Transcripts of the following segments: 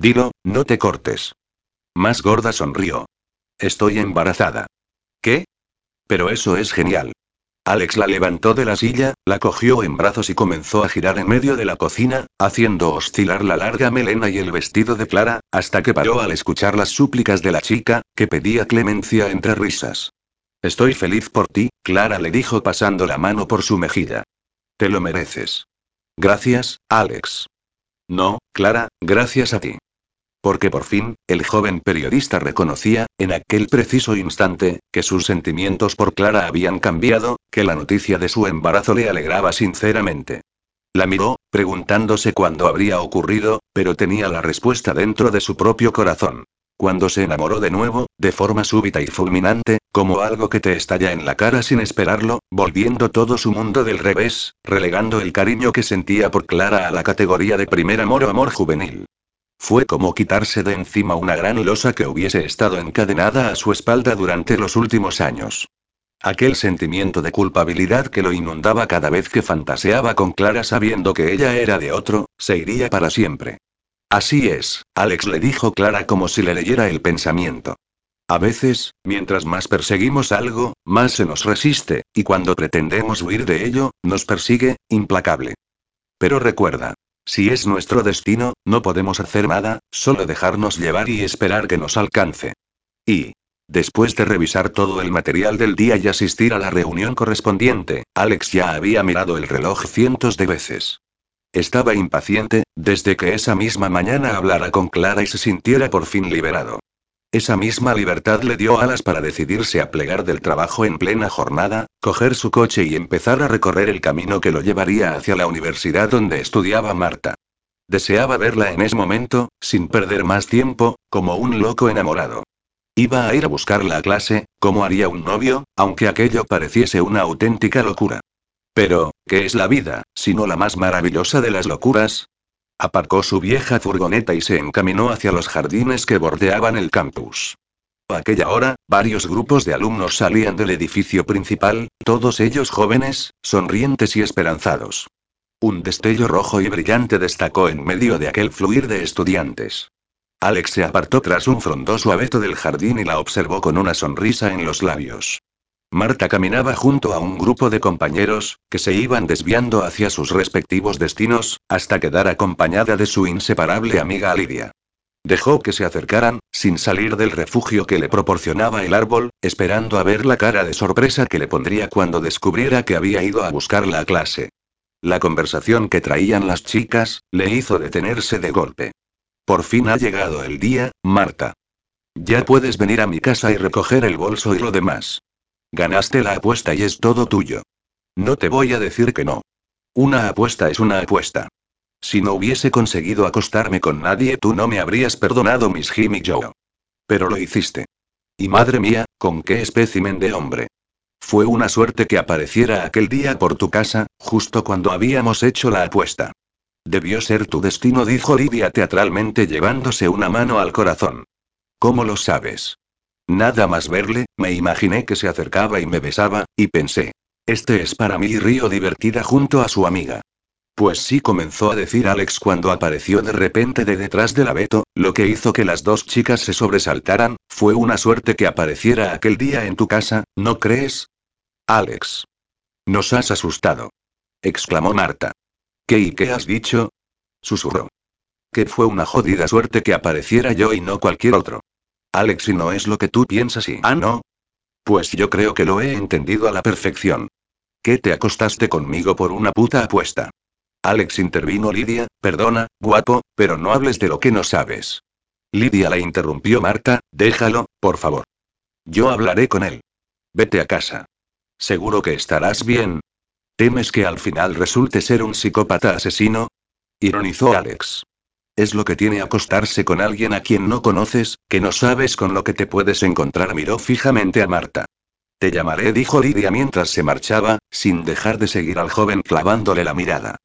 Dilo, no te cortes. Más gorda sonrió. Estoy embarazada. ¿Qué? Pero eso es genial. Alex la levantó de la silla, la cogió en brazos y comenzó a girar en medio de la cocina, haciendo oscilar la larga melena y el vestido de Clara, hasta que paró al escuchar las súplicas de la chica, que pedía clemencia entre risas. Estoy feliz por ti, Clara le dijo pasando la mano por su mejilla. Te lo mereces. Gracias, Alex. No, Clara, gracias a ti. Porque por fin, el joven periodista reconocía, en aquel preciso instante, que sus sentimientos por Clara habían cambiado, que la noticia de su embarazo le alegraba sinceramente. La miró, preguntándose cuándo habría ocurrido, pero tenía la respuesta dentro de su propio corazón. Cuando se enamoró de nuevo, de forma súbita y fulminante, como algo que te estalla en la cara sin esperarlo, volviendo todo su mundo del revés, relegando el cariño que sentía por Clara a la categoría de primer amor o amor juvenil. Fue como quitarse de encima una gran losa que hubiese estado encadenada a su espalda durante los últimos años. Aquel sentimiento de culpabilidad que lo inundaba cada vez que fantaseaba con Clara sabiendo que ella era de otro, se iría para siempre. Así es, Alex le dijo Clara como si le leyera el pensamiento. A veces, mientras más perseguimos algo, más se nos resiste, y cuando pretendemos huir de ello, nos persigue, implacable. Pero recuerda, si es nuestro destino, no podemos hacer nada, solo dejarnos llevar y esperar que nos alcance. Y, después de revisar todo el material del día y asistir a la reunión correspondiente, Alex ya había mirado el reloj cientos de veces. Estaba impaciente, desde que esa misma mañana hablara con Clara y se sintiera por fin liberado. Esa misma libertad le dio alas para decidirse a plegar del trabajo en plena jornada, coger su coche y empezar a recorrer el camino que lo llevaría hacia la universidad donde estudiaba Marta. Deseaba verla en ese momento, sin perder más tiempo, como un loco enamorado. Iba a ir a buscarla a clase, como haría un novio, aunque aquello pareciese una auténtica locura. Pero, ¿qué es la vida, sino la más maravillosa de las locuras? Aparcó su vieja furgoneta y se encaminó hacia los jardines que bordeaban el campus. A aquella hora, varios grupos de alumnos salían del edificio principal, todos ellos jóvenes, sonrientes y esperanzados. Un destello rojo y brillante destacó en medio de aquel fluir de estudiantes. Alex se apartó tras un frondoso abeto del jardín y la observó con una sonrisa en los labios. Marta caminaba junto a un grupo de compañeros, que se iban desviando hacia sus respectivos destinos, hasta quedar acompañada de su inseparable amiga Lidia. Dejó que se acercaran, sin salir del refugio que le proporcionaba el árbol, esperando a ver la cara de sorpresa que le pondría cuando descubriera que había ido a buscarla a clase. La conversación que traían las chicas, le hizo detenerse de golpe. Por fin ha llegado el día, Marta. Ya puedes venir a mi casa y recoger el bolso y lo demás. Ganaste la apuesta y es todo tuyo. No te voy a decir que no. Una apuesta es una apuesta. Si no hubiese conseguido acostarme con nadie, tú no me habrías perdonado, Miss Jimmy Joe. Pero lo hiciste. Y madre mía, con qué espécimen de hombre. Fue una suerte que apareciera aquel día por tu casa, justo cuando habíamos hecho la apuesta. Debió ser tu destino, dijo Lidia teatralmente llevándose una mano al corazón. ¿Cómo lo sabes? Nada más verle, me imaginé que se acercaba y me besaba, y pensé. Este es para mí río divertida junto a su amiga. Pues sí, comenzó a decir Alex cuando apareció de repente de detrás del abeto, lo que hizo que las dos chicas se sobresaltaran, fue una suerte que apareciera aquel día en tu casa, ¿no crees? Alex. Nos has asustado. exclamó Marta. ¿Qué y qué has dicho? susurró. Que fue una jodida suerte que apareciera yo y no cualquier otro. Alex, y no es lo que tú piensas y... Ah, no. Pues yo creo que lo he entendido a la perfección. ¿Qué te acostaste conmigo por una puta apuesta? Alex intervino Lidia, perdona, guapo, pero no hables de lo que no sabes. Lidia la interrumpió Marta, déjalo, por favor. Yo hablaré con él. Vete a casa. ¿Seguro que estarás bien? ¿Temes que al final resulte ser un psicópata asesino? Ironizó Alex. Es lo que tiene acostarse con alguien a quien no conoces, que no sabes con lo que te puedes encontrar. Miró fijamente a Marta. Te llamaré, dijo Lidia mientras se marchaba, sin dejar de seguir al joven clavándole la mirada.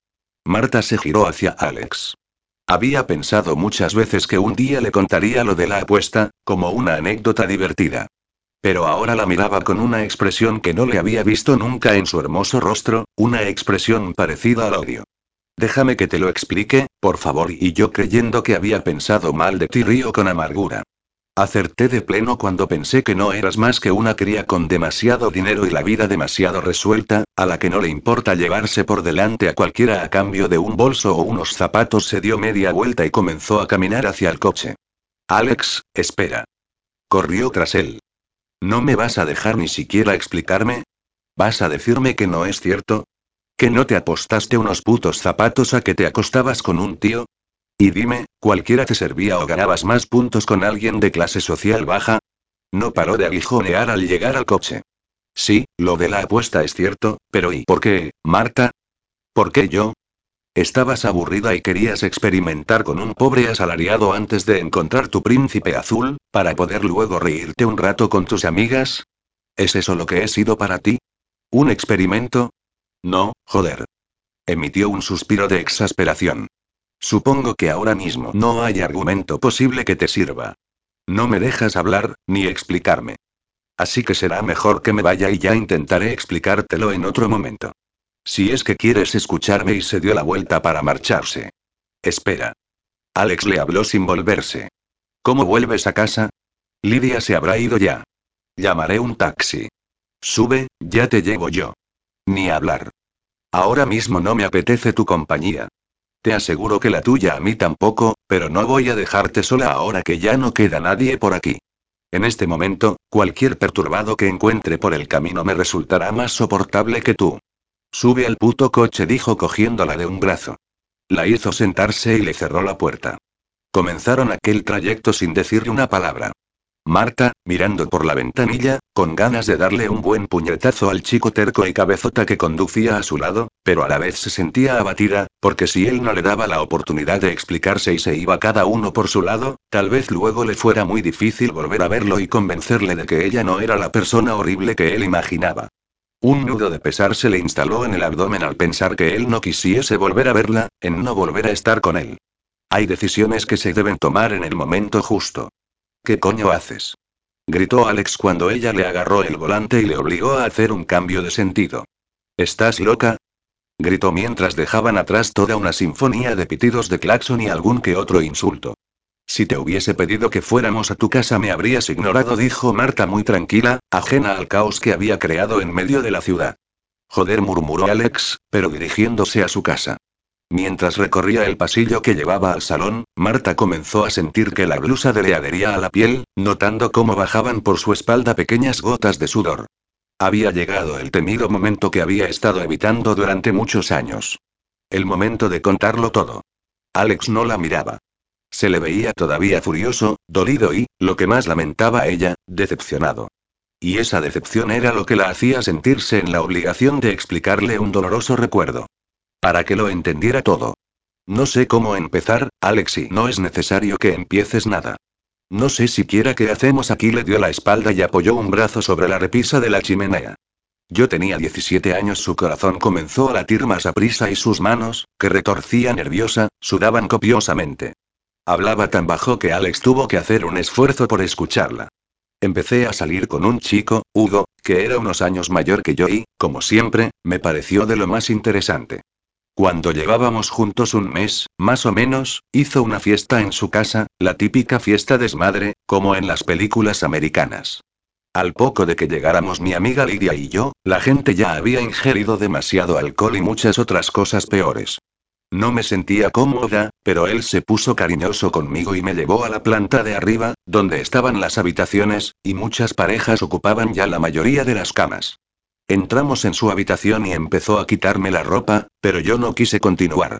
Marta se giró hacia Alex. Había pensado muchas veces que un día le contaría lo de la apuesta, como una anécdota divertida. Pero ahora la miraba con una expresión que no le había visto nunca en su hermoso rostro, una expresión parecida al odio. Déjame que te lo explique, por favor, y yo creyendo que había pensado mal de ti río con amargura. Acerté de pleno cuando pensé que no eras más que una cría con demasiado dinero y la vida demasiado resuelta, a la que no le importa llevarse por delante a cualquiera a cambio de un bolso o unos zapatos. Se dio media vuelta y comenzó a caminar hacia el coche. Alex, espera. Corrió tras él. ¿No me vas a dejar ni siquiera explicarme? ¿Vas a decirme que no es cierto? ¿Que no te apostaste unos putos zapatos a que te acostabas con un tío? Y dime, ¿cualquiera te servía o ganabas más puntos con alguien de clase social baja? No paró de aguijonear al llegar al coche. Sí, lo de la apuesta es cierto, pero ¿y por qué, Marta? ¿Por qué yo? Estabas aburrida y querías experimentar con un pobre asalariado antes de encontrar tu príncipe azul, para poder luego reírte un rato con tus amigas. ¿Es eso lo que he sido para ti? ¿Un experimento? No, joder. Emitió un suspiro de exasperación. Supongo que ahora mismo no hay argumento posible que te sirva. No me dejas hablar, ni explicarme. Así que será mejor que me vaya y ya intentaré explicártelo en otro momento. Si es que quieres escucharme y se dio la vuelta para marcharse. Espera. Alex le habló sin volverse. ¿Cómo vuelves a casa? Lidia se habrá ido ya. Llamaré un taxi. Sube, ya te llevo yo. Ni hablar. Ahora mismo no me apetece tu compañía. Te aseguro que la tuya a mí tampoco, pero no voy a dejarte sola ahora que ya no queda nadie por aquí. En este momento, cualquier perturbado que encuentre por el camino me resultará más soportable que tú. Sube al puto coche, dijo cogiéndola de un brazo. La hizo sentarse y le cerró la puerta. Comenzaron aquel trayecto sin decirle una palabra. Marta, mirando por la ventanilla, con ganas de darle un buen puñetazo al chico terco y cabezota que conducía a su lado, pero a la vez se sentía abatida, porque si él no le daba la oportunidad de explicarse y se iba cada uno por su lado, tal vez luego le fuera muy difícil volver a verlo y convencerle de que ella no era la persona horrible que él imaginaba. Un nudo de pesar se le instaló en el abdomen al pensar que él no quisiese volver a verla, en no volver a estar con él. Hay decisiones que se deben tomar en el momento justo. ¿Qué coño haces? Gritó Alex cuando ella le agarró el volante y le obligó a hacer un cambio de sentido. ¿Estás loca? Gritó mientras dejaban atrás toda una sinfonía de pitidos de claxon y algún que otro insulto. Si te hubiese pedido que fuéramos a tu casa me habrías ignorado, dijo Marta muy tranquila, ajena al caos que había creado en medio de la ciudad. Joder, murmuró Alex, pero dirigiéndose a su casa. Mientras recorría el pasillo que llevaba al salón, Marta comenzó a sentir que la blusa le adhería a la piel, notando cómo bajaban por su espalda pequeñas gotas de sudor. Había llegado el temido momento que había estado evitando durante muchos años. El momento de contarlo todo. Alex no la miraba. Se le veía todavía furioso, dolido y, lo que más lamentaba ella, decepcionado. Y esa decepción era lo que la hacía sentirse en la obligación de explicarle un doloroso recuerdo. Para que lo entendiera todo. No sé cómo empezar, Alexi. No es necesario que empieces nada. No sé siquiera qué hacemos aquí. Le dio la espalda y apoyó un brazo sobre la repisa de la chimenea. Yo tenía 17 años, su corazón comenzó a latir más a prisa y sus manos, que retorcía nerviosa, sudaban copiosamente. Hablaba tan bajo que Alex tuvo que hacer un esfuerzo por escucharla. Empecé a salir con un chico, Hugo, que era unos años mayor que yo y, como siempre, me pareció de lo más interesante. Cuando llevábamos juntos un mes, más o menos, hizo una fiesta en su casa, la típica fiesta desmadre, como en las películas americanas. Al poco de que llegáramos mi amiga Lidia y yo, la gente ya había ingerido demasiado alcohol y muchas otras cosas peores. No me sentía cómoda, pero él se puso cariñoso conmigo y me llevó a la planta de arriba, donde estaban las habitaciones, y muchas parejas ocupaban ya la mayoría de las camas. Entramos en su habitación y empezó a quitarme la ropa, pero yo no quise continuar.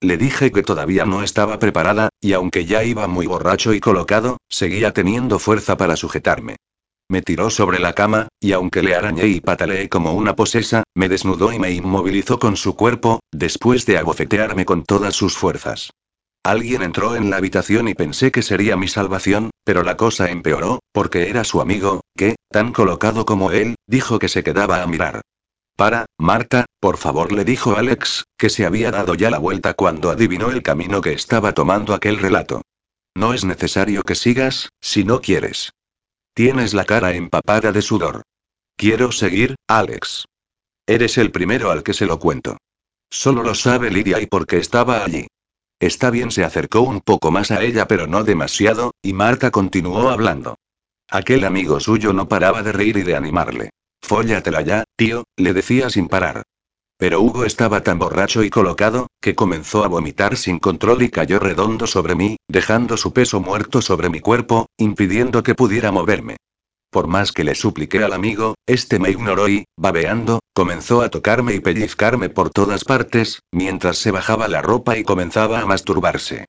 Le dije que todavía no estaba preparada, y aunque ya iba muy borracho y colocado, seguía teniendo fuerza para sujetarme. Me tiró sobre la cama, y aunque le arañé y pataleé como una posesa, me desnudó y me inmovilizó con su cuerpo, después de abofetearme con todas sus fuerzas. Alguien entró en la habitación y pensé que sería mi salvación, pero la cosa empeoró, porque era su amigo, que, tan colocado como él, dijo que se quedaba a mirar. Para, Marta, por favor, le dijo Alex, que se había dado ya la vuelta cuando adivinó el camino que estaba tomando aquel relato. No es necesario que sigas, si no quieres. Tienes la cara empapada de sudor. Quiero seguir, Alex. Eres el primero al que se lo cuento. Solo lo sabe Lidia y porque estaba allí. Está bien, se acercó un poco más a ella, pero no demasiado, y Marta continuó hablando. Aquel amigo suyo no paraba de reír y de animarle. Fóllatela ya, tío, le decía sin parar. Pero Hugo estaba tan borracho y colocado, que comenzó a vomitar sin control y cayó redondo sobre mí, dejando su peso muerto sobre mi cuerpo, impidiendo que pudiera moverme. Por más que le supliqué al amigo, este me ignoró y, babeando, comenzó a tocarme y pellizcarme por todas partes, mientras se bajaba la ropa y comenzaba a masturbarse.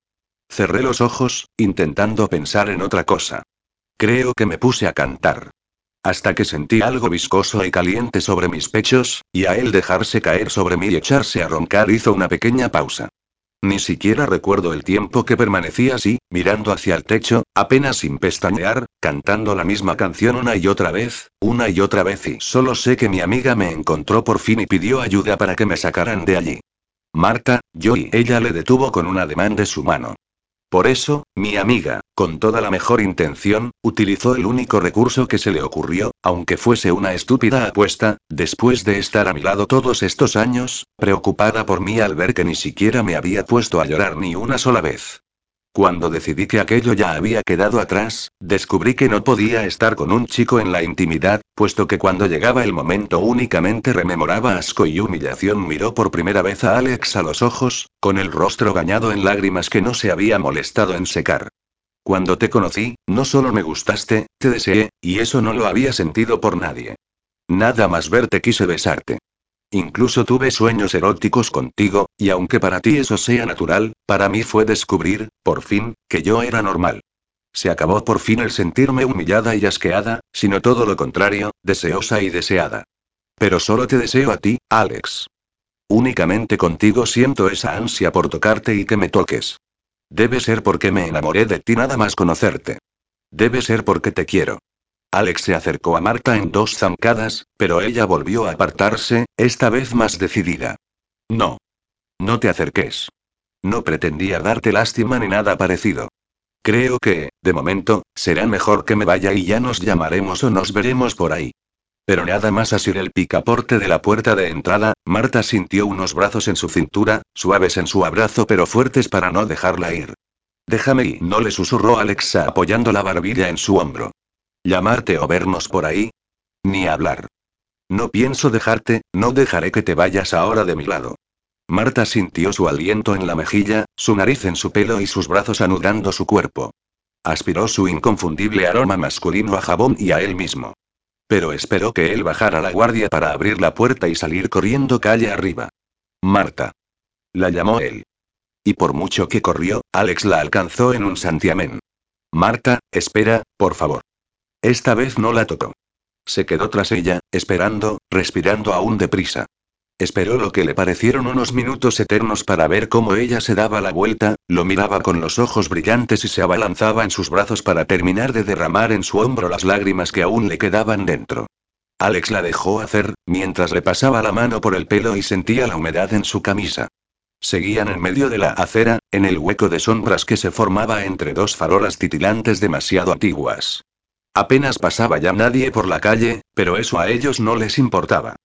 Cerré los ojos, intentando pensar en otra cosa. Creo que me puse a cantar. Hasta que sentí algo viscoso y caliente sobre mis pechos, y a él dejarse caer sobre mí y echarse a roncar hizo una pequeña pausa. Ni siquiera recuerdo el tiempo que permanecí así, mirando hacia el techo, apenas sin pestañear, cantando la misma canción una y otra vez, una y otra vez y solo sé que mi amiga me encontró por fin y pidió ayuda para que me sacaran de allí. Marta, yo y ella le detuvo con un ademán de su mano. Por eso, mi amiga, con toda la mejor intención, utilizó el único recurso que se le ocurrió, aunque fuese una estúpida apuesta, después de estar a mi lado todos estos años, preocupada por mí al ver que ni siquiera me había puesto a llorar ni una sola vez. Cuando decidí que aquello ya había quedado atrás, descubrí que no podía estar con un chico en la intimidad, puesto que cuando llegaba el momento únicamente rememoraba asco y humillación. Miró por primera vez a Alex a los ojos, con el rostro bañado en lágrimas que no se había molestado en secar. Cuando te conocí, no solo me gustaste, te deseé, y eso no lo había sentido por nadie. Nada más verte quise besarte. Incluso tuve sueños eróticos contigo, y aunque para ti eso sea natural, para mí fue descubrir, por fin, que yo era normal. Se acabó por fin el sentirme humillada y asqueada, sino todo lo contrario, deseosa y deseada. Pero solo te deseo a ti, Alex. Únicamente contigo siento esa ansia por tocarte y que me toques. Debe ser porque me enamoré de ti nada más conocerte. Debe ser porque te quiero. Alex se acercó a Marta en dos zancadas, pero ella volvió a apartarse, esta vez más decidida. No. No te acerques. No pretendía darte lástima ni nada parecido. Creo que, de momento, será mejor que me vaya y ya nos llamaremos o nos veremos por ahí. Pero nada más asir el picaporte de la puerta de entrada, Marta sintió unos brazos en su cintura, suaves en su abrazo pero fuertes para no dejarla ir. Déjame y no le susurró Alexa apoyando la barbilla en su hombro. ¿Llamarte o vernos por ahí? Ni hablar. No pienso dejarte, no dejaré que te vayas ahora de mi lado. Marta sintió su aliento en la mejilla, su nariz en su pelo y sus brazos anudando su cuerpo. Aspiró su inconfundible aroma masculino a jabón y a él mismo. Pero esperó que él bajara la guardia para abrir la puerta y salir corriendo calle arriba. Marta. La llamó él. Y por mucho que corrió, Alex la alcanzó en un santiamén. Marta, espera, por favor. Esta vez no la tocó. Se quedó tras ella, esperando, respirando aún deprisa. Esperó lo que le parecieron unos minutos eternos para ver cómo ella se daba la vuelta, lo miraba con los ojos brillantes y se abalanzaba en sus brazos para terminar de derramar en su hombro las lágrimas que aún le quedaban dentro. Alex la dejó hacer, mientras le pasaba la mano por el pelo y sentía la humedad en su camisa. Seguían en medio de la acera, en el hueco de sombras que se formaba entre dos farolas titilantes demasiado antiguas. Apenas pasaba ya nadie por la calle, pero eso a ellos no les importaba.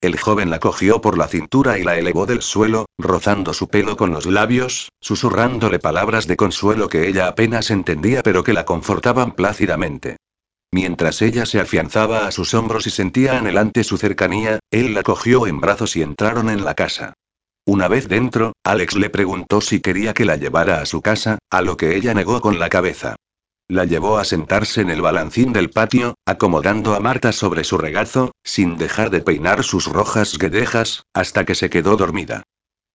El joven la cogió por la cintura y la elevó del suelo, rozando su pelo con los labios, susurrándole palabras de consuelo que ella apenas entendía pero que la confortaban plácidamente. Mientras ella se afianzaba a sus hombros y sentía anhelante su cercanía, él la cogió en brazos y entraron en la casa. Una vez dentro, Alex le preguntó si quería que la llevara a su casa, a lo que ella negó con la cabeza. La llevó a sentarse en el balancín del patio, acomodando a Marta sobre su regazo, sin dejar de peinar sus rojas guedejas, hasta que se quedó dormida.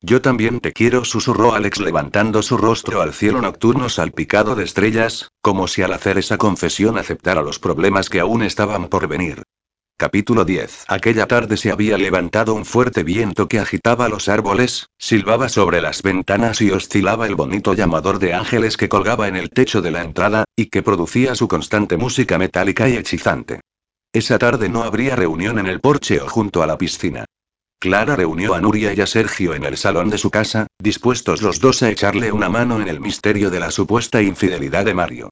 Yo también te quiero, susurró Alex levantando su rostro al cielo nocturno salpicado de estrellas, como si al hacer esa confesión aceptara los problemas que aún estaban por venir. Capítulo 10. Aquella tarde se había levantado un fuerte viento que agitaba los árboles, silbaba sobre las ventanas y oscilaba el bonito llamador de ángeles que colgaba en el techo de la entrada, y que producía su constante música metálica y hechizante. Esa tarde no habría reunión en el porche o junto a la piscina. Clara reunió a Nuria y a Sergio en el salón de su casa, dispuestos los dos a echarle una mano en el misterio de la supuesta infidelidad de Mario.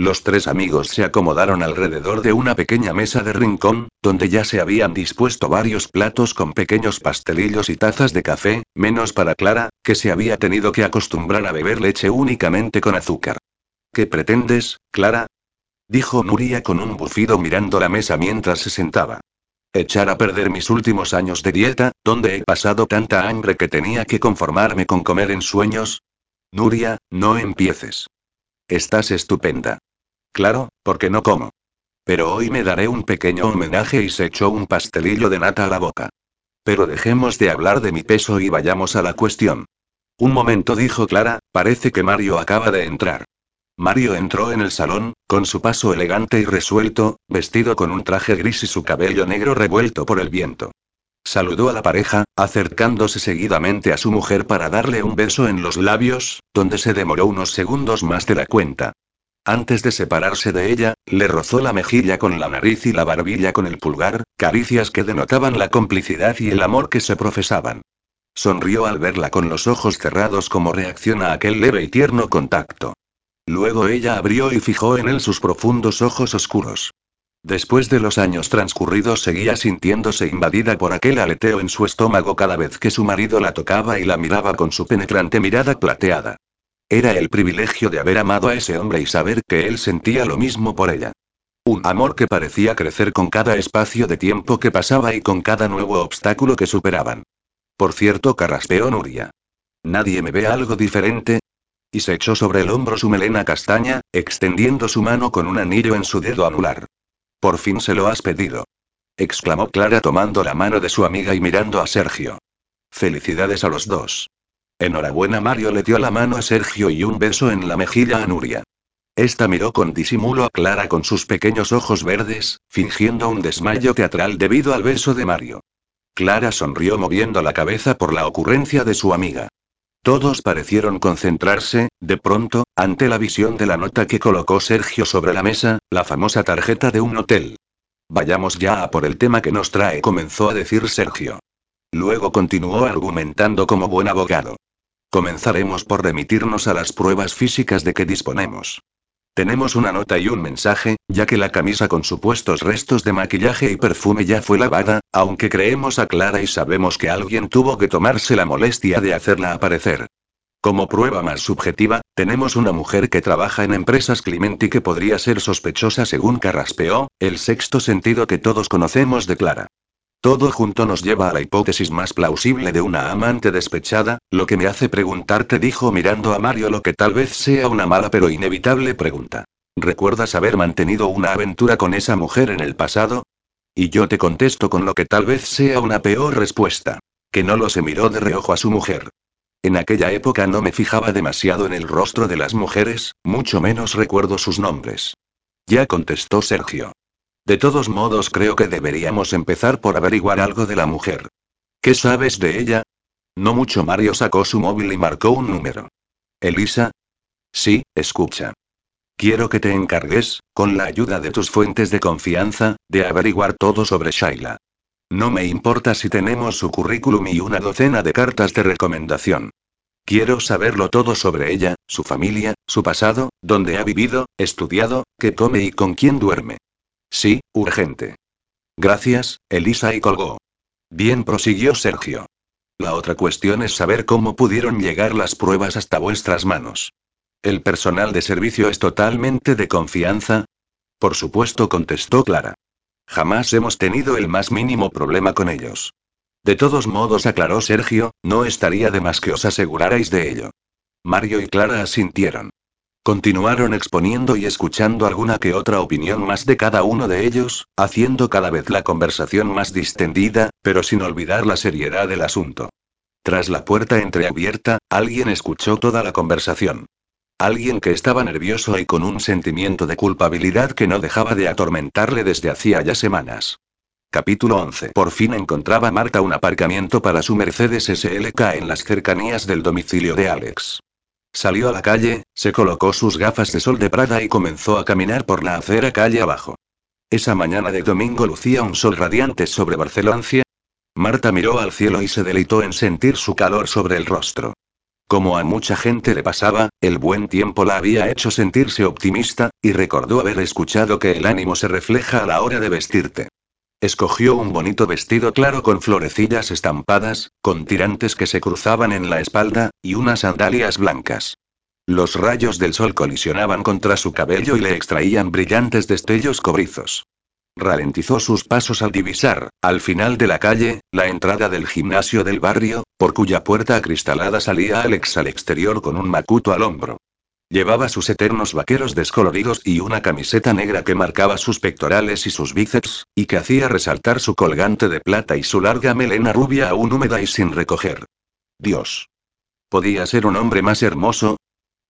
Los tres amigos se acomodaron alrededor de una pequeña mesa de rincón, donde ya se habían dispuesto varios platos con pequeños pastelillos y tazas de café, menos para Clara, que se había tenido que acostumbrar a beber leche únicamente con azúcar. ¿Qué pretendes, Clara? dijo Nuria con un bufido mirando la mesa mientras se sentaba. Echar a perder mis últimos años de dieta, donde he pasado tanta hambre que tenía que conformarme con comer en sueños. Nuria, no empieces. Estás estupenda. Claro, porque no como. Pero hoy me daré un pequeño homenaje y se echó un pastelillo de nata a la boca. Pero dejemos de hablar de mi peso y vayamos a la cuestión. Un momento dijo Clara, parece que Mario acaba de entrar. Mario entró en el salón, con su paso elegante y resuelto, vestido con un traje gris y su cabello negro revuelto por el viento. Saludó a la pareja, acercándose seguidamente a su mujer para darle un beso en los labios, donde se demoró unos segundos más de la cuenta. Antes de separarse de ella, le rozó la mejilla con la nariz y la barbilla con el pulgar, caricias que denotaban la complicidad y el amor que se profesaban. Sonrió al verla con los ojos cerrados como reacción a aquel leve y tierno contacto. Luego ella abrió y fijó en él sus profundos ojos oscuros. Después de los años transcurridos seguía sintiéndose invadida por aquel aleteo en su estómago cada vez que su marido la tocaba y la miraba con su penetrante mirada plateada. Era el privilegio de haber amado a ese hombre y saber que él sentía lo mismo por ella. Un amor que parecía crecer con cada espacio de tiempo que pasaba y con cada nuevo obstáculo que superaban. Por cierto, carraspeó Nuria. ¿Nadie me ve algo diferente? Y se echó sobre el hombro su melena castaña, extendiendo su mano con un anillo en su dedo anular. Por fin se lo has pedido. exclamó Clara tomando la mano de su amiga y mirando a Sergio. Felicidades a los dos. Enhorabuena Mario le dio la mano a Sergio y un beso en la mejilla a Nuria. Esta miró con disimulo a Clara con sus pequeños ojos verdes, fingiendo un desmayo teatral debido al beso de Mario. Clara sonrió moviendo la cabeza por la ocurrencia de su amiga. Todos parecieron concentrarse, de pronto, ante la visión de la nota que colocó Sergio sobre la mesa, la famosa tarjeta de un hotel. Vayamos ya a por el tema que nos trae, comenzó a decir Sergio. Luego continuó argumentando como buen abogado. Comenzaremos por remitirnos a las pruebas físicas de que disponemos. Tenemos una nota y un mensaje, ya que la camisa con supuestos restos de maquillaje y perfume ya fue lavada, aunque creemos a Clara y sabemos que alguien tuvo que tomarse la molestia de hacerla aparecer. Como prueba más subjetiva, tenemos una mujer que trabaja en empresas Climenti que podría ser sospechosa según Carraspeó, el sexto sentido que todos conocemos de Clara. Todo junto nos lleva a la hipótesis más plausible de una amante despechada, lo que me hace preguntarte, dijo mirando a Mario lo que tal vez sea una mala pero inevitable pregunta. ¿Recuerdas haber mantenido una aventura con esa mujer en el pasado? Y yo te contesto con lo que tal vez sea una peor respuesta. Que no lo se miró de reojo a su mujer. En aquella época no me fijaba demasiado en el rostro de las mujeres, mucho menos recuerdo sus nombres. Ya contestó Sergio. De todos modos creo que deberíamos empezar por averiguar algo de la mujer. ¿Qué sabes de ella? No mucho Mario sacó su móvil y marcó un número. ¿Elisa? Sí, escucha. Quiero que te encargues, con la ayuda de tus fuentes de confianza, de averiguar todo sobre Shaila. No me importa si tenemos su currículum y una docena de cartas de recomendación. Quiero saberlo todo sobre ella, su familia, su pasado, dónde ha vivido, estudiado, qué come y con quién duerme. Sí, urgente. Gracias, Elisa y colgó. Bien, prosiguió Sergio. La otra cuestión es saber cómo pudieron llegar las pruebas hasta vuestras manos. ¿El personal de servicio es totalmente de confianza? Por supuesto, contestó Clara. Jamás hemos tenido el más mínimo problema con ellos. De todos modos, aclaró Sergio, no estaría de más que os asegurarais de ello. Mario y Clara asintieron. Continuaron exponiendo y escuchando alguna que otra opinión más de cada uno de ellos, haciendo cada vez la conversación más distendida, pero sin olvidar la seriedad del asunto. Tras la puerta entreabierta, alguien escuchó toda la conversación. Alguien que estaba nervioso y con un sentimiento de culpabilidad que no dejaba de atormentarle desde hacía ya semanas. Capítulo 11. Por fin encontraba Marta un aparcamiento para su Mercedes SLK en las cercanías del domicilio de Alex. Salió a la calle, se colocó sus gafas de sol de Prada y comenzó a caminar por la acera calle abajo. Esa mañana de domingo lucía un sol radiante sobre Barcelona. Marta miró al cielo y se deleitó en sentir su calor sobre el rostro. Como a mucha gente le pasaba, el buen tiempo la había hecho sentirse optimista, y recordó haber escuchado que el ánimo se refleja a la hora de vestirte. Escogió un bonito vestido claro con florecillas estampadas, con tirantes que se cruzaban en la espalda, y unas sandalias blancas. Los rayos del sol colisionaban contra su cabello y le extraían brillantes destellos cobrizos. Ralentizó sus pasos al divisar, al final de la calle, la entrada del gimnasio del barrio, por cuya puerta acristalada salía Alex al exterior con un macuto al hombro. Llevaba sus eternos vaqueros descoloridos y una camiseta negra que marcaba sus pectorales y sus bíceps, y que hacía resaltar su colgante de plata y su larga melena rubia aún húmeda y sin recoger. Dios. ¿Podía ser un hombre más hermoso?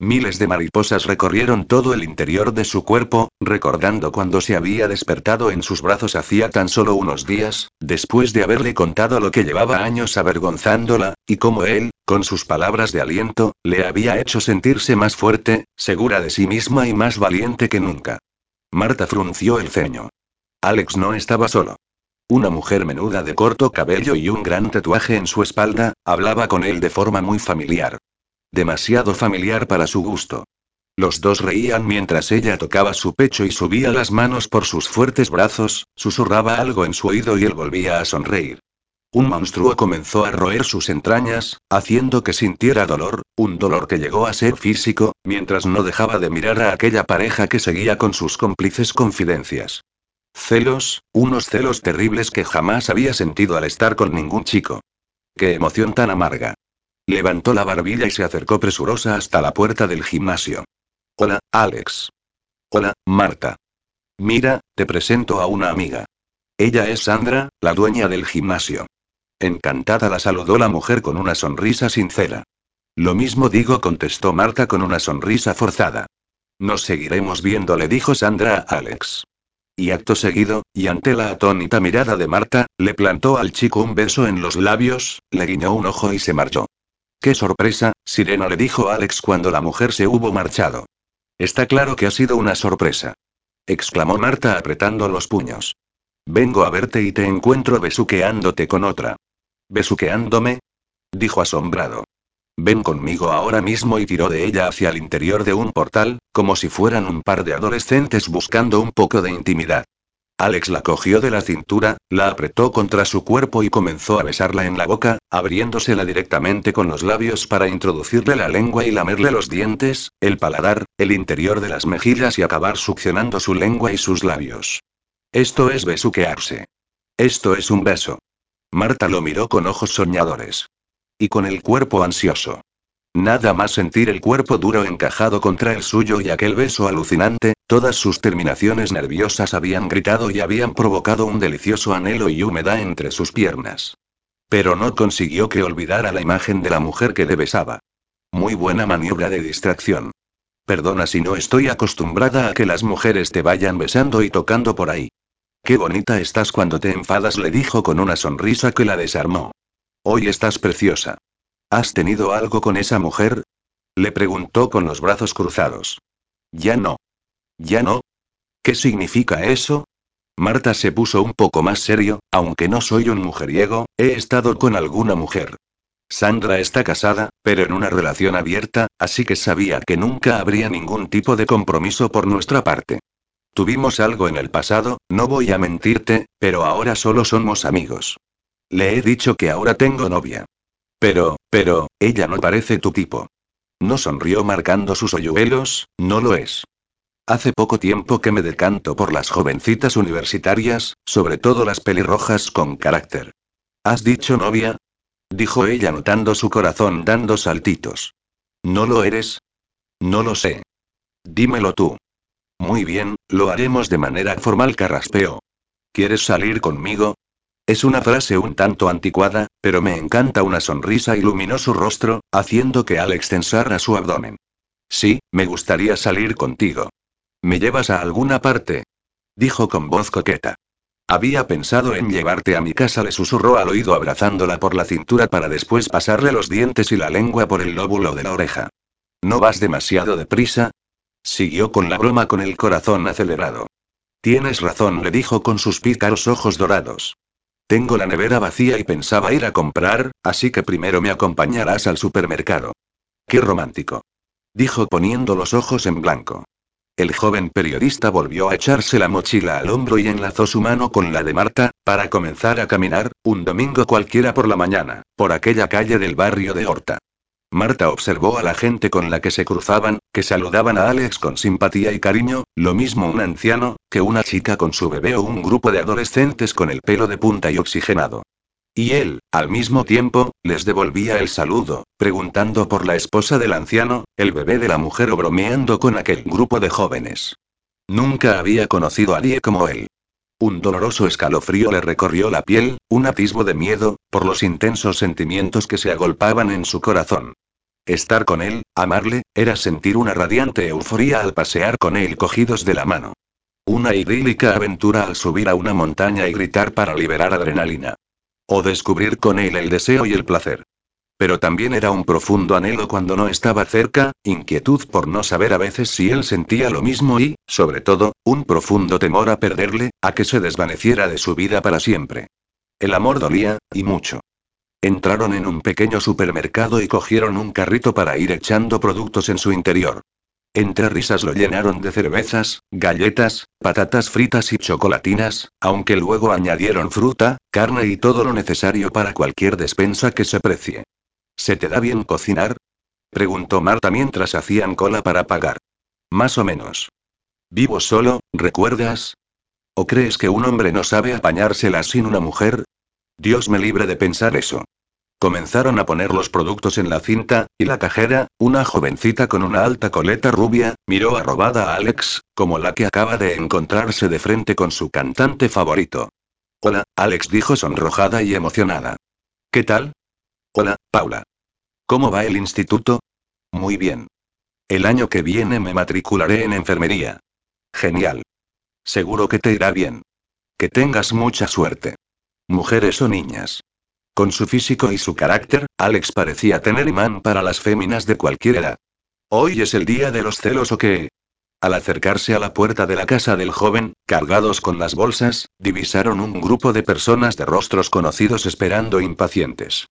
Miles de mariposas recorrieron todo el interior de su cuerpo, recordando cuando se había despertado en sus brazos hacía tan solo unos días, después de haberle contado lo que llevaba años avergonzándola, y cómo él, con sus palabras de aliento, le había hecho sentirse más fuerte, segura de sí misma y más valiente que nunca. Marta frunció el ceño. Alex no estaba solo. Una mujer menuda de corto cabello y un gran tatuaje en su espalda, hablaba con él de forma muy familiar. Demasiado familiar para su gusto. Los dos reían mientras ella tocaba su pecho y subía las manos por sus fuertes brazos, susurraba algo en su oído y él volvía a sonreír. Un monstruo comenzó a roer sus entrañas, haciendo que sintiera dolor, un dolor que llegó a ser físico, mientras no dejaba de mirar a aquella pareja que seguía con sus cómplices confidencias. Celos, unos celos terribles que jamás había sentido al estar con ningún chico. Qué emoción tan amarga. Levantó la barbilla y se acercó presurosa hasta la puerta del gimnasio. Hola, Alex. Hola, Marta. Mira, te presento a una amiga. Ella es Sandra, la dueña del gimnasio. Encantada la saludó la mujer con una sonrisa sincera. Lo mismo digo, contestó Marta con una sonrisa forzada. Nos seguiremos viendo, le dijo Sandra a Alex. Y acto seguido, y ante la atónita mirada de Marta, le plantó al chico un beso en los labios, le guiñó un ojo y se marchó. ¡Qué sorpresa, Sirena! le dijo Alex cuando la mujer se hubo marchado. Está claro que ha sido una sorpresa. exclamó Marta apretando los puños. Vengo a verte y te encuentro besuqueándote con otra. ¿Besuqueándome? dijo asombrado. Ven conmigo ahora mismo y tiró de ella hacia el interior de un portal, como si fueran un par de adolescentes buscando un poco de intimidad. Alex la cogió de la cintura, la apretó contra su cuerpo y comenzó a besarla en la boca, abriéndosela directamente con los labios para introducirle la lengua y lamerle los dientes, el paladar, el interior de las mejillas y acabar succionando su lengua y sus labios. Esto es besuquearse. Esto es un beso. Marta lo miró con ojos soñadores. Y con el cuerpo ansioso. Nada más sentir el cuerpo duro encajado contra el suyo y aquel beso alucinante, todas sus terminaciones nerviosas habían gritado y habían provocado un delicioso anhelo y humedad entre sus piernas. Pero no consiguió que olvidara la imagen de la mujer que le besaba. Muy buena maniobra de distracción. Perdona si no estoy acostumbrada a que las mujeres te vayan besando y tocando por ahí. Qué bonita estás cuando te enfadas, le dijo con una sonrisa que la desarmó. Hoy estás preciosa. ¿Has tenido algo con esa mujer? Le preguntó con los brazos cruzados. Ya no. ¿Ya no? ¿Qué significa eso? Marta se puso un poco más serio, aunque no soy un mujeriego, he estado con alguna mujer. Sandra está casada, pero en una relación abierta, así que sabía que nunca habría ningún tipo de compromiso por nuestra parte. Tuvimos algo en el pasado, no voy a mentirte, pero ahora solo somos amigos. Le he dicho que ahora tengo novia. Pero, pero, ella no parece tu tipo. No sonrió marcando sus hoyuelos, no lo es. Hace poco tiempo que me decanto por las jovencitas universitarias, sobre todo las pelirrojas con carácter. ¿Has dicho novia? Dijo ella notando su corazón dando saltitos. ¿No lo eres? No lo sé. Dímelo tú. Muy bien, lo haremos de manera formal, carraspeó. ¿Quieres salir conmigo? Es una frase un tanto anticuada, pero me encanta una sonrisa iluminó su rostro, haciendo que Alex tensara su abdomen. Sí, me gustaría salir contigo. ¿Me llevas a alguna parte? Dijo con voz coqueta. Había pensado en llevarte a mi casa, le susurró al oído abrazándola por la cintura para después pasarle los dientes y la lengua por el lóbulo de la oreja. ¿No vas demasiado deprisa? Siguió con la broma con el corazón acelerado. Tienes razón, le dijo con sus pícaros ojos dorados. Tengo la nevera vacía y pensaba ir a comprar, así que primero me acompañarás al supermercado. Qué romántico. Dijo poniendo los ojos en blanco. El joven periodista volvió a echarse la mochila al hombro y enlazó su mano con la de Marta, para comenzar a caminar, un domingo cualquiera por la mañana, por aquella calle del barrio de Horta. Marta observó a la gente con la que se cruzaban, que saludaban a Alex con simpatía y cariño, lo mismo un anciano, que una chica con su bebé o un grupo de adolescentes con el pelo de punta y oxigenado. Y él, al mismo tiempo, les devolvía el saludo, preguntando por la esposa del anciano, el bebé de la mujer o bromeando con aquel grupo de jóvenes. Nunca había conocido a nadie como él. Un doloroso escalofrío le recorrió la piel, un atisbo de miedo, por los intensos sentimientos que se agolpaban en su corazón. Estar con él, amarle, era sentir una radiante euforía al pasear con él cogidos de la mano. Una idílica aventura al subir a una montaña y gritar para liberar adrenalina. O descubrir con él el deseo y el placer. Pero también era un profundo anhelo cuando no estaba cerca, inquietud por no saber a veces si él sentía lo mismo y, sobre todo, un profundo temor a perderle, a que se desvaneciera de su vida para siempre. El amor dolía, y mucho. Entraron en un pequeño supermercado y cogieron un carrito para ir echando productos en su interior. Entre risas lo llenaron de cervezas, galletas, patatas fritas y chocolatinas, aunque luego añadieron fruta, carne y todo lo necesario para cualquier despensa que se precie. ¿Se te da bien cocinar? Preguntó Marta mientras hacían cola para pagar. Más o menos. Vivo solo, ¿recuerdas? ¿O crees que un hombre no sabe apañársela sin una mujer? Dios me libre de pensar eso. Comenzaron a poner los productos en la cinta, y la cajera, una jovencita con una alta coleta rubia, miró arrobada a Alex, como la que acaba de encontrarse de frente con su cantante favorito. Hola, Alex dijo sonrojada y emocionada. ¿Qué tal? Hola, Paula. ¿Cómo va el instituto? Muy bien. El año que viene me matricularé en enfermería. Genial. Seguro que te irá bien. Que tengas mucha suerte. Mujeres o niñas. Con su físico y su carácter, Alex parecía tener imán para las féminas de cualquier edad. ¿Hoy es el día de los celos o qué? Al acercarse a la puerta de la casa del joven, cargados con las bolsas, divisaron un grupo de personas de rostros conocidos esperando impacientes.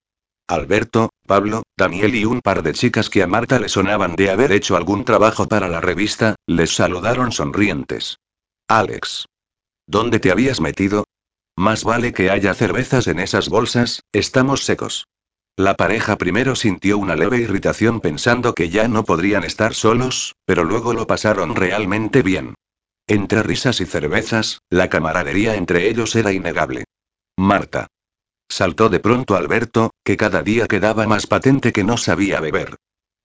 Alberto, Pablo, Daniel y un par de chicas que a Marta le sonaban de haber hecho algún trabajo para la revista, les saludaron sonrientes. Alex. ¿Dónde te habías metido? Más vale que haya cervezas en esas bolsas, estamos secos. La pareja primero sintió una leve irritación pensando que ya no podrían estar solos, pero luego lo pasaron realmente bien. Entre risas y cervezas, la camaradería entre ellos era innegable. Marta. Saltó de pronto Alberto, que cada día quedaba más patente que no sabía beber.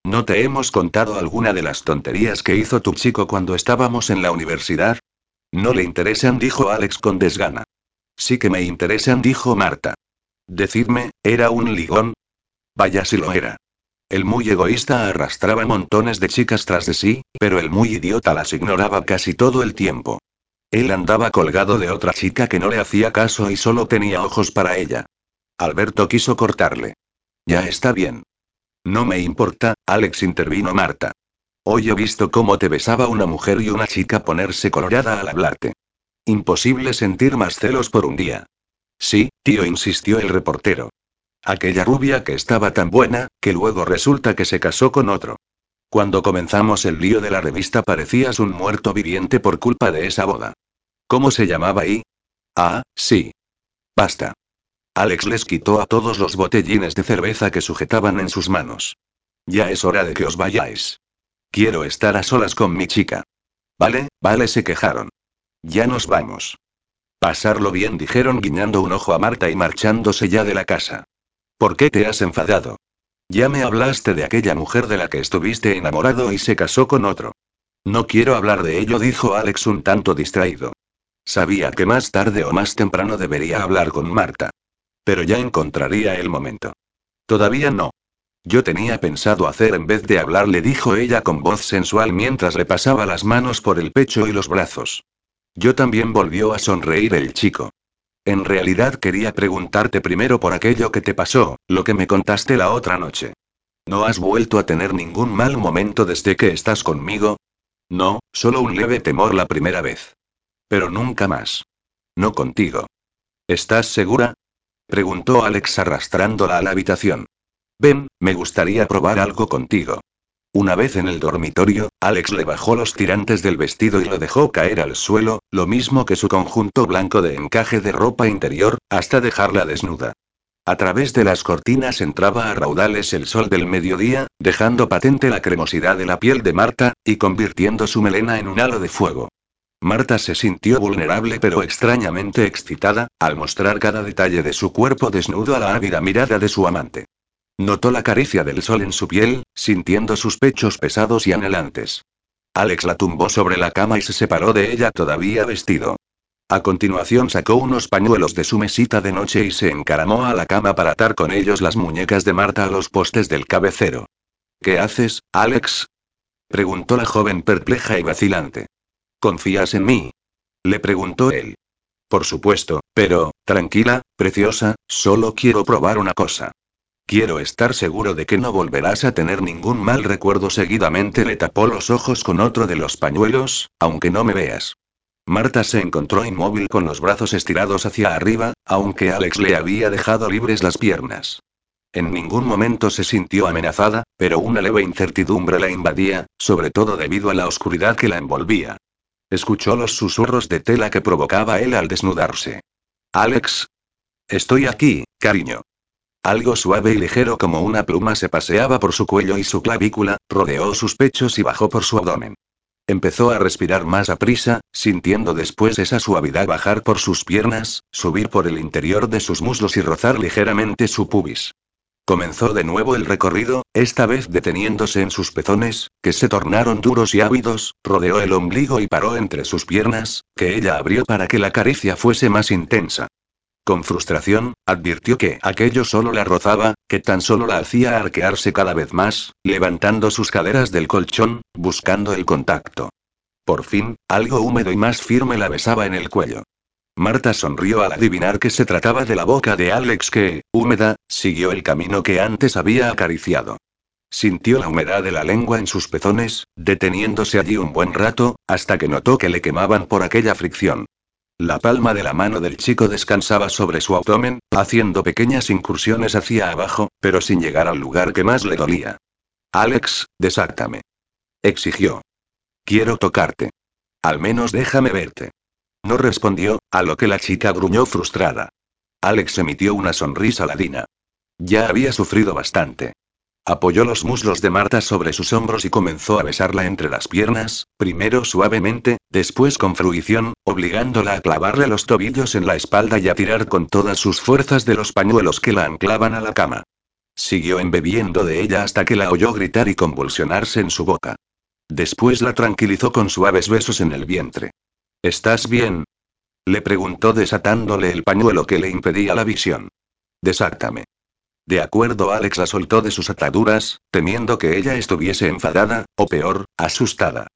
¿No te hemos contado alguna de las tonterías que hizo tu chico cuando estábamos en la universidad? No le interesan, dijo Alex con desgana. Sí que me interesan, dijo Marta. Decidme, ¿era un ligón? Vaya si lo era. El muy egoísta arrastraba montones de chicas tras de sí, pero el muy idiota las ignoraba casi todo el tiempo. Él andaba colgado de otra chica que no le hacía caso y solo tenía ojos para ella. Alberto quiso cortarle. Ya está bien. No me importa, Alex intervino Marta. Hoy he visto cómo te besaba una mujer y una chica ponerse colorada al hablarte. Imposible sentir más celos por un día. Sí, tío, insistió el reportero. Aquella rubia que estaba tan buena, que luego resulta que se casó con otro. Cuando comenzamos el lío de la revista parecías un muerto viviente por culpa de esa boda. ¿Cómo se llamaba ahí? Ah, sí. Basta. Alex les quitó a todos los botellines de cerveza que sujetaban en sus manos. Ya es hora de que os vayáis. Quiero estar a solas con mi chica. Vale, vale, se quejaron. Ya nos vamos. Pasarlo bien, dijeron guiñando un ojo a Marta y marchándose ya de la casa. ¿Por qué te has enfadado? Ya me hablaste de aquella mujer de la que estuviste enamorado y se casó con otro. No quiero hablar de ello, dijo Alex un tanto distraído. Sabía que más tarde o más temprano debería hablar con Marta. Pero ya encontraría el momento. Todavía no. Yo tenía pensado hacer en vez de hablar, le dijo ella con voz sensual mientras le pasaba las manos por el pecho y los brazos. Yo también volvió a sonreír el chico. En realidad quería preguntarte primero por aquello que te pasó, lo que me contaste la otra noche. ¿No has vuelto a tener ningún mal momento desde que estás conmigo? No, solo un leve temor la primera vez. Pero nunca más. No contigo. ¿Estás segura? Preguntó Alex arrastrándola a la habitación. Ven, me gustaría probar algo contigo. Una vez en el dormitorio, Alex le bajó los tirantes del vestido y lo dejó caer al suelo, lo mismo que su conjunto blanco de encaje de ropa interior, hasta dejarla desnuda. A través de las cortinas entraba a raudales el sol del mediodía, dejando patente la cremosidad de la piel de Marta, y convirtiendo su melena en un halo de fuego. Marta se sintió vulnerable pero extrañamente excitada, al mostrar cada detalle de su cuerpo desnudo a la ávida mirada de su amante. Notó la caricia del sol en su piel, sintiendo sus pechos pesados y anhelantes. Alex la tumbó sobre la cama y se separó de ella todavía vestido. A continuación sacó unos pañuelos de su mesita de noche y se encaramó a la cama para atar con ellos las muñecas de Marta a los postes del cabecero. ¿Qué haces, Alex? preguntó la joven perpleja y vacilante. ¿Confías en mí? le preguntó él. Por supuesto, pero, tranquila, preciosa, solo quiero probar una cosa. Quiero estar seguro de que no volverás a tener ningún mal recuerdo. Seguidamente le tapó los ojos con otro de los pañuelos, aunque no me veas. Marta se encontró inmóvil con los brazos estirados hacia arriba, aunque Alex le había dejado libres las piernas. En ningún momento se sintió amenazada, pero una leve incertidumbre la invadía, sobre todo debido a la oscuridad que la envolvía. Escuchó los susurros de tela que provocaba él al desnudarse. Alex. Estoy aquí, cariño. Algo suave y ligero como una pluma se paseaba por su cuello y su clavícula, rodeó sus pechos y bajó por su abdomen. Empezó a respirar más a prisa, sintiendo después esa suavidad bajar por sus piernas, subir por el interior de sus muslos y rozar ligeramente su pubis. Comenzó de nuevo el recorrido, esta vez deteniéndose en sus pezones, que se tornaron duros y ávidos, rodeó el ombligo y paró entre sus piernas, que ella abrió para que la caricia fuese más intensa. Con frustración, advirtió que aquello solo la rozaba, que tan solo la hacía arquearse cada vez más, levantando sus caderas del colchón, buscando el contacto. Por fin, algo húmedo y más firme la besaba en el cuello. Marta sonrió al adivinar que se trataba de la boca de Alex que, húmeda, siguió el camino que antes había acariciado. Sintió la humedad de la lengua en sus pezones, deteniéndose allí un buen rato, hasta que notó que le quemaban por aquella fricción. La palma de la mano del chico descansaba sobre su abdomen, haciendo pequeñas incursiones hacia abajo, pero sin llegar al lugar que más le dolía. Alex, desáctame. Exigió. Quiero tocarte. Al menos déjame verte. No respondió, a lo que la chica gruñó frustrada. Alex emitió una sonrisa ladina. Ya había sufrido bastante. Apoyó los muslos de Marta sobre sus hombros y comenzó a besarla entre las piernas, primero suavemente, después con fruición, obligándola a clavarle los tobillos en la espalda y a tirar con todas sus fuerzas de los pañuelos que la anclaban a la cama. Siguió embebiendo de ella hasta que la oyó gritar y convulsionarse en su boca. Después la tranquilizó con suaves besos en el vientre. ¿Estás bien? Le preguntó desatándole el pañuelo que le impedía la visión. Desáctame. De acuerdo, Alex la soltó de sus ataduras, temiendo que ella estuviese enfadada, o peor, asustada.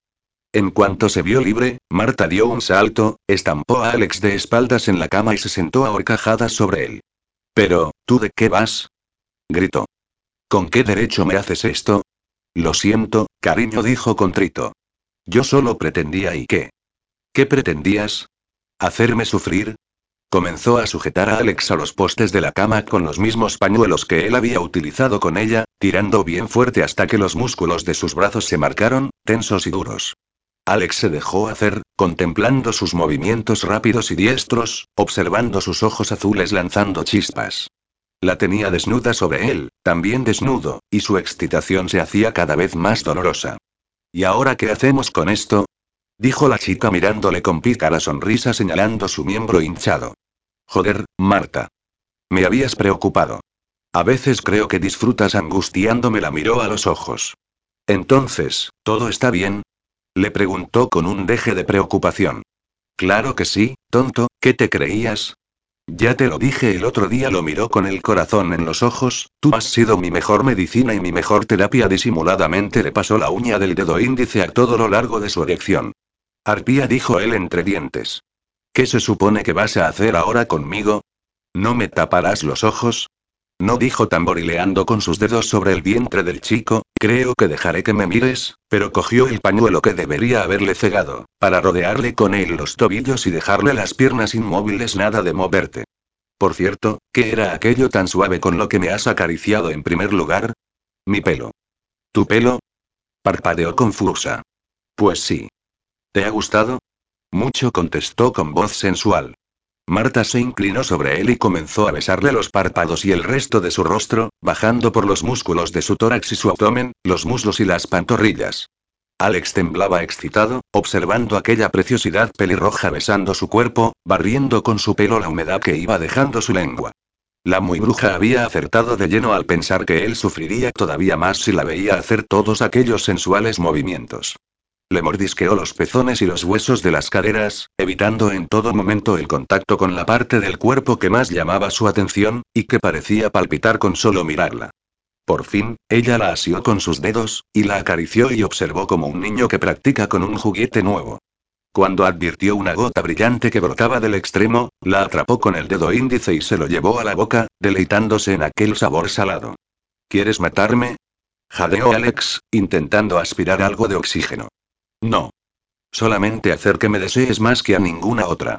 En cuanto se vio libre, Marta dio un salto, estampó a Alex de espaldas en la cama y se sentó a sobre él. Pero, ¿tú de qué vas? gritó. ¿Con qué derecho me haces esto? Lo siento, cariño, dijo contrito. Yo solo pretendía y qué. ¿Qué pretendías? ¿Hacerme sufrir? Comenzó a sujetar a Alex a los postes de la cama con los mismos pañuelos que él había utilizado con ella, tirando bien fuerte hasta que los músculos de sus brazos se marcaron, tensos y duros. Alex se dejó hacer, contemplando sus movimientos rápidos y diestros, observando sus ojos azules lanzando chispas. La tenía desnuda sobre él, también desnudo, y su excitación se hacía cada vez más dolorosa. ¿Y ahora qué hacemos con esto? Dijo la chica mirándole con pícara sonrisa señalando su miembro hinchado. Joder, Marta. Me habías preocupado. A veces creo que disfrutas angustiándome, la miró a los ojos. Entonces, ¿todo está bien? Le preguntó con un deje de preocupación. Claro que sí, tonto, ¿qué te creías? Ya te lo dije el otro día, lo miró con el corazón en los ojos, tú has sido mi mejor medicina y mi mejor terapia. Disimuladamente le pasó la uña del dedo índice a todo lo largo de su erección. Arpía dijo él entre dientes. ¿Qué se supone que vas a hacer ahora conmigo? ¿No me taparás los ojos? No dijo tamborileando con sus dedos sobre el vientre del chico, creo que dejaré que me mires, pero cogió el pañuelo que debería haberle cegado, para rodearle con él los tobillos y dejarle las piernas inmóviles nada de moverte. Por cierto, ¿qué era aquello tan suave con lo que me has acariciado en primer lugar? Mi pelo. ¿Tu pelo? Parpadeó confusa. Pues sí. ¿Te ha gustado? Mucho contestó con voz sensual. Marta se inclinó sobre él y comenzó a besarle los párpados y el resto de su rostro, bajando por los músculos de su tórax y su abdomen, los muslos y las pantorrillas. Alex temblaba excitado, observando aquella preciosidad pelirroja besando su cuerpo, barriendo con su pelo la humedad que iba dejando su lengua. La muy bruja había acertado de lleno al pensar que él sufriría todavía más si la veía hacer todos aquellos sensuales movimientos. Le mordisqueó los pezones y los huesos de las caderas, evitando en todo momento el contacto con la parte del cuerpo que más llamaba su atención, y que parecía palpitar con solo mirarla. Por fin, ella la asió con sus dedos, y la acarició y observó como un niño que practica con un juguete nuevo. Cuando advirtió una gota brillante que brotaba del extremo, la atrapó con el dedo índice y se lo llevó a la boca, deleitándose en aquel sabor salado. ¿Quieres matarme? Jadeó Alex, intentando aspirar algo de oxígeno. No. Solamente hacer que me desees más que a ninguna otra.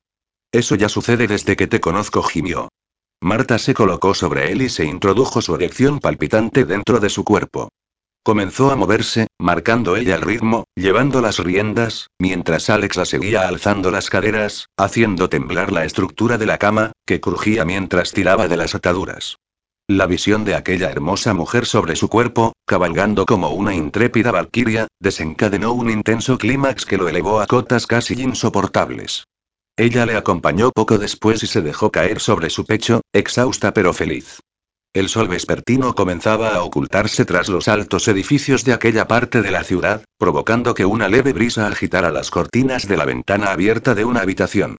Eso ya sucede desde que te conozco, gimió. Marta se colocó sobre él y se introdujo su erección palpitante dentro de su cuerpo. Comenzó a moverse, marcando ella el ritmo, llevando las riendas, mientras Alex la seguía alzando las caderas, haciendo temblar la estructura de la cama, que crujía mientras tiraba de las ataduras. La visión de aquella hermosa mujer sobre su cuerpo, cabalgando como una intrépida valquiria, desencadenó un intenso clímax que lo elevó a cotas casi insoportables. Ella le acompañó poco después y se dejó caer sobre su pecho, exhausta pero feliz. El sol vespertino comenzaba a ocultarse tras los altos edificios de aquella parte de la ciudad, provocando que una leve brisa agitara las cortinas de la ventana abierta de una habitación.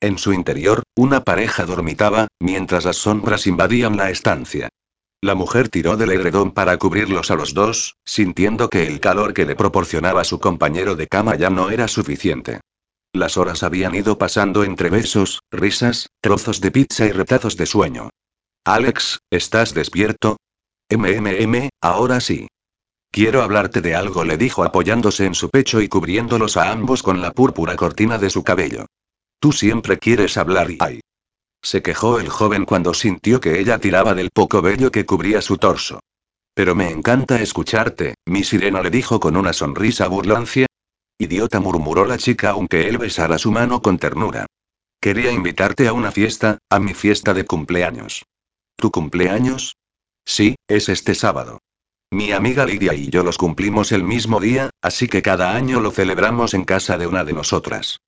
En su interior, una pareja dormitaba, mientras las sombras invadían la estancia. La mujer tiró del edredón para cubrirlos a los dos, sintiendo que el calor que le proporcionaba su compañero de cama ya no era suficiente. Las horas habían ido pasando entre besos, risas, trozos de pizza y retazos de sueño. Alex, ¿estás despierto? MMM, ahora sí. Quiero hablarte de algo, le dijo apoyándose en su pecho y cubriéndolos a ambos con la púrpura cortina de su cabello. Tú siempre quieres hablar y ay. Se quejó el joven cuando sintió que ella tiraba del poco vello que cubría su torso. Pero me encanta escucharte, mi sirena le dijo con una sonrisa burlancia, Idiota murmuró la chica aunque él besara su mano con ternura. Quería invitarte a una fiesta, a mi fiesta de cumpleaños. ¿Tu cumpleaños? Sí, es este sábado. Mi amiga Lidia y yo los cumplimos el mismo día, así que cada año lo celebramos en casa de una de nosotras.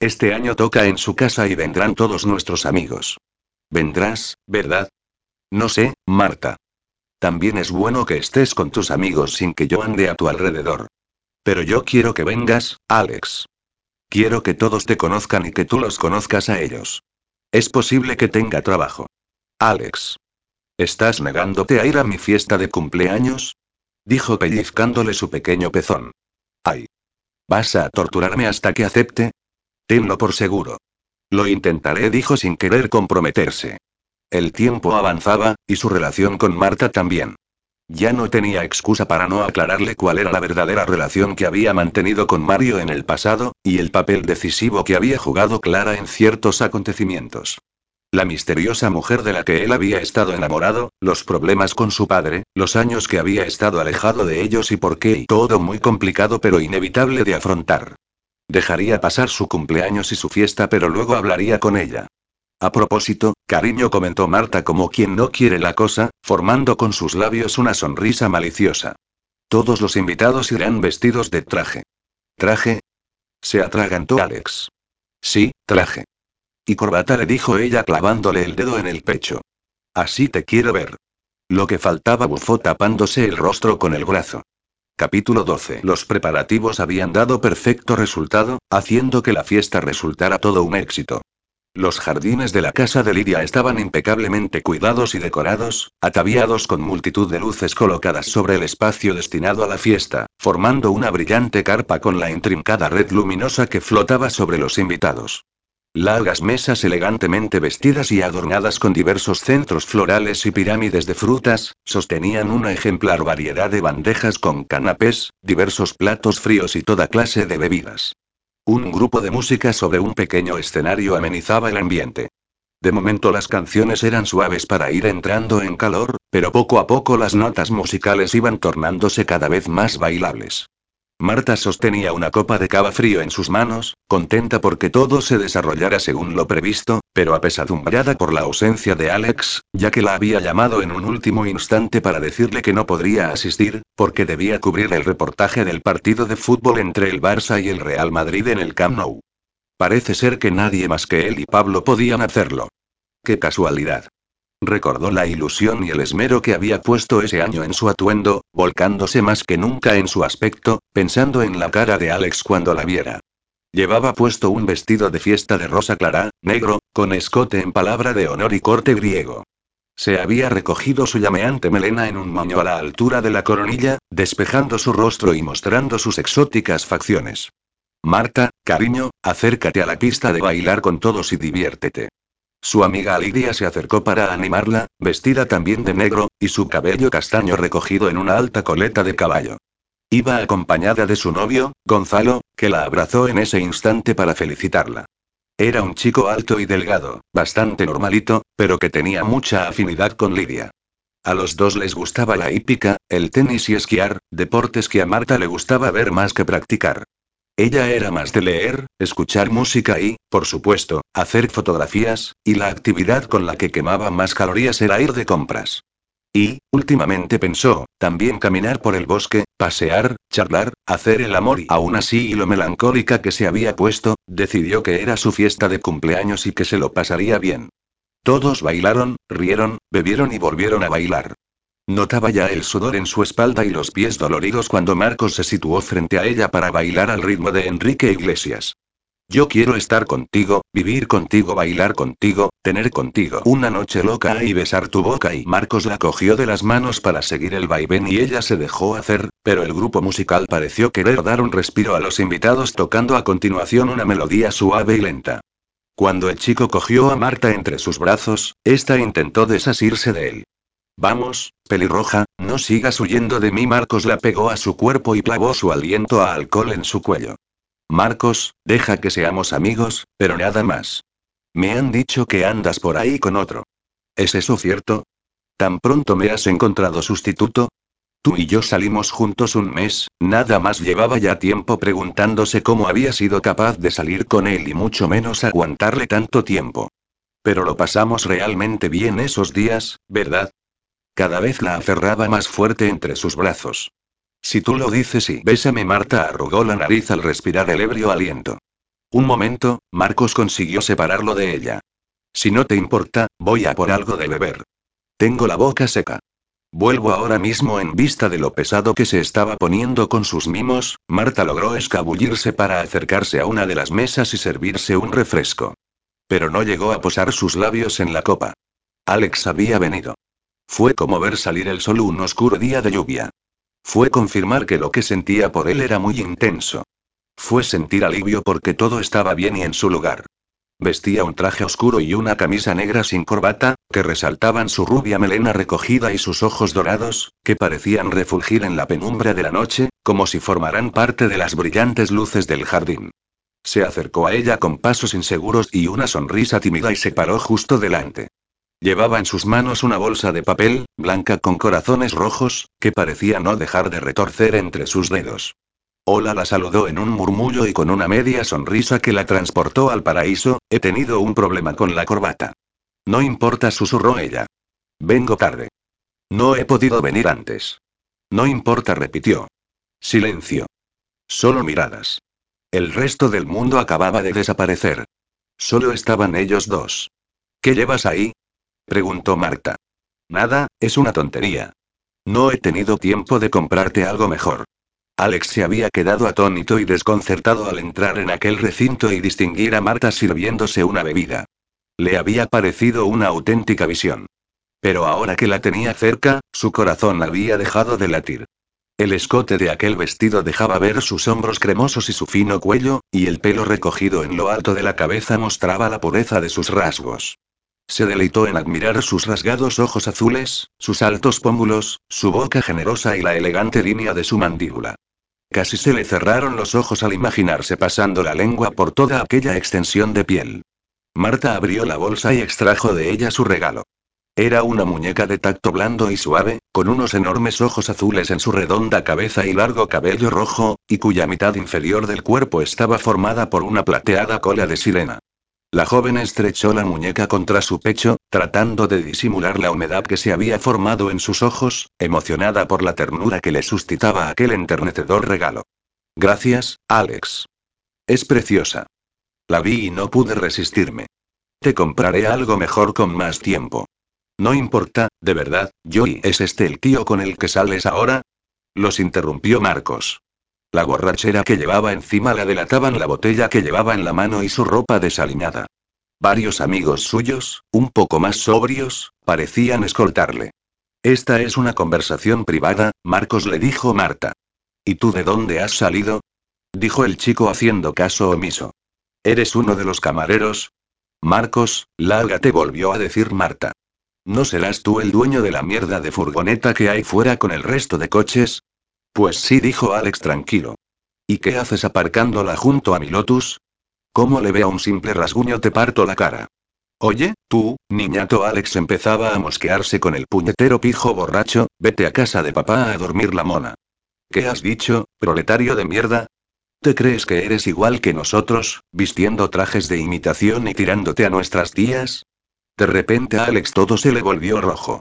Este año toca en su casa y vendrán todos nuestros amigos. Vendrás, ¿verdad? No sé, Marta. También es bueno que estés con tus amigos sin que yo ande a tu alrededor. Pero yo quiero que vengas, Alex. Quiero que todos te conozcan y que tú los conozcas a ellos. Es posible que tenga trabajo. Alex. ¿Estás negándote a ir a mi fiesta de cumpleaños? Dijo pellizcándole su pequeño pezón. Ay. ¿Vas a torturarme hasta que acepte? Tenlo por seguro. Lo intentaré, dijo sin querer comprometerse. El tiempo avanzaba, y su relación con Marta también. Ya no tenía excusa para no aclararle cuál era la verdadera relación que había mantenido con Mario en el pasado, y el papel decisivo que había jugado Clara en ciertos acontecimientos. La misteriosa mujer de la que él había estado enamorado, los problemas con su padre, los años que había estado alejado de ellos y por qué y todo muy complicado pero inevitable de afrontar. Dejaría pasar su cumpleaños y su fiesta pero luego hablaría con ella. A propósito, cariño comentó Marta como quien no quiere la cosa, formando con sus labios una sonrisa maliciosa. Todos los invitados irán vestidos de traje. ¿Traje? Se atragantó Alex. Sí, traje. Y corbata le dijo ella clavándole el dedo en el pecho. Así te quiero ver. Lo que faltaba bufó tapándose el rostro con el brazo. Capítulo 12. Los preparativos habían dado perfecto resultado, haciendo que la fiesta resultara todo un éxito. Los jardines de la casa de Lidia estaban impecablemente cuidados y decorados, ataviados con multitud de luces colocadas sobre el espacio destinado a la fiesta, formando una brillante carpa con la intrincada red luminosa que flotaba sobre los invitados. Largas mesas elegantemente vestidas y adornadas con diversos centros florales y pirámides de frutas, sostenían una ejemplar variedad de bandejas con canapés, diversos platos fríos y toda clase de bebidas. Un grupo de música sobre un pequeño escenario amenizaba el ambiente. De momento las canciones eran suaves para ir entrando en calor, pero poco a poco las notas musicales iban tornándose cada vez más bailables. Marta sostenía una copa de cava frío en sus manos, contenta porque todo se desarrollara según lo previsto, pero apesadumbrada por la ausencia de Alex, ya que la había llamado en un último instante para decirle que no podría asistir, porque debía cubrir el reportaje del partido de fútbol entre el Barça y el Real Madrid en el Camp Nou. Parece ser que nadie más que él y Pablo podían hacerlo. ¡Qué casualidad! Recordó la ilusión y el esmero que había puesto ese año en su atuendo, volcándose más que nunca en su aspecto, pensando en la cara de Alex cuando la viera. Llevaba puesto un vestido de fiesta de rosa clara, negro, con escote en palabra de honor y corte griego. Se había recogido su llameante melena en un moño a la altura de la coronilla, despejando su rostro y mostrando sus exóticas facciones. Marta, cariño, acércate a la pista de bailar con todos y diviértete. Su amiga Lidia se acercó para animarla, vestida también de negro, y su cabello castaño recogido en una alta coleta de caballo. Iba acompañada de su novio, Gonzalo, que la abrazó en ese instante para felicitarla. Era un chico alto y delgado, bastante normalito, pero que tenía mucha afinidad con Lidia. A los dos les gustaba la hípica, el tenis y esquiar, deportes que a Marta le gustaba ver más que practicar. Ella era más de leer, escuchar música y, por supuesto, hacer fotografías, y la actividad con la que quemaba más calorías era ir de compras. Y, últimamente pensó, también caminar por el bosque, pasear, charlar, hacer el amor y aún así y lo melancólica que se había puesto, decidió que era su fiesta de cumpleaños y que se lo pasaría bien. Todos bailaron, rieron, bebieron y volvieron a bailar. Notaba ya el sudor en su espalda y los pies doloridos cuando Marcos se situó frente a ella para bailar al ritmo de Enrique Iglesias. Yo quiero estar contigo, vivir contigo, bailar contigo, tener contigo una noche loca y besar tu boca y Marcos la cogió de las manos para seguir el vaivén y ella se dejó hacer, pero el grupo musical pareció querer dar un respiro a los invitados tocando a continuación una melodía suave y lenta. Cuando el chico cogió a Marta entre sus brazos, ésta intentó desasirse de él. Vamos, pelirroja, no sigas huyendo de mí. Marcos la pegó a su cuerpo y clavó su aliento a alcohol en su cuello. Marcos, deja que seamos amigos, pero nada más. Me han dicho que andas por ahí con otro. ¿Es eso cierto? ¿Tan pronto me has encontrado sustituto? Tú y yo salimos juntos un mes, nada más llevaba ya tiempo preguntándose cómo había sido capaz de salir con él y mucho menos aguantarle tanto tiempo. Pero lo pasamos realmente bien esos días, ¿verdad? Cada vez la aferraba más fuerte entre sus brazos. Si tú lo dices y bésame, Marta arrugó la nariz al respirar el ebrio aliento. Un momento, Marcos consiguió separarlo de ella. Si no te importa, voy a por algo de beber. Tengo la boca seca. Vuelvo ahora mismo en vista de lo pesado que se estaba poniendo con sus mimos, Marta logró escabullirse para acercarse a una de las mesas y servirse un refresco. Pero no llegó a posar sus labios en la copa. Alex había venido. Fue como ver salir el sol un oscuro día de lluvia. Fue confirmar que lo que sentía por él era muy intenso. Fue sentir alivio porque todo estaba bien y en su lugar. Vestía un traje oscuro y una camisa negra sin corbata, que resaltaban su rubia melena recogida y sus ojos dorados, que parecían refulgir en la penumbra de la noche, como si formaran parte de las brillantes luces del jardín. Se acercó a ella con pasos inseguros y una sonrisa tímida y se paró justo delante. Llevaba en sus manos una bolsa de papel, blanca con corazones rojos, que parecía no dejar de retorcer entre sus dedos. Hola la saludó en un murmullo y con una media sonrisa que la transportó al paraíso, he tenido un problema con la corbata. No importa, susurró ella. Vengo tarde. No he podido venir antes. No importa, repitió. Silencio. Solo miradas. El resto del mundo acababa de desaparecer. Solo estaban ellos dos. ¿Qué llevas ahí? Preguntó Marta. Nada, es una tontería. No he tenido tiempo de comprarte algo mejor. Alex se había quedado atónito y desconcertado al entrar en aquel recinto y distinguir a Marta sirviéndose una bebida. Le había parecido una auténtica visión. Pero ahora que la tenía cerca, su corazón había dejado de latir. El escote de aquel vestido dejaba ver sus hombros cremosos y su fino cuello, y el pelo recogido en lo alto de la cabeza mostraba la pureza de sus rasgos. Se deleitó en admirar sus rasgados ojos azules, sus altos pómulos, su boca generosa y la elegante línea de su mandíbula. Casi se le cerraron los ojos al imaginarse pasando la lengua por toda aquella extensión de piel. Marta abrió la bolsa y extrajo de ella su regalo. Era una muñeca de tacto blando y suave, con unos enormes ojos azules en su redonda cabeza y largo cabello rojo, y cuya mitad inferior del cuerpo estaba formada por una plateada cola de sirena. La joven estrechó la muñeca contra su pecho, tratando de disimular la humedad que se había formado en sus ojos, emocionada por la ternura que le suscitaba aquel enternecedor regalo. Gracias, Alex. Es preciosa. La vi y no pude resistirme. Te compraré algo mejor con más tiempo. No importa, de verdad, Joey, ¿es este el tío con el que sales ahora? Los interrumpió Marcos. La borrachera que llevaba encima la delataban la botella que llevaba en la mano y su ropa desaliñada. Varios amigos suyos, un poco más sobrios, parecían escoltarle. Esta es una conversación privada, Marcos le dijo Marta. ¿Y tú de dónde has salido? dijo el chico haciendo caso omiso. ¿Eres uno de los camareros? Marcos, lárgate, volvió a decir Marta. ¿No serás tú el dueño de la mierda de furgoneta que hay fuera con el resto de coches? Pues sí, dijo Alex tranquilo. ¿Y qué haces aparcándola junto a mi Lotus? ¿Cómo le veo un simple rasguño te parto la cara? Oye, tú, niñato Alex empezaba a mosquearse con el puñetero pijo borracho, vete a casa de papá a dormir la mona. ¿Qué has dicho, proletario de mierda? ¿Te crees que eres igual que nosotros, vistiendo trajes de imitación y tirándote a nuestras tías? De repente a Alex todo se le volvió rojo.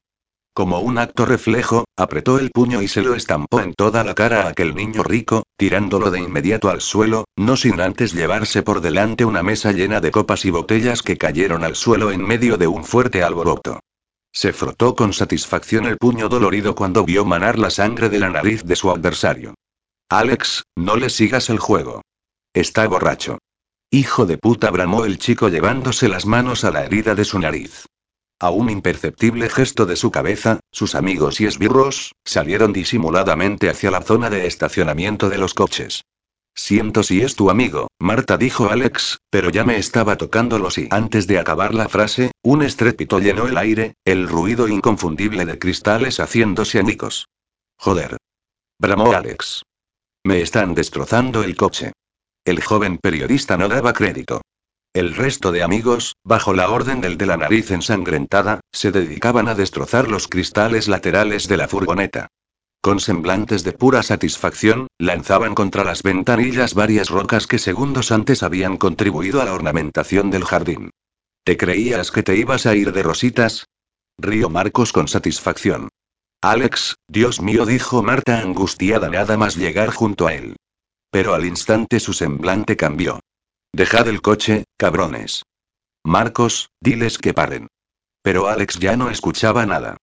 Como un acto reflejo, apretó el puño y se lo estampó en toda la cara a aquel niño rico, tirándolo de inmediato al suelo, no sin antes llevarse por delante una mesa llena de copas y botellas que cayeron al suelo en medio de un fuerte alboroto. Se frotó con satisfacción el puño dolorido cuando vio manar la sangre de la nariz de su adversario. Alex, no le sigas el juego. Está borracho. Hijo de puta, bramó el chico llevándose las manos a la herida de su nariz. A un imperceptible gesto de su cabeza, sus amigos y esbirros, salieron disimuladamente hacia la zona de estacionamiento de los coches. Siento si es tu amigo, Marta dijo Alex, pero ya me estaba tocando los y antes de acabar la frase, un estrépito llenó el aire, el ruido inconfundible de cristales haciéndose anicos. Joder. Bramó Alex. Me están destrozando el coche. El joven periodista no daba crédito. El resto de amigos, bajo la orden del de la nariz ensangrentada, se dedicaban a destrozar los cristales laterales de la furgoneta. Con semblantes de pura satisfacción, lanzaban contra las ventanillas varias rocas que segundos antes habían contribuido a la ornamentación del jardín. ¿Te creías que te ibas a ir de rositas? Río Marcos con satisfacción. Alex, Dios mío, dijo Marta angustiada nada más llegar junto a él. Pero al instante su semblante cambió. Dejad el coche, cabrones. Marcos, diles que paren. Pero Alex ya no escuchaba nada.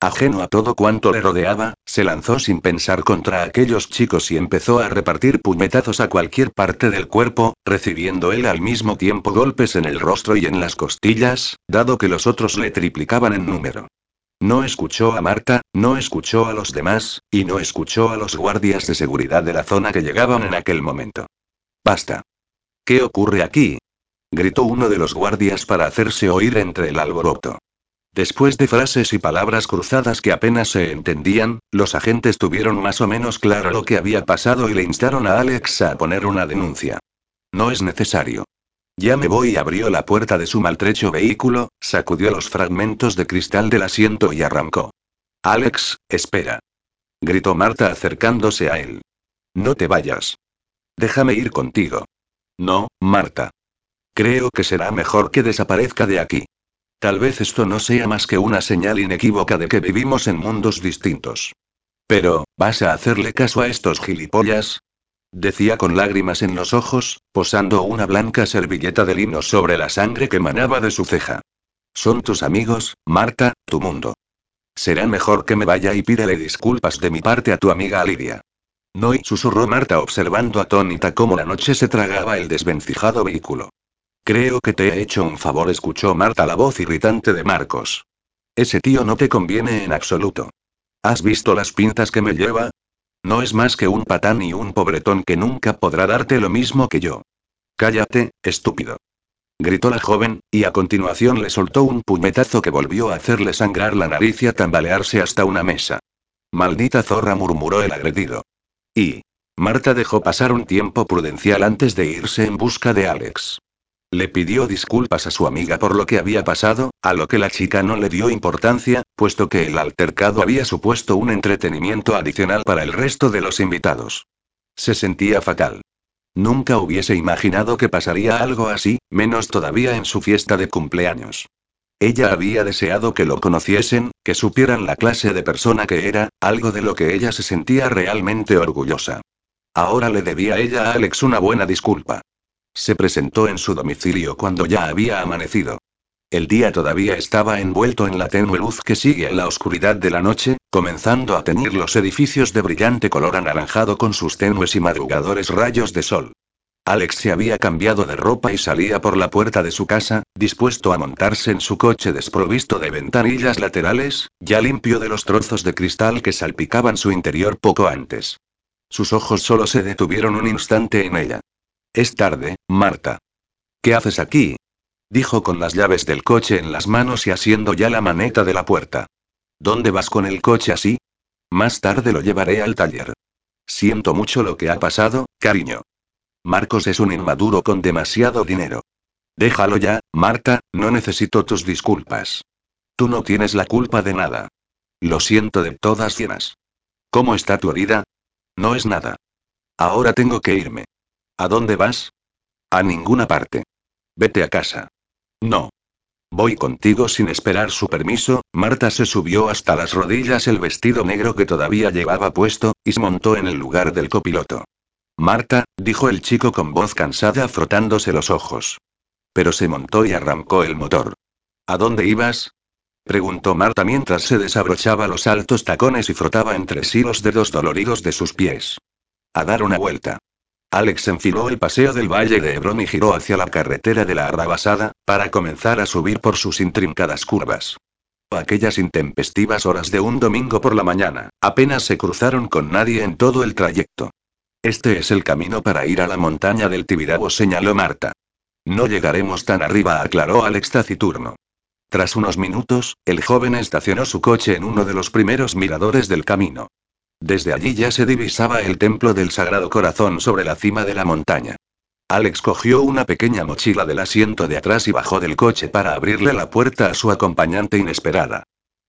Ajeno a todo cuanto le rodeaba, se lanzó sin pensar contra aquellos chicos y empezó a repartir puñetazos a cualquier parte del cuerpo, recibiendo él al mismo tiempo golpes en el rostro y en las costillas, dado que los otros le triplicaban en número. No escuchó a Marta, no escuchó a los demás, y no escuchó a los guardias de seguridad de la zona que llegaban en aquel momento. Basta. ¿Qué ocurre aquí? gritó uno de los guardias para hacerse oír entre el alboroto. Después de frases y palabras cruzadas que apenas se entendían, los agentes tuvieron más o menos claro lo que había pasado y le instaron a Alex a poner una denuncia. No es necesario. Ya me voy, abrió la puerta de su maltrecho vehículo, sacudió los fragmentos de cristal del asiento y arrancó. Alex, espera. Gritó Marta acercándose a él. No te vayas. Déjame ir contigo. No, Marta. Creo que será mejor que desaparezca de aquí. Tal vez esto no sea más que una señal inequívoca de que vivimos en mundos distintos. Pero, ¿vas a hacerle caso a estos gilipollas? Decía con lágrimas en los ojos, posando una blanca servilleta de lino sobre la sangre que manaba de su ceja. Son tus amigos, Marta, tu mundo. Será mejor que me vaya y pídele disculpas de mi parte a tu amiga Lidia. No, susurró Marta observando atónita cómo la noche se tragaba el desvencijado vehículo. Creo que te he hecho un favor, escuchó Marta la voz irritante de Marcos. Ese tío no te conviene en absoluto. ¿Has visto las pintas que me lleva? No es más que un patán y un pobretón que nunca podrá darte lo mismo que yo. Cállate, estúpido. Gritó la joven, y a continuación le soltó un puñetazo que volvió a hacerle sangrar la nariz y a tambalearse hasta una mesa. Maldita zorra, murmuró el agredido. Y. Marta dejó pasar un tiempo prudencial antes de irse en busca de Alex. Le pidió disculpas a su amiga por lo que había pasado, a lo que la chica no le dio importancia, puesto que el altercado había supuesto un entretenimiento adicional para el resto de los invitados. Se sentía fatal. Nunca hubiese imaginado que pasaría algo así, menos todavía en su fiesta de cumpleaños. Ella había deseado que lo conociesen, que supieran la clase de persona que era, algo de lo que ella se sentía realmente orgullosa. Ahora le debía ella a Alex una buena disculpa. Se presentó en su domicilio cuando ya había amanecido. El día todavía estaba envuelto en la tenue luz que sigue a la oscuridad de la noche, comenzando a teñir los edificios de brillante color anaranjado con sus tenues y madrugadores rayos de sol. Alex se había cambiado de ropa y salía por la puerta de su casa, dispuesto a montarse en su coche desprovisto de ventanillas laterales, ya limpio de los trozos de cristal que salpicaban su interior poco antes. Sus ojos solo se detuvieron un instante en ella. Es tarde, Marta. ¿Qué haces aquí? dijo con las llaves del coche en las manos y asiendo ya la maneta de la puerta. ¿Dónde vas con el coche así? Más tarde lo llevaré al taller. Siento mucho lo que ha pasado, cariño. Marcos es un inmaduro con demasiado dinero. Déjalo ya, Marta, no necesito tus disculpas. Tú no tienes la culpa de nada. Lo siento de todas llenas. ¿Cómo está tu herida? No es nada. Ahora tengo que irme. ¿A dónde vas? A ninguna parte. Vete a casa. No. Voy contigo sin esperar su permiso. Marta se subió hasta las rodillas el vestido negro que todavía llevaba puesto, y se montó en el lugar del copiloto. Marta, dijo el chico con voz cansada frotándose los ojos. Pero se montó y arrancó el motor. ¿A dónde ibas? preguntó Marta mientras se desabrochaba los altos tacones y frotaba entre sí los dedos doloridos de sus pies. A dar una vuelta. Alex enfiló el paseo del Valle de Hebrón y giró hacia la carretera de la Arrabasada, para comenzar a subir por sus intrincadas curvas. Aquellas intempestivas horas de un domingo por la mañana, apenas se cruzaron con nadie en todo el trayecto. Este es el camino para ir a la montaña del Tibidabo, señaló Marta. No llegaremos tan arriba, aclaró Alex taciturno. Tras unos minutos, el joven estacionó su coche en uno de los primeros miradores del camino. Desde allí ya se divisaba el templo del Sagrado Corazón sobre la cima de la montaña. Alex cogió una pequeña mochila del asiento de atrás y bajó del coche para abrirle la puerta a su acompañante inesperada.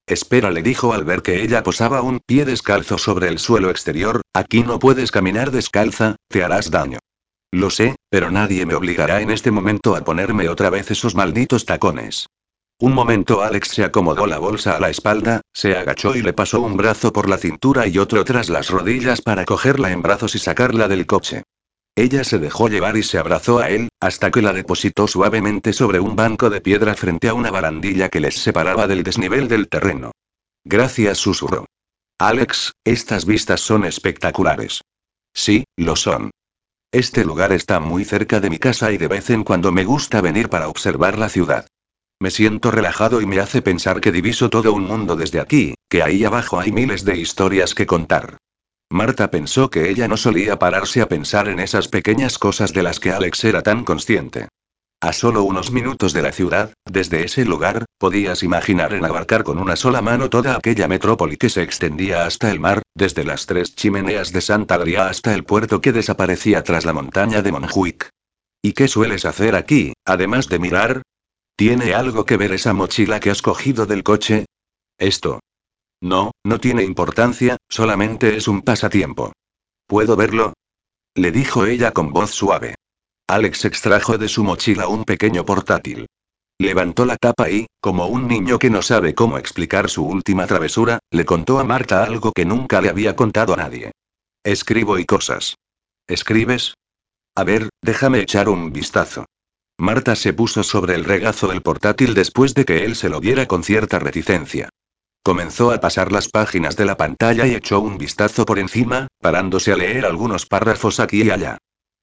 Espera, le dijo al ver que ella posaba un pie descalzo sobre el suelo exterior, aquí no puedes caminar descalza, te harás daño. Lo sé, pero nadie me obligará en este momento a ponerme otra vez esos malditos tacones. Un momento Alex se acomodó la bolsa a la espalda, se agachó y le pasó un brazo por la cintura y otro tras las rodillas para cogerla en brazos y sacarla del coche. Ella se dejó llevar y se abrazó a él, hasta que la depositó suavemente sobre un banco de piedra frente a una barandilla que les separaba del desnivel del terreno. Gracias, susurró. Alex, estas vistas son espectaculares. Sí, lo son. Este lugar está muy cerca de mi casa y de vez en cuando me gusta venir para observar la ciudad. Me siento relajado y me hace pensar que diviso todo un mundo desde aquí, que ahí abajo hay miles de historias que contar. Marta pensó que ella no solía pararse a pensar en esas pequeñas cosas de las que Alex era tan consciente. A solo unos minutos de la ciudad, desde ese lugar, podías imaginar en abarcar con una sola mano toda aquella metrópoli que se extendía hasta el mar, desde las tres chimeneas de Santa Adria hasta el puerto que desaparecía tras la montaña de Montjuic. ¿Y qué sueles hacer aquí, además de mirar? ¿Tiene algo que ver esa mochila que has cogido del coche? Esto, no, no tiene importancia, solamente es un pasatiempo. ¿Puedo verlo? Le dijo ella con voz suave. Alex extrajo de su mochila un pequeño portátil. Levantó la tapa y, como un niño que no sabe cómo explicar su última travesura, le contó a Marta algo que nunca le había contado a nadie. Escribo y cosas. ¿Escribes? A ver, déjame echar un vistazo. Marta se puso sobre el regazo del portátil después de que él se lo viera con cierta reticencia. Comenzó a pasar las páginas de la pantalla y echó un vistazo por encima, parándose a leer algunos párrafos aquí y allá.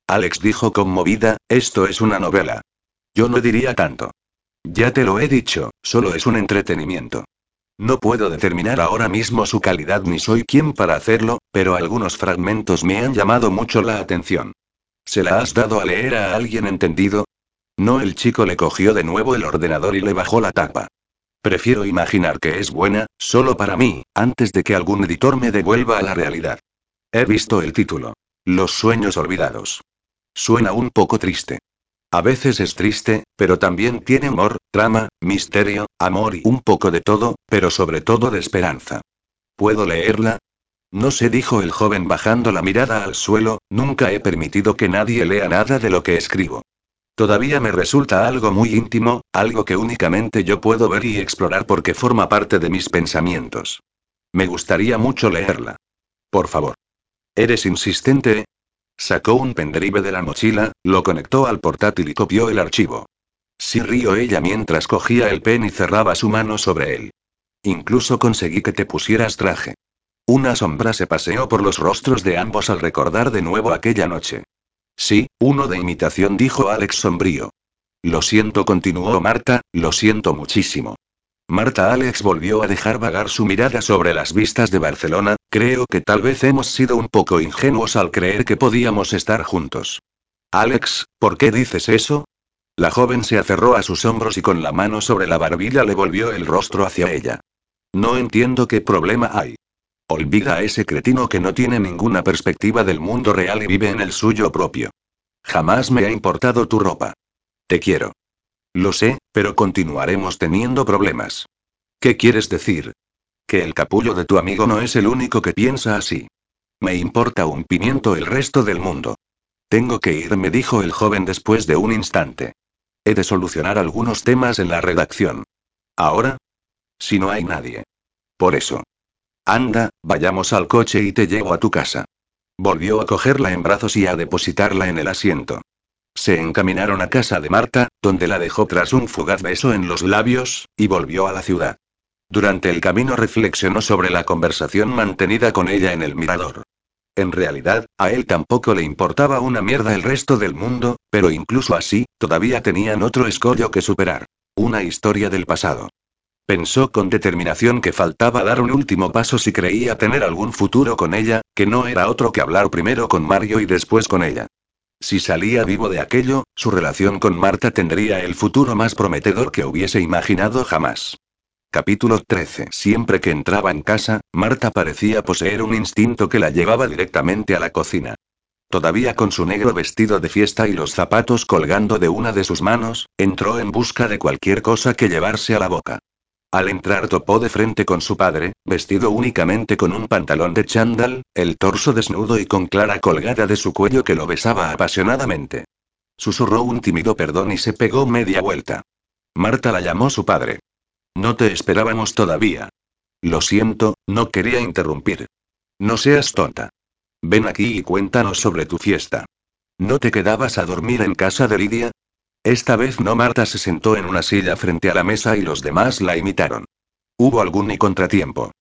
Alex dijo conmovida, esto es una novela. Yo no diría tanto. Ya te lo he dicho, solo es un entretenimiento. No puedo determinar ahora mismo su calidad ni soy quien para hacerlo, pero algunos fragmentos me han llamado mucho la atención. ¿Se la has dado a leer a alguien entendido? No, el chico le cogió de nuevo el ordenador y le bajó la tapa. Prefiero imaginar que es buena, solo para mí, antes de que algún editor me devuelva a la realidad. He visto el título. Los sueños olvidados. Suena un poco triste. A veces es triste, pero también tiene humor, trama, misterio, amor y un poco de todo, pero sobre todo de esperanza. ¿Puedo leerla? No sé, dijo el joven bajando la mirada al suelo, nunca he permitido que nadie lea nada de lo que escribo. Todavía me resulta algo muy íntimo, algo que únicamente yo puedo ver y explorar porque forma parte de mis pensamientos. Me gustaría mucho leerla. Por favor. ¿Eres insistente? Sacó un pendrive de la mochila, lo conectó al portátil y copió el archivo. Sí rió ella mientras cogía el pen y cerraba su mano sobre él. Incluso conseguí que te pusieras traje. Una sombra se paseó por los rostros de ambos al recordar de nuevo aquella noche. Sí, uno de imitación, dijo Alex sombrío. Lo siento, continuó Marta, lo siento muchísimo. Marta Alex volvió a dejar vagar su mirada sobre las vistas de Barcelona, creo que tal vez hemos sido un poco ingenuos al creer que podíamos estar juntos. Alex, ¿por qué dices eso? La joven se aferró a sus hombros y con la mano sobre la barbilla le volvió el rostro hacia ella. No entiendo qué problema hay. Olvida a ese cretino que no tiene ninguna perspectiva del mundo real y vive en el suyo propio. Jamás me ha importado tu ropa. Te quiero. Lo sé, pero continuaremos teniendo problemas. ¿Qué quieres decir? Que el capullo de tu amigo no es el único que piensa así. Me importa un pimiento el resto del mundo. Tengo que irme, dijo el joven después de un instante. He de solucionar algunos temas en la redacción. ¿Ahora? Si no hay nadie. Por eso. Anda, vayamos al coche y te llevo a tu casa. Volvió a cogerla en brazos y a depositarla en el asiento. Se encaminaron a casa de Marta, donde la dejó tras un fugaz beso en los labios, y volvió a la ciudad. Durante el camino reflexionó sobre la conversación mantenida con ella en el mirador. En realidad, a él tampoco le importaba una mierda el resto del mundo, pero incluso así, todavía tenían otro escollo que superar. Una historia del pasado. Pensó con determinación que faltaba dar un último paso si creía tener algún futuro con ella, que no era otro que hablar primero con Mario y después con ella. Si salía vivo de aquello, su relación con Marta tendría el futuro más prometedor que hubiese imaginado jamás. Capítulo 13. Siempre que entraba en casa, Marta parecía poseer un instinto que la llevaba directamente a la cocina. Todavía con su negro vestido de fiesta y los zapatos colgando de una de sus manos, entró en busca de cualquier cosa que llevarse a la boca. Al entrar topó de frente con su padre, vestido únicamente con un pantalón de chándal, el torso desnudo y con Clara colgada de su cuello que lo besaba apasionadamente. Susurró un tímido perdón y se pegó media vuelta. Marta la llamó su padre. No te esperábamos todavía. Lo siento, no quería interrumpir. No seas tonta. Ven aquí y cuéntanos sobre tu fiesta. ¿No te quedabas a dormir en casa de Lidia? Esta vez no Marta se sentó en una silla frente a la mesa y los demás la imitaron. ¿Hubo algún contratiempo?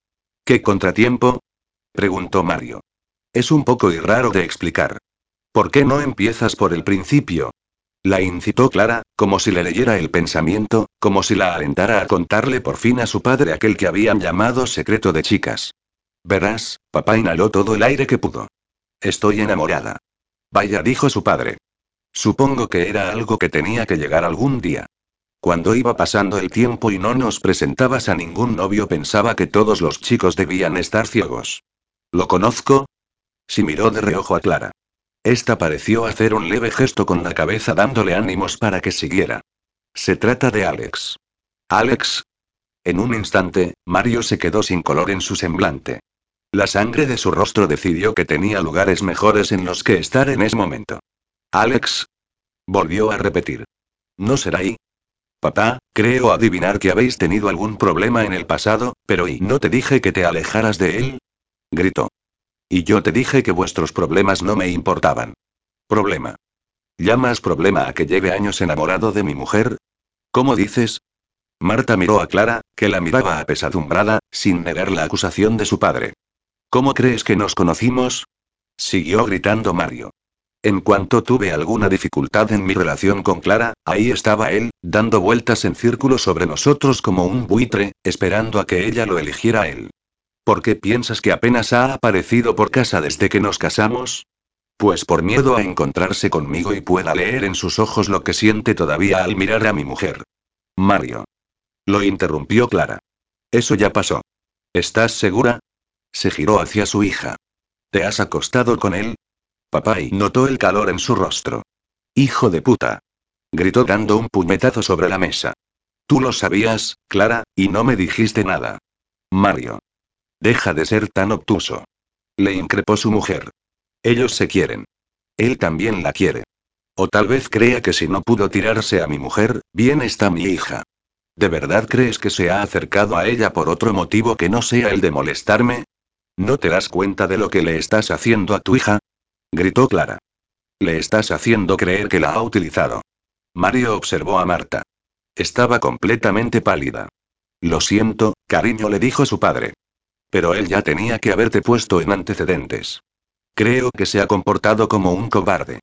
¿Qué contratiempo? preguntó Mario. Es un poco y raro de explicar. ¿Por qué no empiezas por el principio? La incitó Clara, como si le leyera el pensamiento, como si la alentara a contarle por fin a su padre aquel que habían llamado secreto de chicas. Verás, papá inhaló todo el aire que pudo. Estoy enamorada. Vaya, dijo su padre. Supongo que era algo que tenía que llegar algún día. Cuando iba pasando el tiempo y no nos presentabas a ningún novio pensaba que todos los chicos debían estar ciegos. ¿Lo conozco? Si miró de reojo a Clara. Esta pareció hacer un leve gesto con la cabeza dándole ánimos para que siguiera. Se trata de Alex. ¿Alex? En un instante, Mario se quedó sin color en su semblante. La sangre de su rostro decidió que tenía lugares mejores en los que estar en ese momento. Alex. Volvió a repetir. ¿No será ahí? Papá, creo adivinar que habéis tenido algún problema en el pasado, pero ¿y no te dije que te alejaras de él? Gritó. Y yo te dije que vuestros problemas no me importaban. Problema. ¿Llamas problema a que lleve años enamorado de mi mujer? ¿Cómo dices? Marta miró a Clara, que la miraba apesadumbrada, sin negar la acusación de su padre. ¿Cómo crees que nos conocimos? Siguió gritando Mario. En cuanto tuve alguna dificultad en mi relación con Clara, ahí estaba él, dando vueltas en círculo sobre nosotros como un buitre, esperando a que ella lo eligiera él. ¿Por qué piensas que apenas ha aparecido por casa desde que nos casamos? Pues por miedo a encontrarse conmigo y pueda leer en sus ojos lo que siente todavía al mirar a mi mujer. Mario. Lo interrumpió Clara. Eso ya pasó. ¿Estás segura? Se giró hacia su hija. ¿Te has acostado con él? Papá y notó el calor en su rostro. Hijo de puta. Gritó dando un puñetazo sobre la mesa. Tú lo sabías, Clara, y no me dijiste nada. Mario. Deja de ser tan obtuso. Le increpó su mujer. Ellos se quieren. Él también la quiere. O tal vez crea que si no pudo tirarse a mi mujer, bien está mi hija. ¿De verdad crees que se ha acercado a ella por otro motivo que no sea el de molestarme? ¿No te das cuenta de lo que le estás haciendo a tu hija? Gritó Clara. Le estás haciendo creer que la ha utilizado. Mario observó a Marta. Estaba completamente pálida. Lo siento, cariño, le dijo su padre. Pero él ya tenía que haberte puesto en antecedentes. Creo que se ha comportado como un cobarde.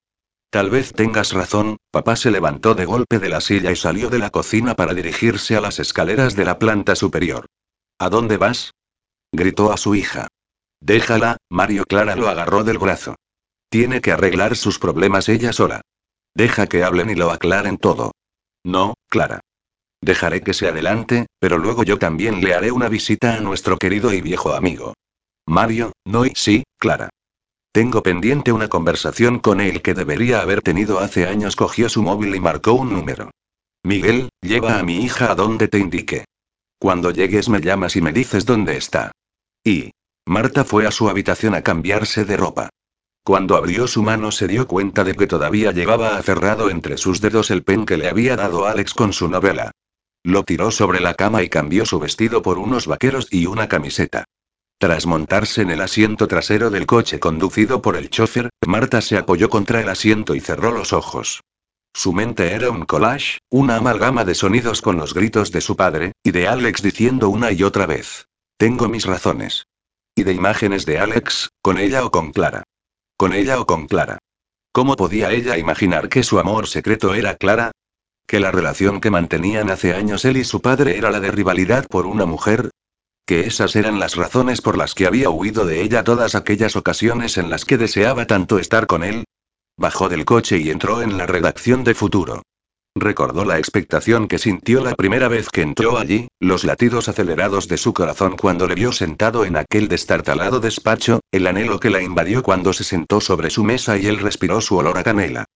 Tal vez tengas razón, papá se levantó de golpe de la silla y salió de la cocina para dirigirse a las escaleras de la planta superior. ¿A dónde vas? gritó a su hija. Déjala, Mario Clara lo agarró del brazo. Tiene que arreglar sus problemas ella sola. Deja que hablen y lo aclaren todo. No, Clara. Dejaré que se adelante, pero luego yo también le haré una visita a nuestro querido y viejo amigo. Mario, no y sí, Clara. Tengo pendiente una conversación con él que debería haber tenido hace años. Cogió su móvil y marcó un número. Miguel, lleva a mi hija a donde te indique. Cuando llegues me llamas y me dices dónde está. Y. Marta fue a su habitación a cambiarse de ropa. Cuando abrió su mano se dio cuenta de que todavía llevaba aferrado entre sus dedos el pen que le había dado Alex con su novela. Lo tiró sobre la cama y cambió su vestido por unos vaqueros y una camiseta. Tras montarse en el asiento trasero del coche conducido por el chofer, Marta se apoyó contra el asiento y cerró los ojos. Su mente era un collage, una amalgama de sonidos con los gritos de su padre, y de Alex diciendo una y otra vez. Tengo mis razones. Y de imágenes de Alex, con ella o con Clara. ¿Con ella o con Clara? ¿Cómo podía ella imaginar que su amor secreto era Clara? ¿Que la relación que mantenían hace años él y su padre era la de rivalidad por una mujer? ¿Que esas eran las razones por las que había huido de ella todas aquellas ocasiones en las que deseaba tanto estar con él? Bajó del coche y entró en la redacción de Futuro. Recordó la expectación que sintió la primera vez que entró allí, los latidos acelerados de su corazón cuando le vio sentado en aquel destartalado despacho, el anhelo que la invadió cuando se sentó sobre su mesa y él respiró su olor a canela.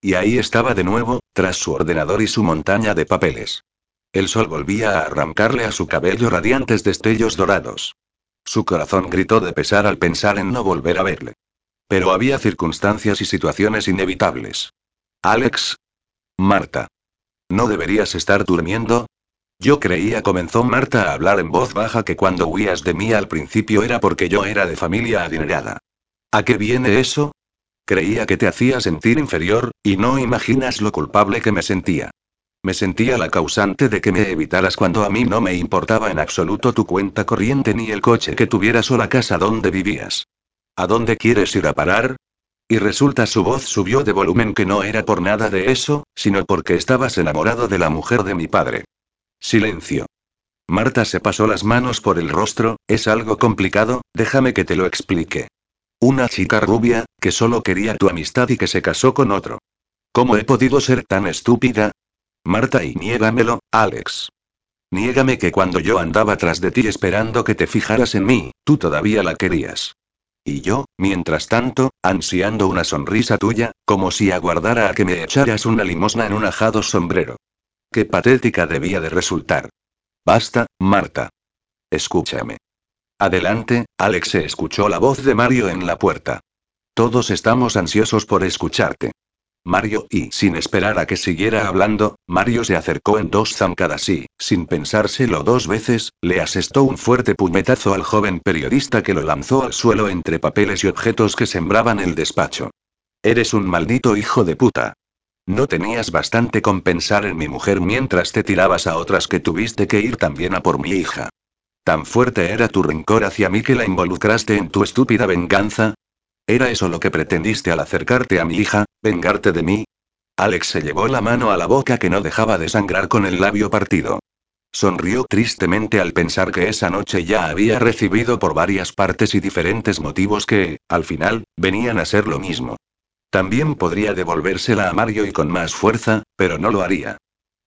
Y ahí estaba de nuevo, tras su ordenador y su montaña de papeles. El sol volvía a arrancarle a su cabello radiantes destellos dorados. Su corazón gritó de pesar al pensar en no volver a verle. Pero había circunstancias y situaciones inevitables. Alex, Marta. ¿No deberías estar durmiendo? Yo creía, comenzó Marta a hablar en voz baja, que cuando huías de mí al principio era porque yo era de familia adinerada. ¿A qué viene eso? Creía que te hacía sentir inferior, y no imaginas lo culpable que me sentía. Me sentía la causante de que me evitaras cuando a mí no me importaba en absoluto tu cuenta corriente ni el coche que tuvieras o la casa donde vivías. ¿A dónde quieres ir a parar? Y resulta su voz subió de volumen que no era por nada de eso, sino porque estabas enamorado de la mujer de mi padre. Silencio. Marta se pasó las manos por el rostro, es algo complicado, déjame que te lo explique. Una chica rubia, que solo quería tu amistad y que se casó con otro. ¿Cómo he podido ser tan estúpida? Marta y niégamelo, Alex. Niégame que cuando yo andaba tras de ti esperando que te fijaras en mí, tú todavía la querías. Y yo, mientras tanto, ansiando una sonrisa tuya, como si aguardara a que me echaras una limosna en un ajado sombrero. Qué patética debía de resultar. Basta, Marta. Escúchame. Adelante, Alex se escuchó la voz de Mario en la puerta. Todos estamos ansiosos por escucharte. Mario, y sin esperar a que siguiera hablando, Mario se acercó en dos zancadas y, sin pensárselo dos veces, le asestó un fuerte puñetazo al joven periodista que lo lanzó al suelo entre papeles y objetos que sembraban el despacho. Eres un maldito hijo de puta. No tenías bastante con pensar en mi mujer mientras te tirabas a otras que tuviste que ir también a por mi hija. Tan fuerte era tu rencor hacia mí que la involucraste en tu estúpida venganza, ¿Era eso lo que pretendiste al acercarte a mi hija, vengarte de mí? Alex se llevó la mano a la boca que no dejaba de sangrar con el labio partido. Sonrió tristemente al pensar que esa noche ya había recibido por varias partes y diferentes motivos que, al final, venían a ser lo mismo. También podría devolvérsela a Mario y con más fuerza, pero no lo haría.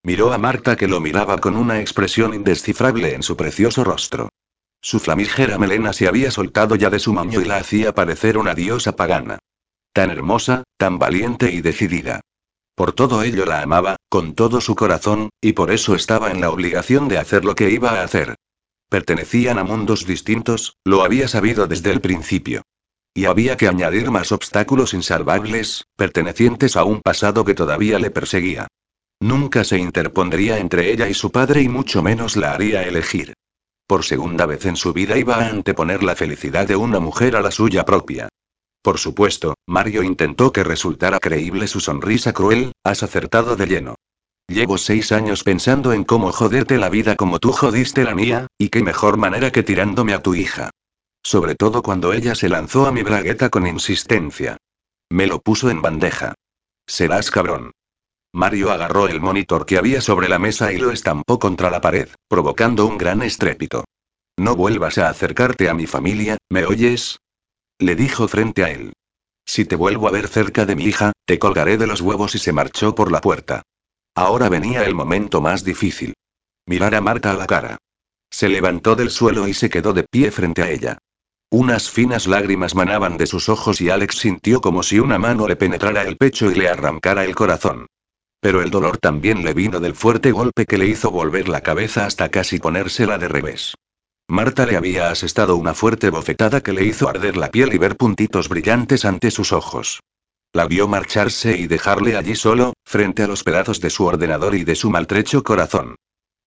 Miró a Marta que lo miraba con una expresión indescifrable en su precioso rostro. Su flamígera melena se había soltado ya de su maño y la hacía parecer una diosa pagana. Tan hermosa, tan valiente y decidida. Por todo ello la amaba, con todo su corazón, y por eso estaba en la obligación de hacer lo que iba a hacer. Pertenecían a mundos distintos, lo había sabido desde el principio. Y había que añadir más obstáculos insalvables, pertenecientes a un pasado que todavía le perseguía. Nunca se interpondría entre ella y su padre y mucho menos la haría elegir. Por segunda vez en su vida iba a anteponer la felicidad de una mujer a la suya propia. Por supuesto, Mario intentó que resultara creíble su sonrisa cruel, has acertado de lleno. Llevo seis años pensando en cómo joderte la vida como tú jodiste la mía, y qué mejor manera que tirándome a tu hija. Sobre todo cuando ella se lanzó a mi bragueta con insistencia. Me lo puso en bandeja. Serás cabrón. Mario agarró el monitor que había sobre la mesa y lo estampó contra la pared, provocando un gran estrépito. No vuelvas a acercarte a mi familia, ¿me oyes? Le dijo frente a él. Si te vuelvo a ver cerca de mi hija, te colgaré de los huevos y se marchó por la puerta. Ahora venía el momento más difícil. Mirar a Marta a la cara. Se levantó del suelo y se quedó de pie frente a ella. Unas finas lágrimas manaban de sus ojos y Alex sintió como si una mano le penetrara el pecho y le arrancara el corazón. Pero el dolor también le vino del fuerte golpe que le hizo volver la cabeza hasta casi ponérsela de revés. Marta le había asestado una fuerte bofetada que le hizo arder la piel y ver puntitos brillantes ante sus ojos. La vio marcharse y dejarle allí solo, frente a los pedazos de su ordenador y de su maltrecho corazón.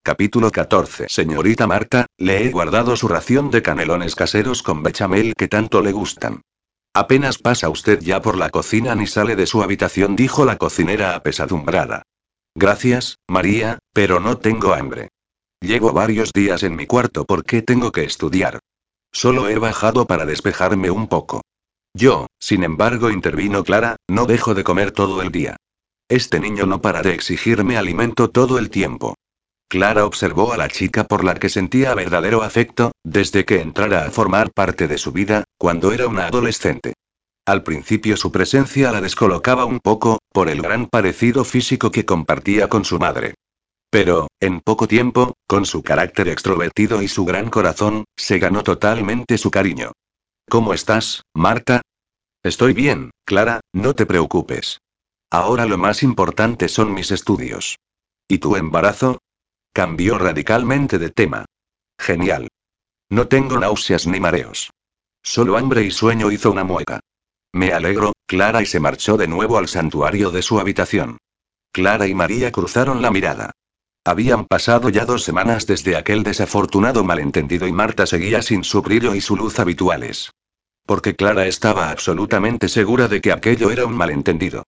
Capítulo 14. Señorita Marta, le he guardado su ración de canelones caseros con bechamel que tanto le gustan. Apenas pasa usted ya por la cocina ni sale de su habitación, dijo la cocinera apesadumbrada. Gracias, María, pero no tengo hambre. Llevo varios días en mi cuarto porque tengo que estudiar. Solo he bajado para despejarme un poco. Yo, sin embargo, intervino Clara, no dejo de comer todo el día. Este niño no para de exigirme alimento todo el tiempo. Clara observó a la chica por la que sentía verdadero afecto, desde que entrara a formar parte de su vida, cuando era una adolescente. Al principio su presencia la descolocaba un poco, por el gran parecido físico que compartía con su madre. Pero, en poco tiempo, con su carácter extrovertido y su gran corazón, se ganó totalmente su cariño. ¿Cómo estás, Marta? Estoy bien, Clara, no te preocupes. Ahora lo más importante son mis estudios. ¿Y tu embarazo? Cambió radicalmente de tema. Genial. No tengo náuseas ni mareos. Solo hambre y sueño hizo una mueca. Me alegro, Clara y se marchó de nuevo al santuario de su habitación. Clara y María cruzaron la mirada. Habían pasado ya dos semanas desde aquel desafortunado malentendido y Marta seguía sin su brillo y su luz habituales. Porque Clara estaba absolutamente segura de que aquello era un malentendido.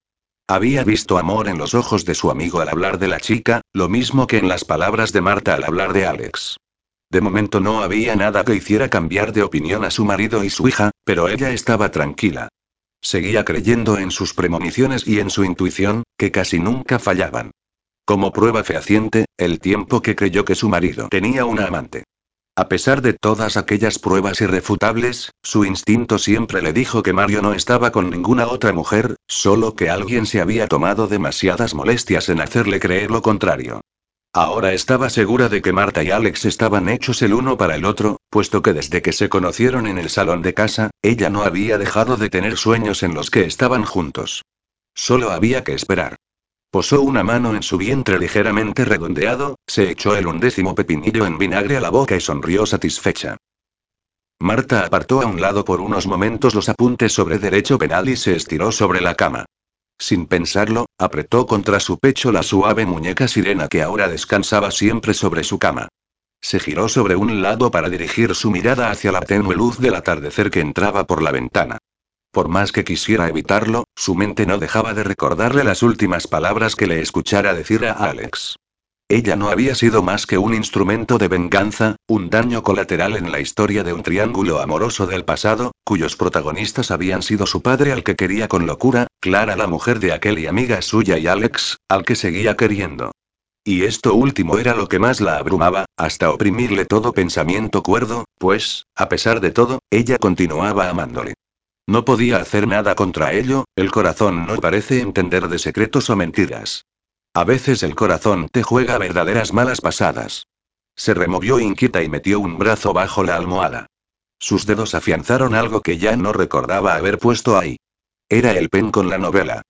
Había visto amor en los ojos de su amigo al hablar de la chica, lo mismo que en las palabras de Marta al hablar de Alex. De momento no había nada que hiciera cambiar de opinión a su marido y su hija, pero ella estaba tranquila. Seguía creyendo en sus premoniciones y en su intuición, que casi nunca fallaban. Como prueba fehaciente, el tiempo que creyó que su marido tenía una amante. A pesar de todas aquellas pruebas irrefutables, su instinto siempre le dijo que Mario no estaba con ninguna otra mujer, solo que alguien se había tomado demasiadas molestias en hacerle creer lo contrario. Ahora estaba segura de que Marta y Alex estaban hechos el uno para el otro, puesto que desde que se conocieron en el salón de casa, ella no había dejado de tener sueños en los que estaban juntos. Solo había que esperar. Posó una mano en su vientre ligeramente redondeado, se echó el undécimo pepinillo en vinagre a la boca y sonrió satisfecha. Marta apartó a un lado por unos momentos los apuntes sobre derecho penal y se estiró sobre la cama. Sin pensarlo, apretó contra su pecho la suave muñeca sirena que ahora descansaba siempre sobre su cama. Se giró sobre un lado para dirigir su mirada hacia la tenue luz del atardecer que entraba por la ventana. Por más que quisiera evitarlo, su mente no dejaba de recordarle las últimas palabras que le escuchara decir a Alex. Ella no había sido más que un instrumento de venganza, un daño colateral en la historia de un triángulo amoroso del pasado, cuyos protagonistas habían sido su padre al que quería con locura, Clara la mujer de aquel y amiga suya y Alex, al que seguía queriendo. Y esto último era lo que más la abrumaba, hasta oprimirle todo pensamiento cuerdo, pues, a pesar de todo, ella continuaba amándole. No podía hacer nada contra ello, el corazón no parece entender de secretos o mentiras. A veces el corazón te juega verdaderas malas pasadas. Se removió inquieta y metió un brazo bajo la almohada. Sus dedos afianzaron algo que ya no recordaba haber puesto ahí. Era el pen con la novela.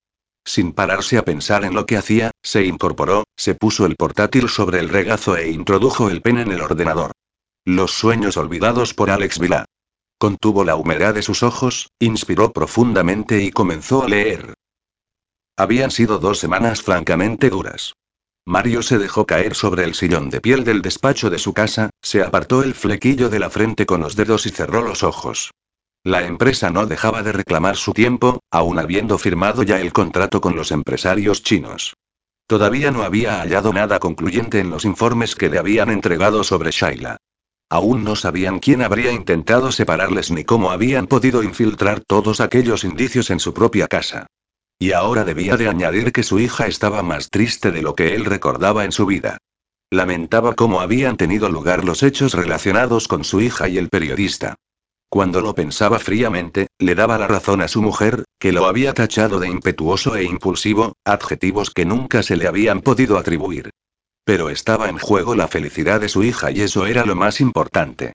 sin pararse a pensar en lo que hacía, se incorporó, se puso el portátil sobre el regazo e introdujo el pen en el ordenador. Los sueños olvidados por Alex Vila. Contuvo la humedad de sus ojos, inspiró profundamente y comenzó a leer. Habían sido dos semanas francamente duras. Mario se dejó caer sobre el sillón de piel del despacho de su casa, se apartó el flequillo de la frente con los dedos y cerró los ojos. La empresa no dejaba de reclamar su tiempo, aun habiendo firmado ya el contrato con los empresarios chinos. Todavía no había hallado nada concluyente en los informes que le habían entregado sobre Shaila. Aún no sabían quién habría intentado separarles ni cómo habían podido infiltrar todos aquellos indicios en su propia casa. Y ahora debía de añadir que su hija estaba más triste de lo que él recordaba en su vida. Lamentaba cómo habían tenido lugar los hechos relacionados con su hija y el periodista. Cuando lo pensaba fríamente, le daba la razón a su mujer, que lo había tachado de impetuoso e impulsivo, adjetivos que nunca se le habían podido atribuir. Pero estaba en juego la felicidad de su hija y eso era lo más importante.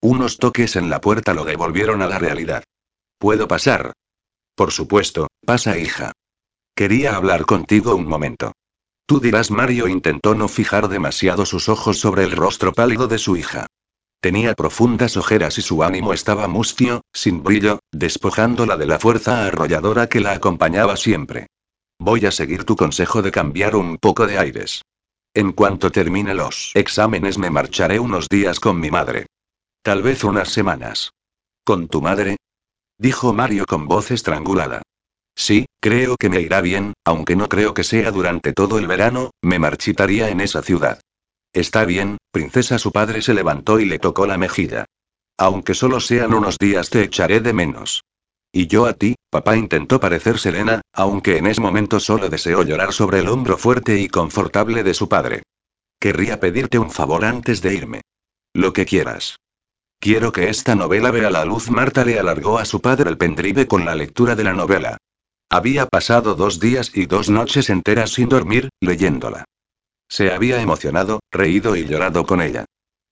Unos toques en la puerta lo devolvieron a la realidad. ¿Puedo pasar? Por supuesto, pasa hija. Quería hablar contigo un momento. Tú dirás Mario intentó no fijar demasiado sus ojos sobre el rostro pálido de su hija. Tenía profundas ojeras y su ánimo estaba mustio, sin brillo, despojándola de la fuerza arrolladora que la acompañaba siempre. Voy a seguir tu consejo de cambiar un poco de aires. En cuanto termine los exámenes me marcharé unos días con mi madre. Tal vez unas semanas. ¿Con tu madre? Dijo Mario con voz estrangulada. Sí, creo que me irá bien, aunque no creo que sea durante todo el verano, me marchitaría en esa ciudad. Está bien, princesa. Su padre se levantó y le tocó la mejilla. Aunque solo sean unos días te echaré de menos. Y yo a ti, papá intentó parecer serena, aunque en ese momento solo deseó llorar sobre el hombro fuerte y confortable de su padre. Querría pedirte un favor antes de irme. Lo que quieras. Quiero que esta novela vea la luz. Marta le alargó a su padre el pendrive con la lectura de la novela. Había pasado dos días y dos noches enteras sin dormir, leyéndola. Se había emocionado, reído y llorado con ella.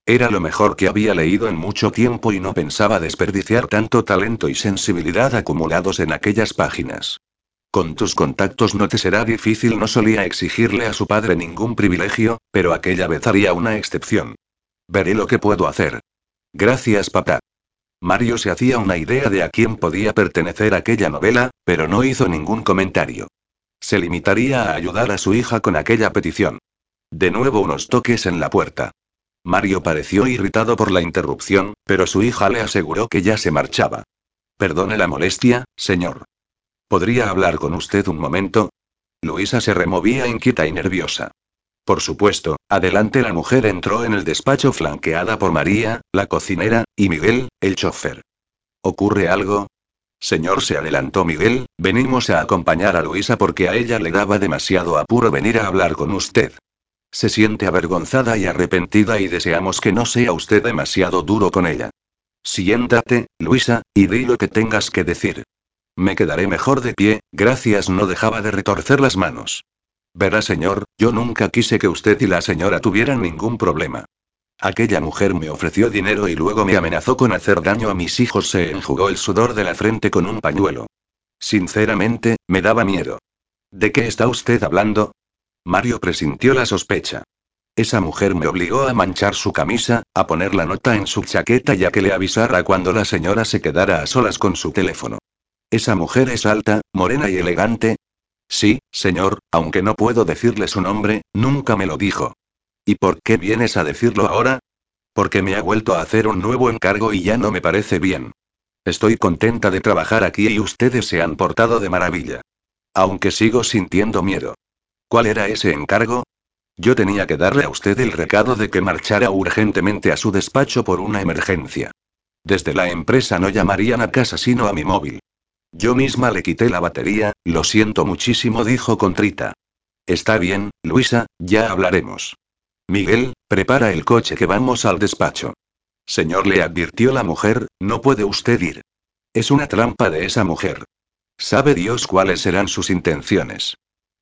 Era lo mejor que había leído en mucho tiempo y no pensaba desperdiciar tanto talento y sensibilidad acumulados en aquellas páginas. Con tus contactos no te será difícil, no solía exigirle a su padre ningún privilegio, pero aquella vez haría una excepción. Veré lo que puedo hacer. Gracias, papá. Mario se hacía una idea de a quién podía pertenecer aquella novela, pero no hizo ningún comentario. Se limitaría a ayudar a su hija con aquella petición. De nuevo unos toques en la puerta. Mario pareció irritado por la interrupción, pero su hija le aseguró que ya se marchaba. Perdone la molestia, señor. ¿Podría hablar con usted un momento? Luisa se removía inquieta y nerviosa. Por supuesto, adelante la mujer entró en el despacho flanqueada por María, la cocinera, y Miguel, el chofer. ¿Ocurre algo? Señor, se adelantó Miguel, venimos a acompañar a Luisa porque a ella le daba demasiado apuro venir a hablar con usted. Se siente avergonzada y arrepentida y deseamos que no sea usted demasiado duro con ella. Siéntate, Luisa, y di lo que tengas que decir. Me quedaré mejor de pie, gracias, no dejaba de retorcer las manos. Verá, señor, yo nunca quise que usted y la señora tuvieran ningún problema. Aquella mujer me ofreció dinero y luego me amenazó con hacer daño a mis hijos. Se enjugó el sudor de la frente con un pañuelo. Sinceramente, me daba miedo. ¿De qué está usted hablando? Mario presintió la sospecha. Esa mujer me obligó a manchar su camisa, a poner la nota en su chaqueta y a que le avisara cuando la señora se quedara a solas con su teléfono. Esa mujer es alta, morena y elegante, Sí, señor, aunque no puedo decirle su nombre, nunca me lo dijo. ¿Y por qué vienes a decirlo ahora? Porque me ha vuelto a hacer un nuevo encargo y ya no me parece bien. Estoy contenta de trabajar aquí y ustedes se han portado de maravilla. Aunque sigo sintiendo miedo. ¿Cuál era ese encargo? Yo tenía que darle a usted el recado de que marchara urgentemente a su despacho por una emergencia. Desde la empresa no llamarían a casa sino a mi móvil. Yo misma le quité la batería, lo siento muchísimo, dijo contrita. Está bien, Luisa, ya hablaremos. Miguel, prepara el coche que vamos al despacho. Señor, le advirtió la mujer, no puede usted ir. Es una trampa de esa mujer. Sabe Dios cuáles serán sus intenciones.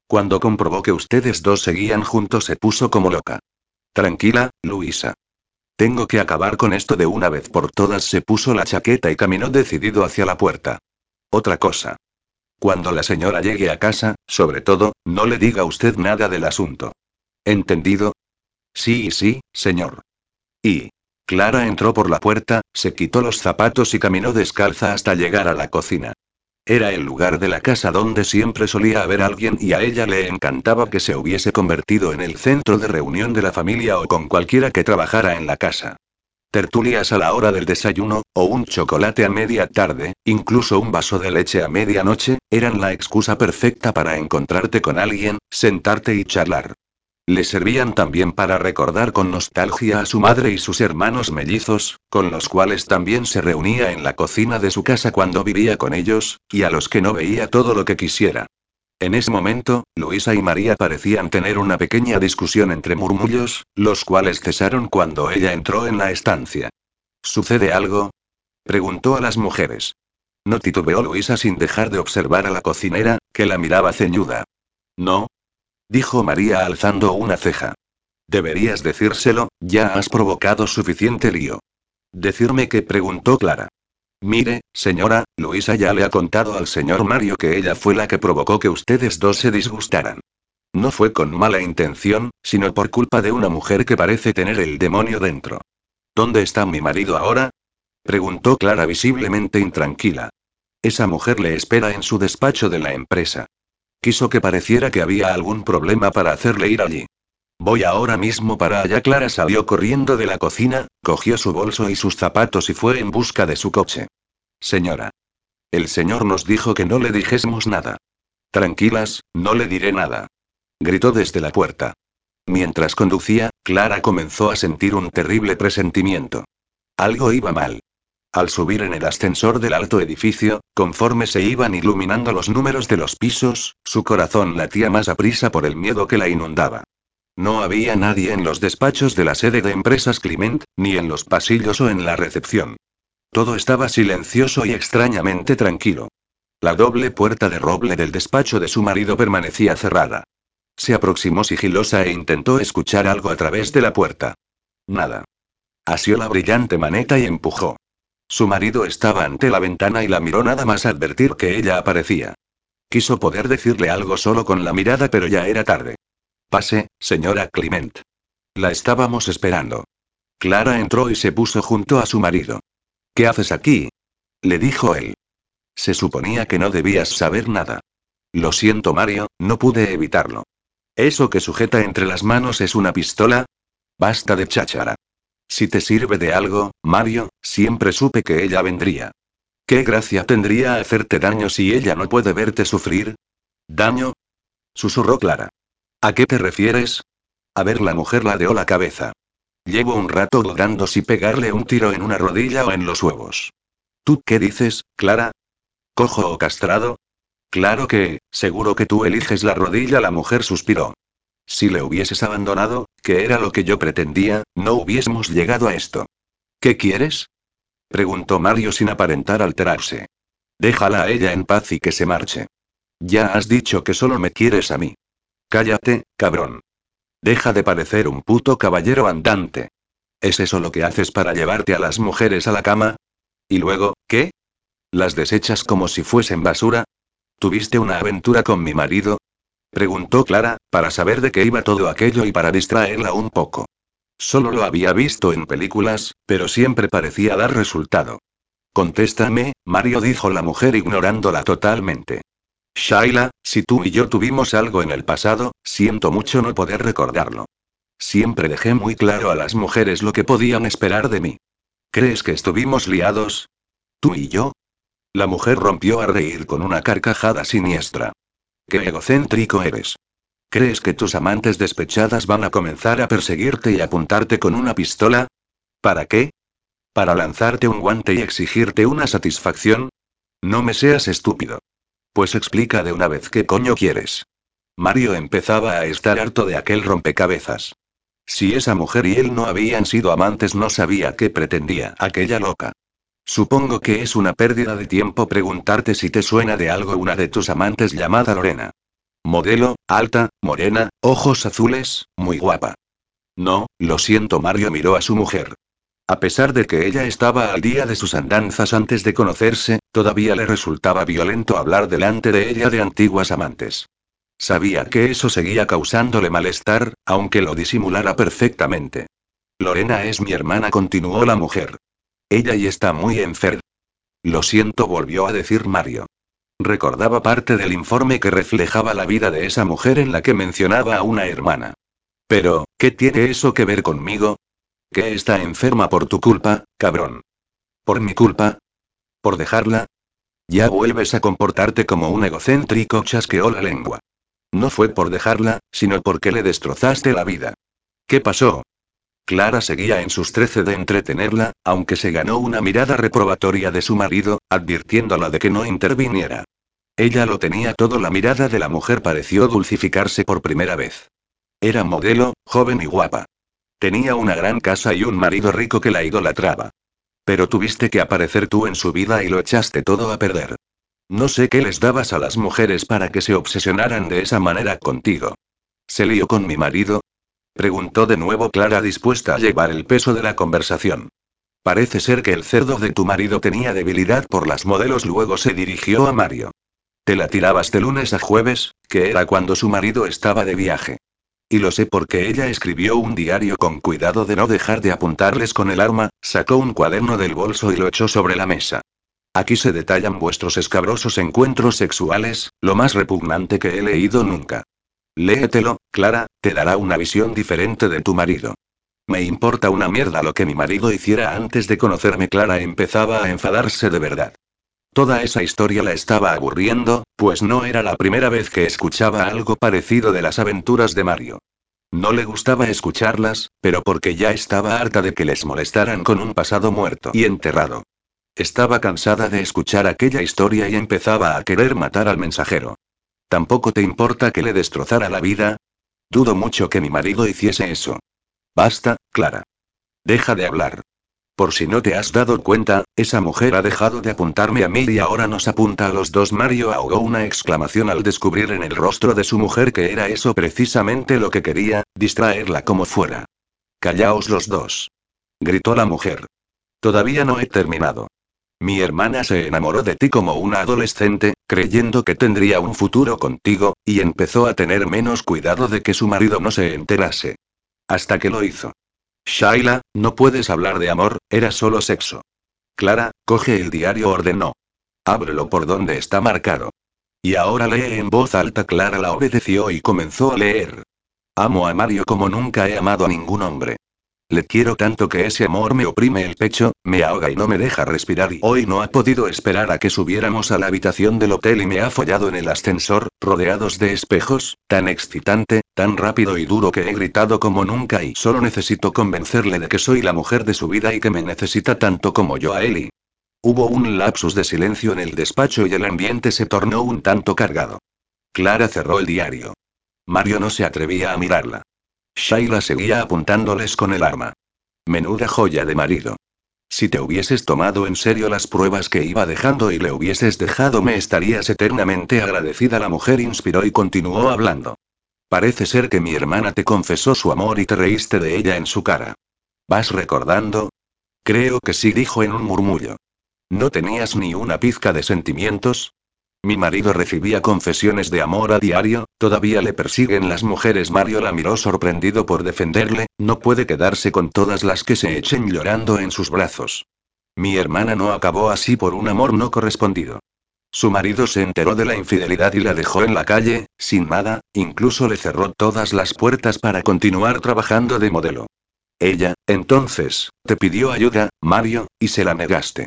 Cuando comprobó que ustedes dos seguían juntos se puso como loca. Tranquila, Luisa. Tengo que acabar con esto de una vez por todas. Se puso la chaqueta y caminó decidido hacia la puerta. Otra cosa. Cuando la señora llegue a casa, sobre todo, no le diga usted nada del asunto. ¿Entendido? Sí, sí, señor. Y. Clara entró por la puerta, se quitó los zapatos y caminó descalza hasta llegar a la cocina. Era el lugar de la casa donde siempre solía haber alguien y a ella le encantaba que se hubiese convertido en el centro de reunión de la familia o con cualquiera que trabajara en la casa. Tertulias a la hora del desayuno, o un chocolate a media tarde, incluso un vaso de leche a medianoche, eran la excusa perfecta para encontrarte con alguien, sentarte y charlar. Le servían también para recordar con nostalgia a su madre y sus hermanos mellizos, con los cuales también se reunía en la cocina de su casa cuando vivía con ellos, y a los que no veía todo lo que quisiera. En ese momento, Luisa y María parecían tener una pequeña discusión entre murmullos, los cuales cesaron cuando ella entró en la estancia. ¿Sucede algo? preguntó a las mujeres. No titubeó Luisa sin dejar de observar a la cocinera, que la miraba ceñuda. No, dijo María alzando una ceja. Deberías decírselo, ya has provocado suficiente lío. Decirme qué preguntó Clara. Mire, señora, Luisa ya le ha contado al señor Mario que ella fue la que provocó que ustedes dos se disgustaran. No fue con mala intención, sino por culpa de una mujer que parece tener el demonio dentro. ¿Dónde está mi marido ahora? preguntó Clara visiblemente intranquila. Esa mujer le espera en su despacho de la empresa. Quiso que pareciera que había algún problema para hacerle ir allí. Voy ahora mismo para allá. Clara salió corriendo de la cocina, cogió su bolso y sus zapatos y fue en busca de su coche. Señora. El señor nos dijo que no le dijésemos nada. Tranquilas, no le diré nada. Gritó desde la puerta. Mientras conducía, Clara comenzó a sentir un terrible presentimiento. Algo iba mal. Al subir en el ascensor del alto edificio, conforme se iban iluminando los números de los pisos, su corazón latía más aprisa por el miedo que la inundaba. No había nadie en los despachos de la sede de empresas Clement, ni en los pasillos o en la recepción. Todo estaba silencioso y extrañamente tranquilo. La doble puerta de roble del despacho de su marido permanecía cerrada. Se aproximó sigilosa e intentó escuchar algo a través de la puerta. Nada. Asió la brillante maneta y empujó. Su marido estaba ante la ventana y la miró nada más advertir que ella aparecía. Quiso poder decirle algo solo con la mirada, pero ya era tarde. Pase, señora Clement. La estábamos esperando. Clara entró y se puso junto a su marido. ¿Qué haces aquí? le dijo él. Se suponía que no debías saber nada. Lo siento, Mario, no pude evitarlo. ¿Eso que sujeta entre las manos es una pistola? Basta de cháchara. Si te sirve de algo, Mario, siempre supe que ella vendría. ¿Qué gracia tendría hacerte daño si ella no puede verte sufrir? ¿Daño? Susurró Clara. ¿A qué te refieres? A ver, la mujer ladeó la cabeza. Llevo un rato dudando si pegarle un tiro en una rodilla o en los huevos. ¿Tú qué dices, Clara? ¿Cojo o castrado? Claro que, seguro que tú eliges la rodilla, la mujer suspiró. Si le hubieses abandonado, que era lo que yo pretendía, no hubiésemos llegado a esto. ¿Qué quieres? Preguntó Mario sin aparentar alterarse. Déjala a ella en paz y que se marche. Ya has dicho que solo me quieres a mí. Cállate, cabrón. Deja de parecer un puto caballero andante. ¿Es eso lo que haces para llevarte a las mujeres a la cama? ¿Y luego, qué? ¿Las desechas como si fuesen basura? ¿Tuviste una aventura con mi marido? Preguntó Clara, para saber de qué iba todo aquello y para distraerla un poco. Solo lo había visto en películas, pero siempre parecía dar resultado. Contéstame, Mario dijo la mujer ignorándola totalmente. Shaila, si tú y yo tuvimos algo en el pasado, siento mucho no poder recordarlo. Siempre dejé muy claro a las mujeres lo que podían esperar de mí. ¿Crees que estuvimos liados? ¿Tú y yo? La mujer rompió a reír con una carcajada siniestra. Qué egocéntrico eres. ¿Crees que tus amantes despechadas van a comenzar a perseguirte y apuntarte con una pistola? ¿Para qué? ¿Para lanzarte un guante y exigirte una satisfacción? No me seas estúpido. Pues explica de una vez qué coño quieres. Mario empezaba a estar harto de aquel rompecabezas. Si esa mujer y él no habían sido amantes, no sabía qué pretendía aquella loca. Supongo que es una pérdida de tiempo preguntarte si te suena de algo una de tus amantes llamada Lorena. Modelo, alta, morena, ojos azules, muy guapa. No, lo siento, Mario miró a su mujer. A pesar de que ella estaba al día de sus andanzas antes de conocerse, todavía le resultaba violento hablar delante de ella de antiguas amantes. Sabía que eso seguía causándole malestar, aunque lo disimulara perfectamente. Lorena es mi hermana, continuó la mujer. Ella y está muy enferma. Lo siento, volvió a decir Mario. Recordaba parte del informe que reflejaba la vida de esa mujer en la que mencionaba a una hermana. Pero, ¿qué tiene eso que ver conmigo? Que está enferma por tu culpa, cabrón. ¿Por mi culpa? ¿Por dejarla? Ya vuelves a comportarte como un egocéntrico, chasqueó la lengua. No fue por dejarla, sino porque le destrozaste la vida. ¿Qué pasó? Clara seguía en sus trece de entretenerla, aunque se ganó una mirada reprobatoria de su marido, advirtiéndola de que no interviniera. Ella lo tenía todo, la mirada de la mujer pareció dulcificarse por primera vez. Era modelo, joven y guapa. Tenía una gran casa y un marido rico que la idolatraba. Pero tuviste que aparecer tú en su vida y lo echaste todo a perder. No sé qué les dabas a las mujeres para que se obsesionaran de esa manera contigo. ¿Se lió con mi marido? Preguntó de nuevo Clara dispuesta a llevar el peso de la conversación. Parece ser que el cerdo de tu marido tenía debilidad por las modelos, luego se dirigió a Mario. Te la tirabas de lunes a jueves, que era cuando su marido estaba de viaje. Y lo sé porque ella escribió un diario con cuidado de no dejar de apuntarles con el arma, sacó un cuaderno del bolso y lo echó sobre la mesa. Aquí se detallan vuestros escabrosos encuentros sexuales, lo más repugnante que he leído nunca. Léetelo, Clara, te dará una visión diferente de tu marido. Me importa una mierda lo que mi marido hiciera antes de conocerme. Clara empezaba a enfadarse de verdad. Toda esa historia la estaba aburriendo, pues no era la primera vez que escuchaba algo parecido de las aventuras de Mario. No le gustaba escucharlas, pero porque ya estaba harta de que les molestaran con un pasado muerto y enterrado. Estaba cansada de escuchar aquella historia y empezaba a querer matar al mensajero. ¿Tampoco te importa que le destrozara la vida? Dudo mucho que mi marido hiciese eso. Basta, Clara. Deja de hablar. Por si no te has dado cuenta, esa mujer ha dejado de apuntarme a mí y ahora nos apunta a los dos. Mario ahogó una exclamación al descubrir en el rostro de su mujer que era eso precisamente lo que quería, distraerla como fuera. Callaos los dos. Gritó la mujer. Todavía no he terminado. Mi hermana se enamoró de ti como una adolescente, creyendo que tendría un futuro contigo, y empezó a tener menos cuidado de que su marido no se enterase. Hasta que lo hizo. Shaila, no puedes hablar de amor, era solo sexo. Clara, coge el diario, ordenó. Ábrelo por donde está marcado. Y ahora lee en voz alta. Clara la obedeció y comenzó a leer. Amo a Mario como nunca he amado a ningún hombre. Le quiero tanto que ese amor me oprime el pecho, me ahoga y no me deja respirar y hoy no ha podido esperar a que subiéramos a la habitación del hotel y me ha follado en el ascensor, rodeados de espejos, tan excitante, tan rápido y duro que he gritado como nunca y solo necesito convencerle de que soy la mujer de su vida y que me necesita tanto como yo a él y... Hubo un lapsus de silencio en el despacho y el ambiente se tornó un tanto cargado. Clara cerró el diario. Mario no se atrevía a mirarla. Shaila seguía apuntándoles con el arma. Menuda joya de marido. Si te hubieses tomado en serio las pruebas que iba dejando y le hubieses dejado me estarías eternamente agradecida. La mujer inspiró y continuó hablando. Parece ser que mi hermana te confesó su amor y te reíste de ella en su cara. ¿Vas recordando? Creo que sí, dijo en un murmullo. ¿No tenías ni una pizca de sentimientos? Mi marido recibía confesiones de amor a diario, todavía le persiguen las mujeres. Mario la miró sorprendido por defenderle, no puede quedarse con todas las que se echen llorando en sus brazos. Mi hermana no acabó así por un amor no correspondido. Su marido se enteró de la infidelidad y la dejó en la calle, sin nada, incluso le cerró todas las puertas para continuar trabajando de modelo. Ella, entonces, te pidió ayuda, Mario, y se la negaste.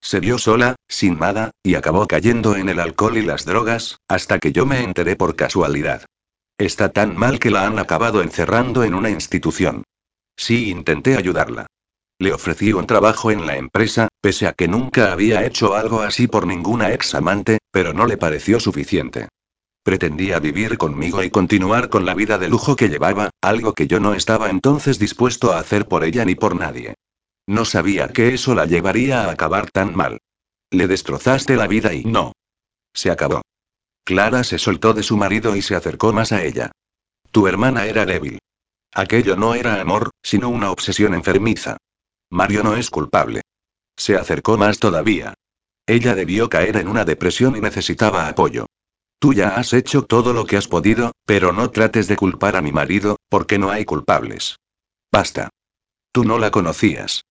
Se vio sola, sin nada, y acabó cayendo en el alcohol y las drogas, hasta que yo me enteré por casualidad. Está tan mal que la han acabado encerrando en una institución. Sí, intenté ayudarla. Le ofrecí un trabajo en la empresa, pese a que nunca había hecho algo así por ninguna ex amante, pero no le pareció suficiente. Pretendía vivir conmigo y continuar con la vida de lujo que llevaba, algo que yo no estaba entonces dispuesto a hacer por ella ni por nadie. No sabía que eso la llevaría a acabar tan mal. Le destrozaste la vida y no. Se acabó. Clara se soltó de su marido y se acercó más a ella. Tu hermana era débil. Aquello no era amor, sino una obsesión enfermiza. Mario no es culpable. Se acercó más todavía. Ella debió caer en una depresión y necesitaba apoyo. Tú ya has hecho todo lo que has podido, pero no trates de culpar a mi marido, porque no hay culpables. Basta. Tú no la conocías.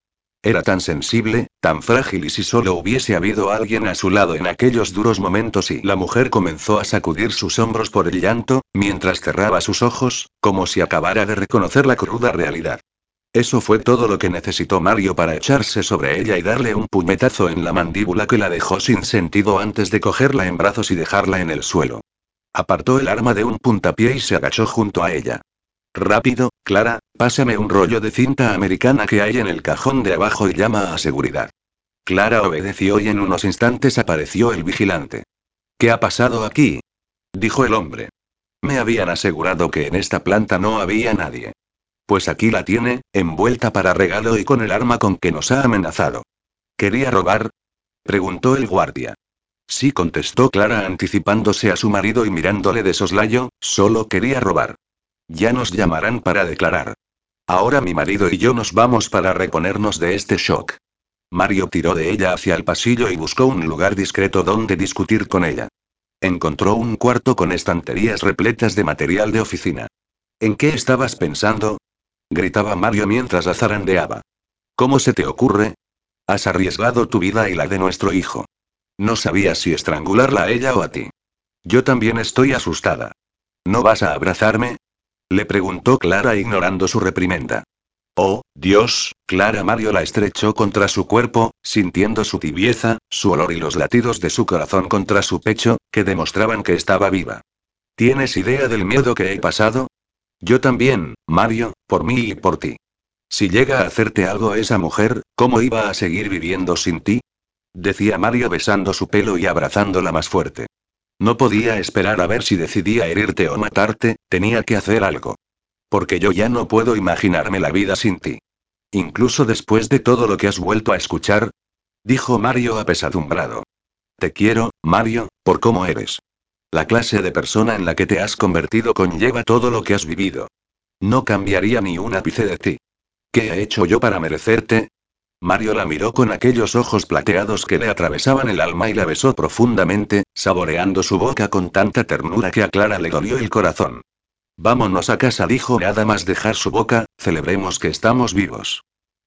Era tan sensible, tan frágil y si solo hubiese habido alguien a su lado en aquellos duros momentos y la mujer comenzó a sacudir sus hombros por el llanto, mientras cerraba sus ojos, como si acabara de reconocer la cruda realidad. Eso fue todo lo que necesitó Mario para echarse sobre ella y darle un puñetazo en la mandíbula que la dejó sin sentido antes de cogerla en brazos y dejarla en el suelo. Apartó el arma de un puntapié y se agachó junto a ella. Rápido, Clara, pásame un rollo de cinta americana que hay en el cajón de abajo y llama a seguridad. Clara obedeció y en unos instantes apareció el vigilante. ¿Qué ha pasado aquí? dijo el hombre. Me habían asegurado que en esta planta no había nadie. Pues aquí la tiene, envuelta para regalo y con el arma con que nos ha amenazado. ¿Quería robar? preguntó el guardia. Sí, contestó Clara anticipándose a su marido y mirándole de soslayo, solo quería robar. Ya nos llamarán para declarar. Ahora mi marido y yo nos vamos para reponernos de este shock. Mario tiró de ella hacia el pasillo y buscó un lugar discreto donde discutir con ella. Encontró un cuarto con estanterías repletas de material de oficina. ¿En qué estabas pensando? gritaba Mario mientras la zarandeaba. ¿Cómo se te ocurre? Has arriesgado tu vida y la de nuestro hijo. No sabías si estrangularla a ella o a ti. Yo también estoy asustada. ¿No vas a abrazarme? Le preguntó Clara ignorando su reprimenda. Oh, Dios, Clara Mario la estrechó contra su cuerpo, sintiendo su tibieza, su olor y los latidos de su corazón contra su pecho, que demostraban que estaba viva. ¿Tienes idea del miedo que he pasado? Yo también, Mario, por mí y por ti. Si llega a hacerte algo esa mujer, ¿cómo iba a seguir viviendo sin ti? Decía Mario besando su pelo y abrazándola más fuerte. No podía esperar a ver si decidía herirte o matarte, tenía que hacer algo. Porque yo ya no puedo imaginarme la vida sin ti. Incluso después de todo lo que has vuelto a escuchar, dijo Mario apesadumbrado. Te quiero, Mario, por cómo eres. La clase de persona en la que te has convertido conlleva todo lo que has vivido. No cambiaría ni un ápice de ti. ¿Qué he hecho yo para merecerte? Mario la miró con aquellos ojos plateados que le atravesaban el alma y la besó profundamente, saboreando su boca con tanta ternura que a Clara le dolió el corazón. Vámonos a casa, dijo nada más dejar su boca, celebremos que estamos vivos.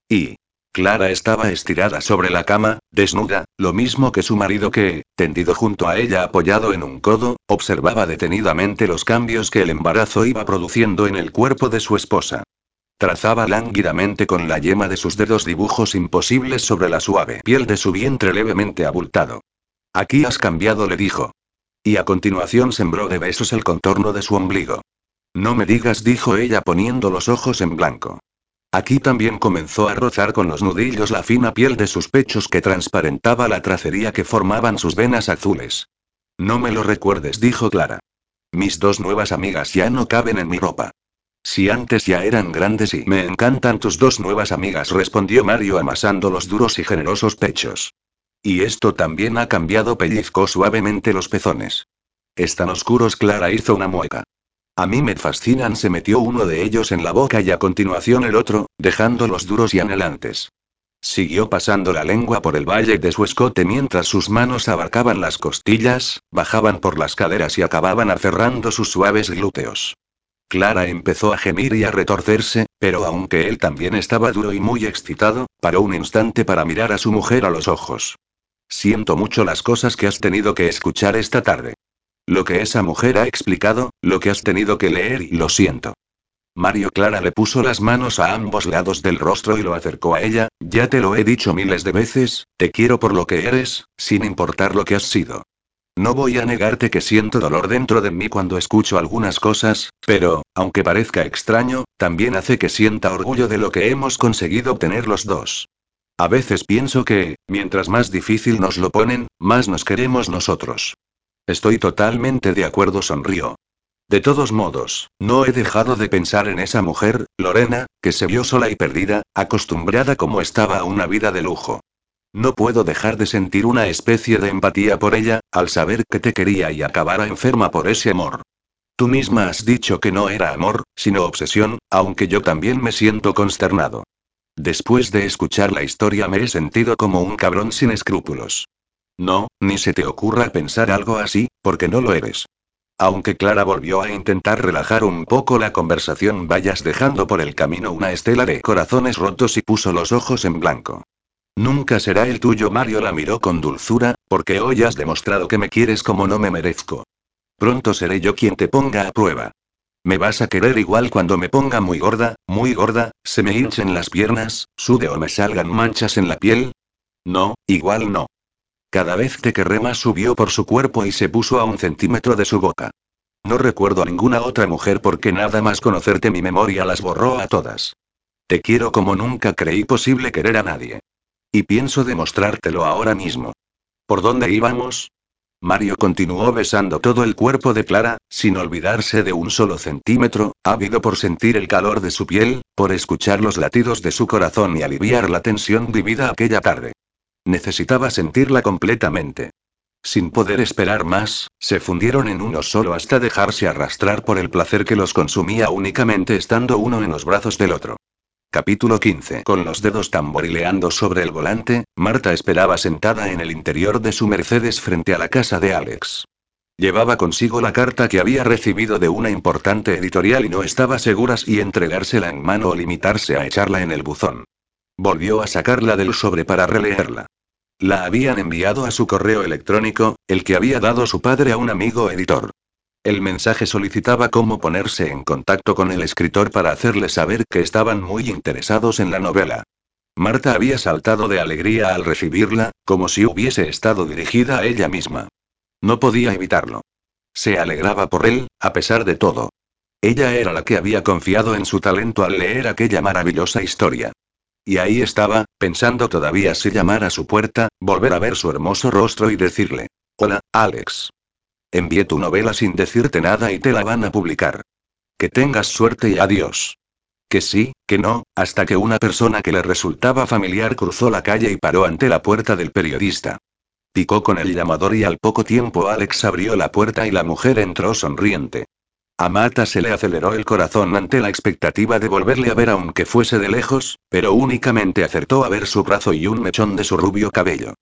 Y, Clara estaba estirada sobre la cama, desnuda, lo mismo que su marido que, tendido junto a ella apoyado en un codo, observaba detenidamente los cambios que el embarazo iba produciendo en el cuerpo de su esposa. Trazaba lánguidamente con la yema de sus dedos dibujos imposibles sobre la suave piel de su vientre levemente abultado. Aquí has cambiado, le dijo. Y a continuación sembró de besos el contorno de su ombligo. No me digas, dijo ella poniendo los ojos en blanco. Aquí también comenzó a rozar con los nudillos la fina piel de sus pechos que transparentaba la tracería que formaban sus venas azules. No me lo recuerdes, dijo Clara. Mis dos nuevas amigas ya no caben en mi ropa. Si antes ya eran grandes y me encantan tus dos nuevas amigas, respondió Mario amasando los duros y generosos pechos. Y esto también ha cambiado, pellizcó suavemente los pezones. Están oscuros, Clara hizo una mueca. A mí me fascinan, se metió uno de ellos en la boca y a continuación el otro, dejándolos duros y anhelantes. Siguió pasando la lengua por el valle de su escote mientras sus manos abarcaban las costillas, bajaban por las caderas y acababan aferrando sus suaves glúteos. Clara empezó a gemir y a retorcerse, pero aunque él también estaba duro y muy excitado, paró un instante para mirar a su mujer a los ojos. Siento mucho las cosas que has tenido que escuchar esta tarde. Lo que esa mujer ha explicado, lo que has tenido que leer y lo siento. Mario Clara le puso las manos a ambos lados del rostro y lo acercó a ella, ya te lo he dicho miles de veces, te quiero por lo que eres, sin importar lo que has sido. No voy a negarte que siento dolor dentro de mí cuando escucho algunas cosas, pero, aunque parezca extraño, también hace que sienta orgullo de lo que hemos conseguido obtener los dos. A veces pienso que, mientras más difícil nos lo ponen, más nos queremos nosotros. Estoy totalmente de acuerdo, sonrió. De todos modos, no he dejado de pensar en esa mujer, Lorena, que se vio sola y perdida, acostumbrada como estaba a una vida de lujo. No puedo dejar de sentir una especie de empatía por ella, al saber que te quería y acabara enferma por ese amor. Tú misma has dicho que no era amor, sino obsesión, aunque yo también me siento consternado. Después de escuchar la historia me he sentido como un cabrón sin escrúpulos. No, ni se te ocurra pensar algo así, porque no lo eres. Aunque Clara volvió a intentar relajar un poco la conversación, vayas dejando por el camino una estela de corazones rotos y puso los ojos en blanco. Nunca será el tuyo, Mario la miró con dulzura, porque hoy has demostrado que me quieres como no me merezco. Pronto seré yo quien te ponga a prueba. Me vas a querer igual cuando me ponga muy gorda, muy gorda, se me hinchen las piernas, sude o me salgan manchas en la piel. No, igual no. Cada vez te querré más subió por su cuerpo y se puso a un centímetro de su boca. No recuerdo a ninguna otra mujer porque nada más conocerte mi memoria las borró a todas. Te quiero como nunca creí posible querer a nadie. Y pienso demostrártelo ahora mismo. ¿Por dónde íbamos? Mario continuó besando todo el cuerpo de Clara, sin olvidarse de un solo centímetro, ávido por sentir el calor de su piel, por escuchar los latidos de su corazón y aliviar la tensión vivida aquella tarde. Necesitaba sentirla completamente. Sin poder esperar más, se fundieron en uno solo hasta dejarse arrastrar por el placer que los consumía únicamente estando uno en los brazos del otro. Capítulo 15. Con los dedos tamborileando sobre el volante, Marta esperaba sentada en el interior de su Mercedes frente a la casa de Alex. Llevaba consigo la carta que había recibido de una importante editorial y no estaba segura si entregársela en mano o limitarse a echarla en el buzón. Volvió a sacarla del sobre para releerla. La habían enviado a su correo electrónico, el que había dado su padre a un amigo editor. El mensaje solicitaba cómo ponerse en contacto con el escritor para hacerle saber que estaban muy interesados en la novela. Marta había saltado de alegría al recibirla, como si hubiese estado dirigida a ella misma. No podía evitarlo. Se alegraba por él, a pesar de todo. Ella era la que había confiado en su talento al leer aquella maravillosa historia. Y ahí estaba, pensando todavía si llamar a su puerta, volver a ver su hermoso rostro y decirle, Hola, Alex. Envié tu novela sin decirte nada y te la van a publicar. Que tengas suerte y adiós. Que sí, que no, hasta que una persona que le resultaba familiar cruzó la calle y paró ante la puerta del periodista. Picó con el llamador y al poco tiempo Alex abrió la puerta y la mujer entró sonriente. A Mata se le aceleró el corazón ante la expectativa de volverle a ver aunque fuese de lejos, pero únicamente acertó a ver su brazo y un mechón de su rubio cabello.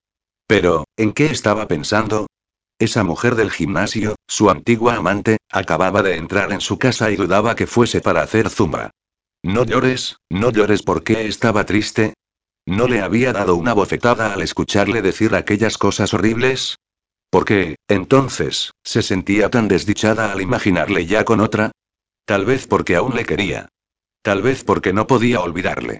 Pero, ¿en qué estaba pensando? Esa mujer del gimnasio, su antigua amante, acababa de entrar en su casa y dudaba que fuese para hacer zumba. No llores, no llores porque estaba triste. ¿No le había dado una bofetada al escucharle decir aquellas cosas horribles? ¿Por qué, entonces, se sentía tan desdichada al imaginarle ya con otra? Tal vez porque aún le quería. Tal vez porque no podía olvidarle.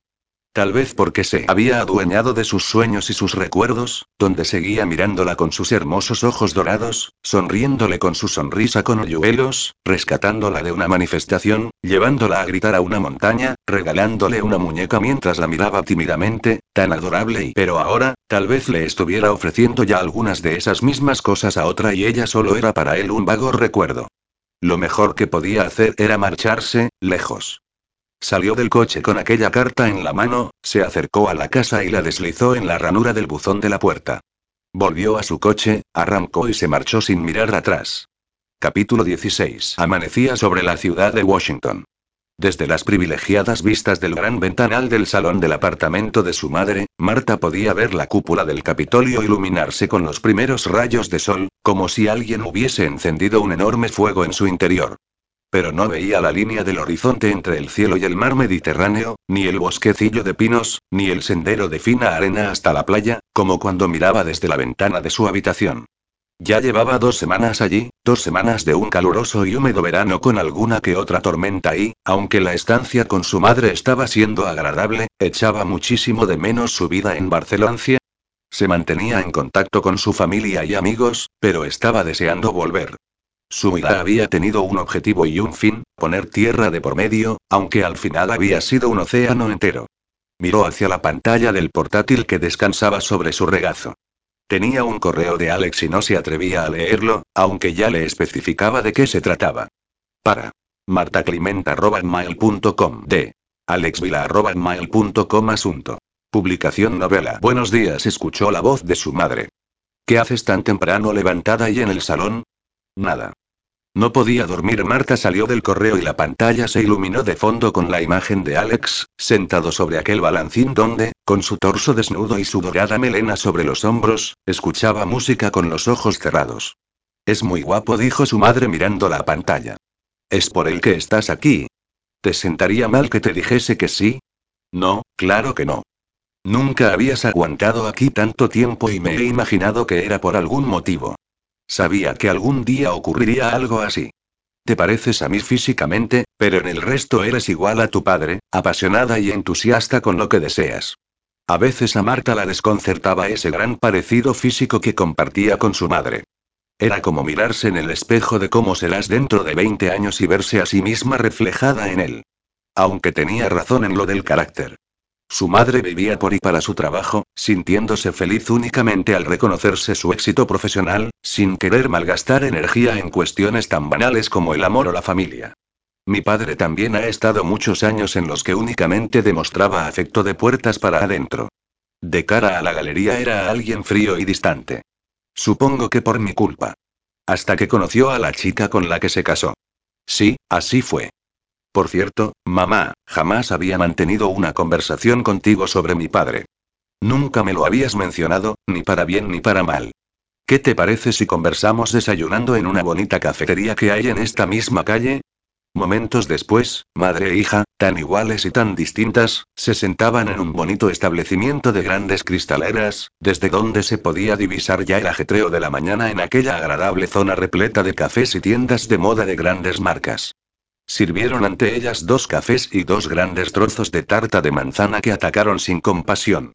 Tal vez porque se había adueñado de sus sueños y sus recuerdos, donde seguía mirándola con sus hermosos ojos dorados, sonriéndole con su sonrisa con hoyuelos, rescatándola de una manifestación, llevándola a gritar a una montaña, regalándole una muñeca mientras la miraba tímidamente, tan adorable y pero ahora, tal vez le estuviera ofreciendo ya algunas de esas mismas cosas a otra y ella solo era para él un vago recuerdo. Lo mejor que podía hacer era marcharse, lejos. Salió del coche con aquella carta en la mano, se acercó a la casa y la deslizó en la ranura del buzón de la puerta. Volvió a su coche, arrancó y se marchó sin mirar atrás. Capítulo 16. Amanecía sobre la ciudad de Washington. Desde las privilegiadas vistas del gran ventanal del salón del apartamento de su madre, Marta podía ver la cúpula del Capitolio iluminarse con los primeros rayos de sol, como si alguien hubiese encendido un enorme fuego en su interior. Pero no veía la línea del horizonte entre el cielo y el mar Mediterráneo, ni el bosquecillo de pinos, ni el sendero de fina arena hasta la playa, como cuando miraba desde la ventana de su habitación. Ya llevaba dos semanas allí, dos semanas de un caluroso y húmedo verano con alguna que otra tormenta y, aunque la estancia con su madre estaba siendo agradable, echaba muchísimo de menos su vida en Barcelona. Se mantenía en contacto con su familia y amigos, pero estaba deseando volver. Su vida había tenido un objetivo y un fin, poner tierra de por medio, aunque al final había sido un océano entero. Miró hacia la pantalla del portátil que descansaba sobre su regazo. Tenía un correo de Alex y no se atrevía a leerlo, aunque ya le especificaba de qué se trataba. Para. martaclimenta.mail.com de. alexvila.mail.com asunto. Publicación novela. Buenos días, escuchó la voz de su madre. ¿Qué haces tan temprano levantada y en el salón? Nada. No podía dormir. Marta salió del correo y la pantalla se iluminó de fondo con la imagen de Alex, sentado sobre aquel balancín donde, con su torso desnudo y su dorada melena sobre los hombros, escuchaba música con los ojos cerrados. Es muy guapo, dijo su madre mirando la pantalla. ¿Es por el que estás aquí? ¿Te sentaría mal que te dijese que sí? No, claro que no. Nunca habías aguantado aquí tanto tiempo y me he imaginado que era por algún motivo. Sabía que algún día ocurriría algo así. Te pareces a mí físicamente, pero en el resto eres igual a tu padre, apasionada y entusiasta con lo que deseas. A veces a Marta la desconcertaba ese gran parecido físico que compartía con su madre. Era como mirarse en el espejo de cómo serás dentro de 20 años y verse a sí misma reflejada en él. Aunque tenía razón en lo del carácter. Su madre vivía por y para su trabajo, sintiéndose feliz únicamente al reconocerse su éxito profesional, sin querer malgastar energía en cuestiones tan banales como el amor o la familia. Mi padre también ha estado muchos años en los que únicamente demostraba afecto de puertas para adentro. De cara a la galería era alguien frío y distante. Supongo que por mi culpa. Hasta que conoció a la chica con la que se casó. Sí, así fue. Por cierto, mamá, jamás había mantenido una conversación contigo sobre mi padre. Nunca me lo habías mencionado, ni para bien ni para mal. ¿Qué te parece si conversamos desayunando en una bonita cafetería que hay en esta misma calle? Momentos después, madre e hija, tan iguales y tan distintas, se sentaban en un bonito establecimiento de grandes cristaleras, desde donde se podía divisar ya el ajetreo de la mañana en aquella agradable zona repleta de cafés y tiendas de moda de grandes marcas. Sirvieron ante ellas dos cafés y dos grandes trozos de tarta de manzana que atacaron sin compasión.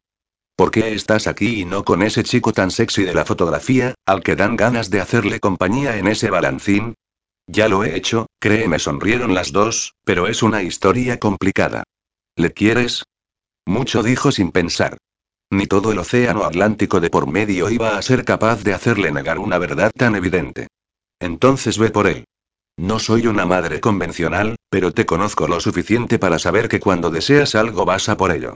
¿Por qué estás aquí y no con ese chico tan sexy de la fotografía, al que dan ganas de hacerle compañía en ese balancín? Ya lo he hecho, créeme, sonrieron las dos, pero es una historia complicada. ¿Le quieres? Mucho dijo sin pensar. Ni todo el océano Atlántico de por medio iba a ser capaz de hacerle negar una verdad tan evidente. Entonces ve por él. No soy una madre convencional, pero te conozco lo suficiente para saber que cuando deseas algo vas a por ello.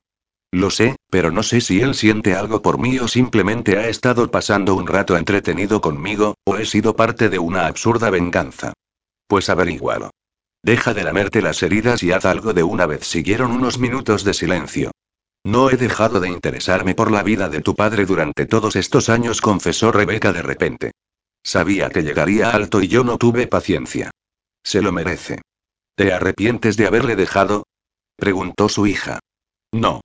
Lo sé, pero no sé si él siente algo por mí o simplemente ha estado pasando un rato entretenido conmigo, o he sido parte de una absurda venganza. Pues averígualo. Deja de lamerte las heridas y haz algo de una vez. Siguieron unos minutos de silencio. No he dejado de interesarme por la vida de tu padre durante todos estos años, confesó Rebeca de repente. Sabía que llegaría alto y yo no tuve paciencia. Se lo merece. ¿Te arrepientes de haberle dejado? preguntó su hija. No.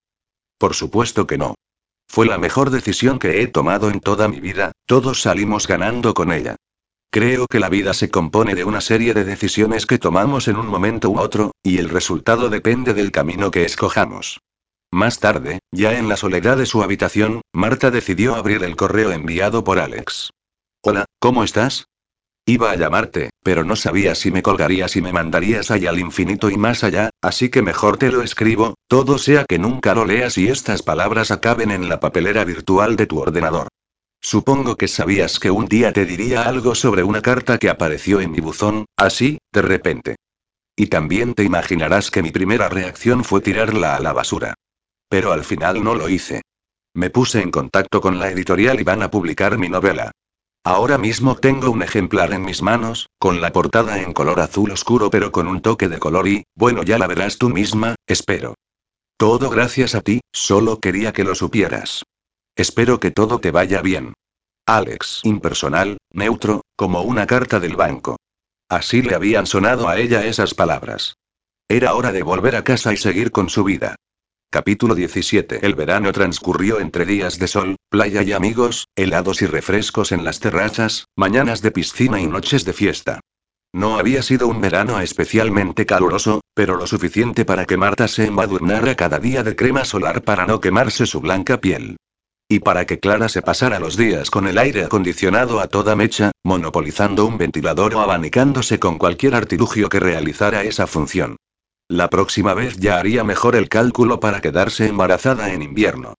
Por supuesto que no. Fue la mejor decisión que he tomado en toda mi vida, todos salimos ganando con ella. Creo que la vida se compone de una serie de decisiones que tomamos en un momento u otro, y el resultado depende del camino que escojamos. Más tarde, ya en la soledad de su habitación, Marta decidió abrir el correo enviado por Alex. Hola, ¿cómo estás? Iba a llamarte, pero no sabía si me colgarías y me mandarías allá al infinito y más allá, así que mejor te lo escribo, todo sea que nunca lo leas y estas palabras acaben en la papelera virtual de tu ordenador. Supongo que sabías que un día te diría algo sobre una carta que apareció en mi buzón, así, de repente. Y también te imaginarás que mi primera reacción fue tirarla a la basura. Pero al final no lo hice. Me puse en contacto con la editorial y van a publicar mi novela. Ahora mismo tengo un ejemplar en mis manos, con la portada en color azul oscuro pero con un toque de color y, bueno, ya la verás tú misma, espero. Todo gracias a ti, solo quería que lo supieras. Espero que todo te vaya bien. Alex, impersonal, neutro, como una carta del banco. Así le habían sonado a ella esas palabras. Era hora de volver a casa y seguir con su vida. Capítulo 17. El verano transcurrió entre días de sol, playa y amigos, helados y refrescos en las terrazas, mañanas de piscina y noches de fiesta. No había sido un verano especialmente caluroso, pero lo suficiente para que Marta se embadurnara cada día de crema solar para no quemarse su blanca piel. Y para que Clara se pasara los días con el aire acondicionado a toda mecha, monopolizando un ventilador o abanicándose con cualquier artilugio que realizara esa función. La próxima vez ya haría mejor el cálculo para quedarse embarazada en invierno.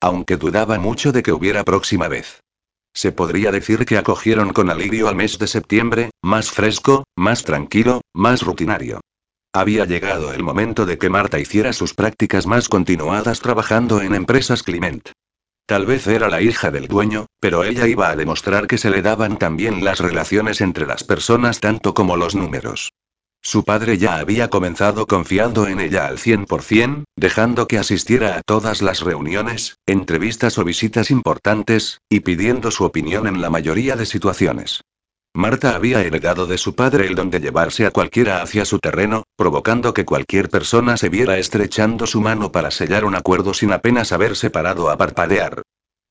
Aunque dudaba mucho de que hubiera próxima vez. Se podría decir que acogieron con alivio al mes de septiembre, más fresco, más tranquilo, más rutinario. Había llegado el momento de que Marta hiciera sus prácticas más continuadas trabajando en empresas Clement. Tal vez era la hija del dueño, pero ella iba a demostrar que se le daban también las relaciones entre las personas tanto como los números. Su padre ya había comenzado confiando en ella al 100%, dejando que asistiera a todas las reuniones, entrevistas o visitas importantes, y pidiendo su opinión en la mayoría de situaciones. Marta había heredado de su padre el don de llevarse a cualquiera hacia su terreno, provocando que cualquier persona se viera estrechando su mano para sellar un acuerdo sin apenas haberse parado a parpadear.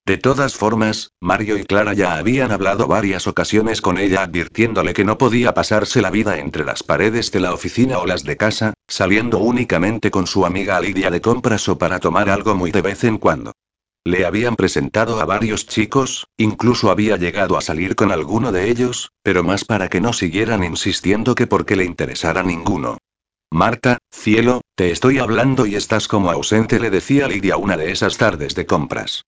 De todas formas, Mario y Clara ya habían hablado varias ocasiones con ella advirtiéndole que no podía pasarse la vida entre las paredes de la oficina o las de casa, saliendo únicamente con su amiga Lidia de compras o para tomar algo muy de vez en cuando. Le habían presentado a varios chicos, incluso había llegado a salir con alguno de ellos, pero más para que no siguieran insistiendo que porque le interesara ninguno. Marta, cielo, te estoy hablando y estás como ausente, le decía Lidia una de esas tardes de compras.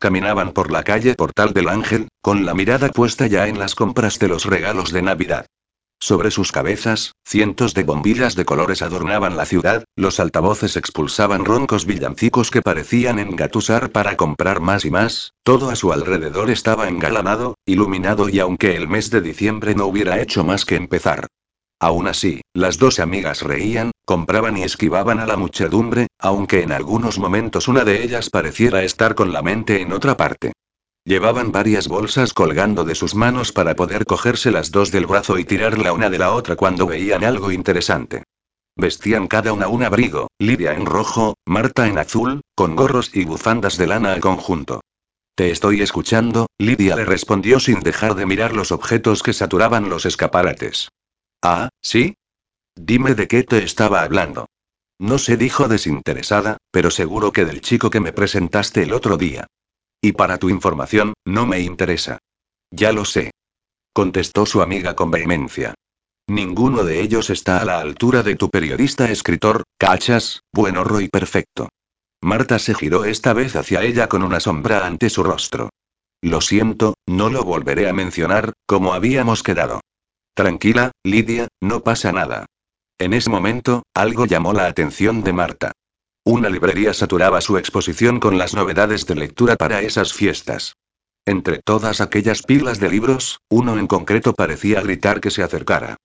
Caminaban por la calle Portal del Ángel, con la mirada puesta ya en las compras de los regalos de Navidad. Sobre sus cabezas, cientos de bombillas de colores adornaban la ciudad, los altavoces expulsaban roncos villancicos que parecían engatusar para comprar más y más, todo a su alrededor estaba engalanado, iluminado y aunque el mes de diciembre no hubiera hecho más que empezar. Aún así, las dos amigas reían, compraban y esquivaban a la muchedumbre, aunque en algunos momentos una de ellas pareciera estar con la mente en otra parte. Llevaban varias bolsas colgando de sus manos para poder cogerse las dos del brazo y tirarla una de la otra cuando veían algo interesante. Vestían cada una un abrigo, Lidia en rojo, Marta en azul, con gorros y bufandas de lana al conjunto. Te estoy escuchando, Lidia le respondió sin dejar de mirar los objetos que saturaban los escaparates. Ah, ¿sí? Dime de qué te estaba hablando. No sé, dijo desinteresada, pero seguro que del chico que me presentaste el otro día. Y para tu información, no me interesa. Ya lo sé. Contestó su amiga con vehemencia. Ninguno de ellos está a la altura de tu periodista escritor, cachas, buen horro y perfecto. Marta se giró esta vez hacia ella con una sombra ante su rostro. Lo siento, no lo volveré a mencionar, como habíamos quedado. Tranquila, Lidia, no pasa nada. En ese momento, algo llamó la atención de Marta. Una librería saturaba su exposición con las novedades de lectura para esas fiestas. Entre todas aquellas pilas de libros, uno en concreto parecía gritar que se acercara.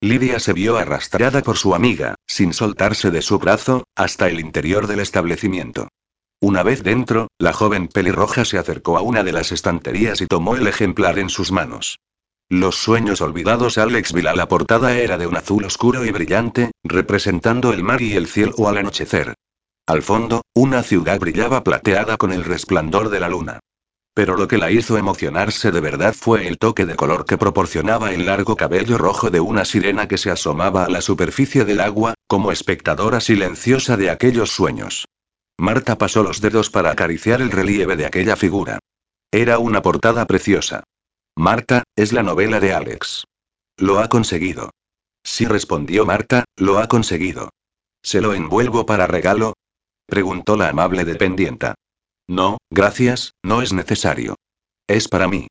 Lidia se vio arrastrada por su amiga, sin soltarse de su brazo, hasta el interior del establecimiento. Una vez dentro, la joven pelirroja se acercó a una de las estanterías y tomó el ejemplar en sus manos. Los sueños olvidados Alex Vila La portada era de un azul oscuro y brillante, representando el mar y el cielo al anochecer. Al fondo, una ciudad brillaba plateada con el resplandor de la luna. Pero lo que la hizo emocionarse de verdad fue el toque de color que proporcionaba el largo cabello rojo de una sirena que se asomaba a la superficie del agua, como espectadora silenciosa de aquellos sueños. Marta pasó los dedos para acariciar el relieve de aquella figura. Era una portada preciosa. Marta, es la novela de Alex. Lo ha conseguido. Sí respondió Marta, lo ha conseguido. ¿Se lo envuelvo para regalo? Preguntó la amable dependienta. No, gracias, no es necesario. Es para mí.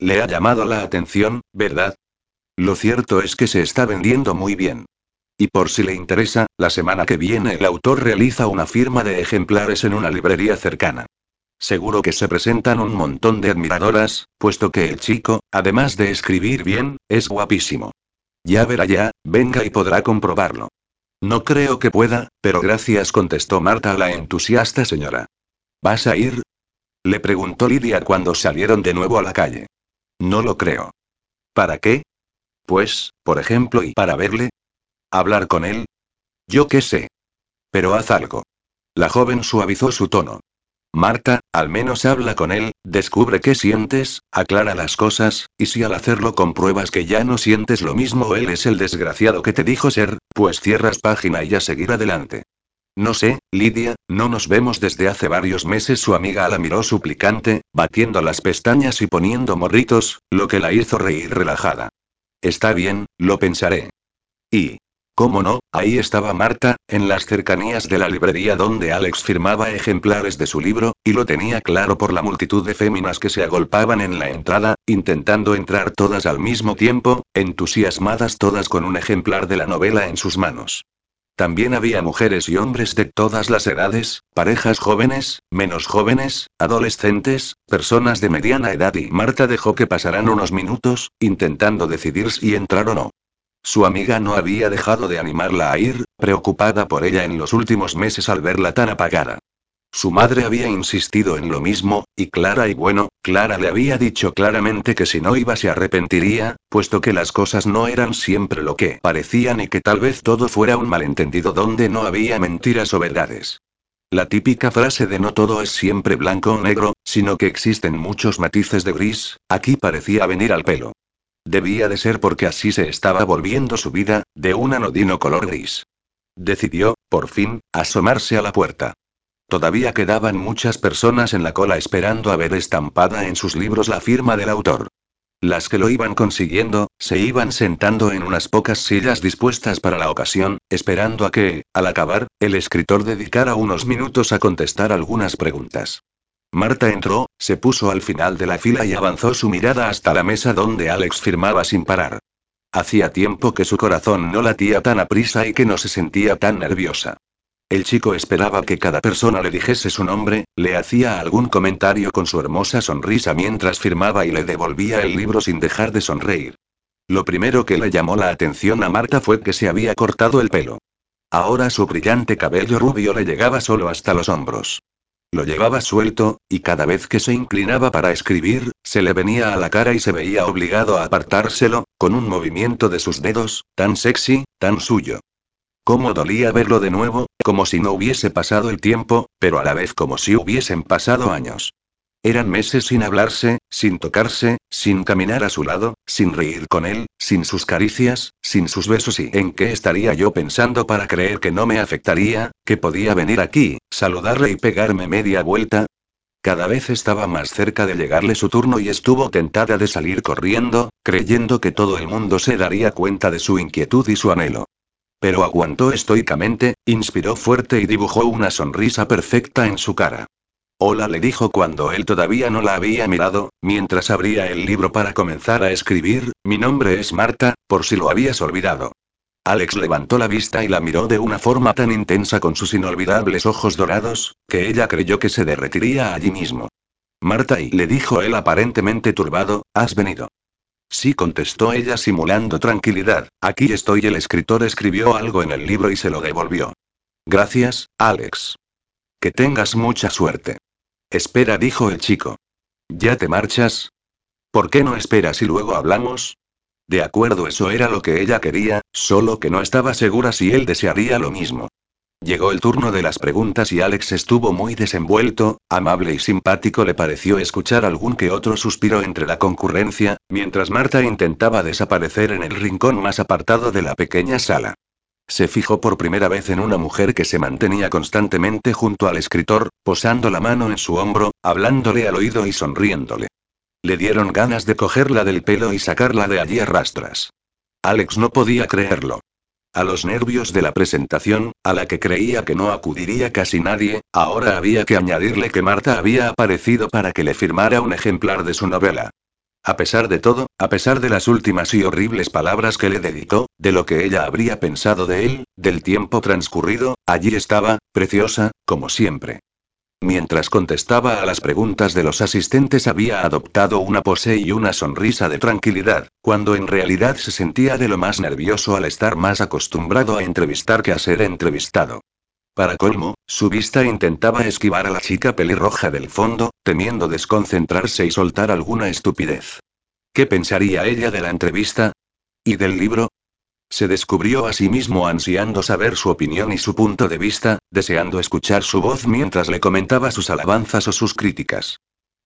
Le ha llamado la atención, ¿verdad? Lo cierto es que se está vendiendo muy bien. Y por si le interesa, la semana que viene el autor realiza una firma de ejemplares en una librería cercana. Seguro que se presentan un montón de admiradoras, puesto que el chico, además de escribir bien, es guapísimo. Ya verá ya, venga y podrá comprobarlo. No creo que pueda, pero gracias, contestó Marta a la entusiasta señora. ¿Vas a ir? Le preguntó Lidia cuando salieron de nuevo a la calle. No lo creo. ¿Para qué? Pues, por ejemplo, y para verle. ¿Hablar con él? Yo qué sé. Pero haz algo. La joven suavizó su tono. Marta, al menos habla con él, descubre qué sientes, aclara las cosas, y si al hacerlo compruebas que ya no sientes lo mismo él es el desgraciado que te dijo ser, pues cierras página y a seguir adelante. No sé, Lidia, no nos vemos desde hace varios meses. Su amiga la miró suplicante, batiendo las pestañas y poniendo morritos, lo que la hizo reír relajada. Está bien, lo pensaré. Y, ¿Cómo no? Ahí estaba Marta, en las cercanías de la librería donde Alex firmaba ejemplares de su libro, y lo tenía claro por la multitud de féminas que se agolpaban en la entrada, intentando entrar todas al mismo tiempo, entusiasmadas todas con un ejemplar de la novela en sus manos. También había mujeres y hombres de todas las edades, parejas jóvenes, menos jóvenes, adolescentes, personas de mediana edad y Marta dejó que pasaran unos minutos, intentando decidir si entrar o no. Su amiga no había dejado de animarla a ir, preocupada por ella en los últimos meses al verla tan apagada. Su madre había insistido en lo mismo, y Clara y bueno, Clara le había dicho claramente que si no iba se arrepentiría, puesto que las cosas no eran siempre lo que parecían y que tal vez todo fuera un malentendido donde no había mentiras o verdades. La típica frase de no todo es siempre blanco o negro, sino que existen muchos matices de gris, aquí parecía venir al pelo. Debía de ser porque así se estaba volviendo su vida, de un anodino color gris. Decidió, por fin, asomarse a la puerta. Todavía quedaban muchas personas en la cola esperando a ver estampada en sus libros la firma del autor. Las que lo iban consiguiendo, se iban sentando en unas pocas sillas dispuestas para la ocasión, esperando a que, al acabar, el escritor dedicara unos minutos a contestar algunas preguntas. Marta entró, se puso al final de la fila y avanzó su mirada hasta la mesa donde Alex firmaba sin parar. Hacía tiempo que su corazón no latía tan aprisa y que no se sentía tan nerviosa. El chico esperaba que cada persona le dijese su nombre, le hacía algún comentario con su hermosa sonrisa mientras firmaba y le devolvía el libro sin dejar de sonreír. Lo primero que le llamó la atención a Marta fue que se había cortado el pelo. Ahora su brillante cabello rubio le llegaba solo hasta los hombros. Lo llevaba suelto, y cada vez que se inclinaba para escribir, se le venía a la cara y se veía obligado a apartárselo, con un movimiento de sus dedos, tan sexy, tan suyo. Cómo dolía verlo de nuevo, como si no hubiese pasado el tiempo, pero a la vez como si hubiesen pasado años. Eran meses sin hablarse, sin tocarse, sin caminar a su lado, sin reír con él, sin sus caricias, sin sus besos y ¿en qué estaría yo pensando para creer que no me afectaría, que podía venir aquí, saludarle y pegarme media vuelta? Cada vez estaba más cerca de llegarle su turno y estuvo tentada de salir corriendo, creyendo que todo el mundo se daría cuenta de su inquietud y su anhelo. Pero aguantó estoicamente, inspiró fuerte y dibujó una sonrisa perfecta en su cara. Hola le dijo cuando él todavía no la había mirado, mientras abría el libro para comenzar a escribir, mi nombre es Marta, por si lo habías olvidado. Alex levantó la vista y la miró de una forma tan intensa con sus inolvidables ojos dorados, que ella creyó que se derretiría allí mismo. Marta y le dijo él aparentemente turbado, has venido. Sí, contestó ella simulando tranquilidad. Aquí estoy. El escritor escribió algo en el libro y se lo devolvió. Gracias, Alex. Que tengas mucha suerte. Espera, dijo el chico. ¿Ya te marchas? ¿Por qué no esperas y luego hablamos? De acuerdo, eso era lo que ella quería, solo que no estaba segura si él desearía lo mismo. Llegó el turno de las preguntas y Alex estuvo muy desenvuelto, amable y simpático. Le pareció escuchar algún que otro suspiro entre la concurrencia, mientras Marta intentaba desaparecer en el rincón más apartado de la pequeña sala. Se fijó por primera vez en una mujer que se mantenía constantemente junto al escritor, posando la mano en su hombro, hablándole al oído y sonriéndole. Le dieron ganas de cogerla del pelo y sacarla de allí a rastras. Alex no podía creerlo. A los nervios de la presentación, a la que creía que no acudiría casi nadie, ahora había que añadirle que Marta había aparecido para que le firmara un ejemplar de su novela. A pesar de todo, a pesar de las últimas y horribles palabras que le dedicó, de lo que ella habría pensado de él, del tiempo transcurrido, allí estaba, preciosa, como siempre. Mientras contestaba a las preguntas de los asistentes había adoptado una pose y una sonrisa de tranquilidad, cuando en realidad se sentía de lo más nervioso al estar más acostumbrado a entrevistar que a ser entrevistado. Para colmo, su vista intentaba esquivar a la chica pelirroja del fondo, temiendo desconcentrarse y soltar alguna estupidez. ¿Qué pensaría ella de la entrevista? ¿Y del libro? Se descubrió a sí mismo ansiando saber su opinión y su punto de vista, deseando escuchar su voz mientras le comentaba sus alabanzas o sus críticas.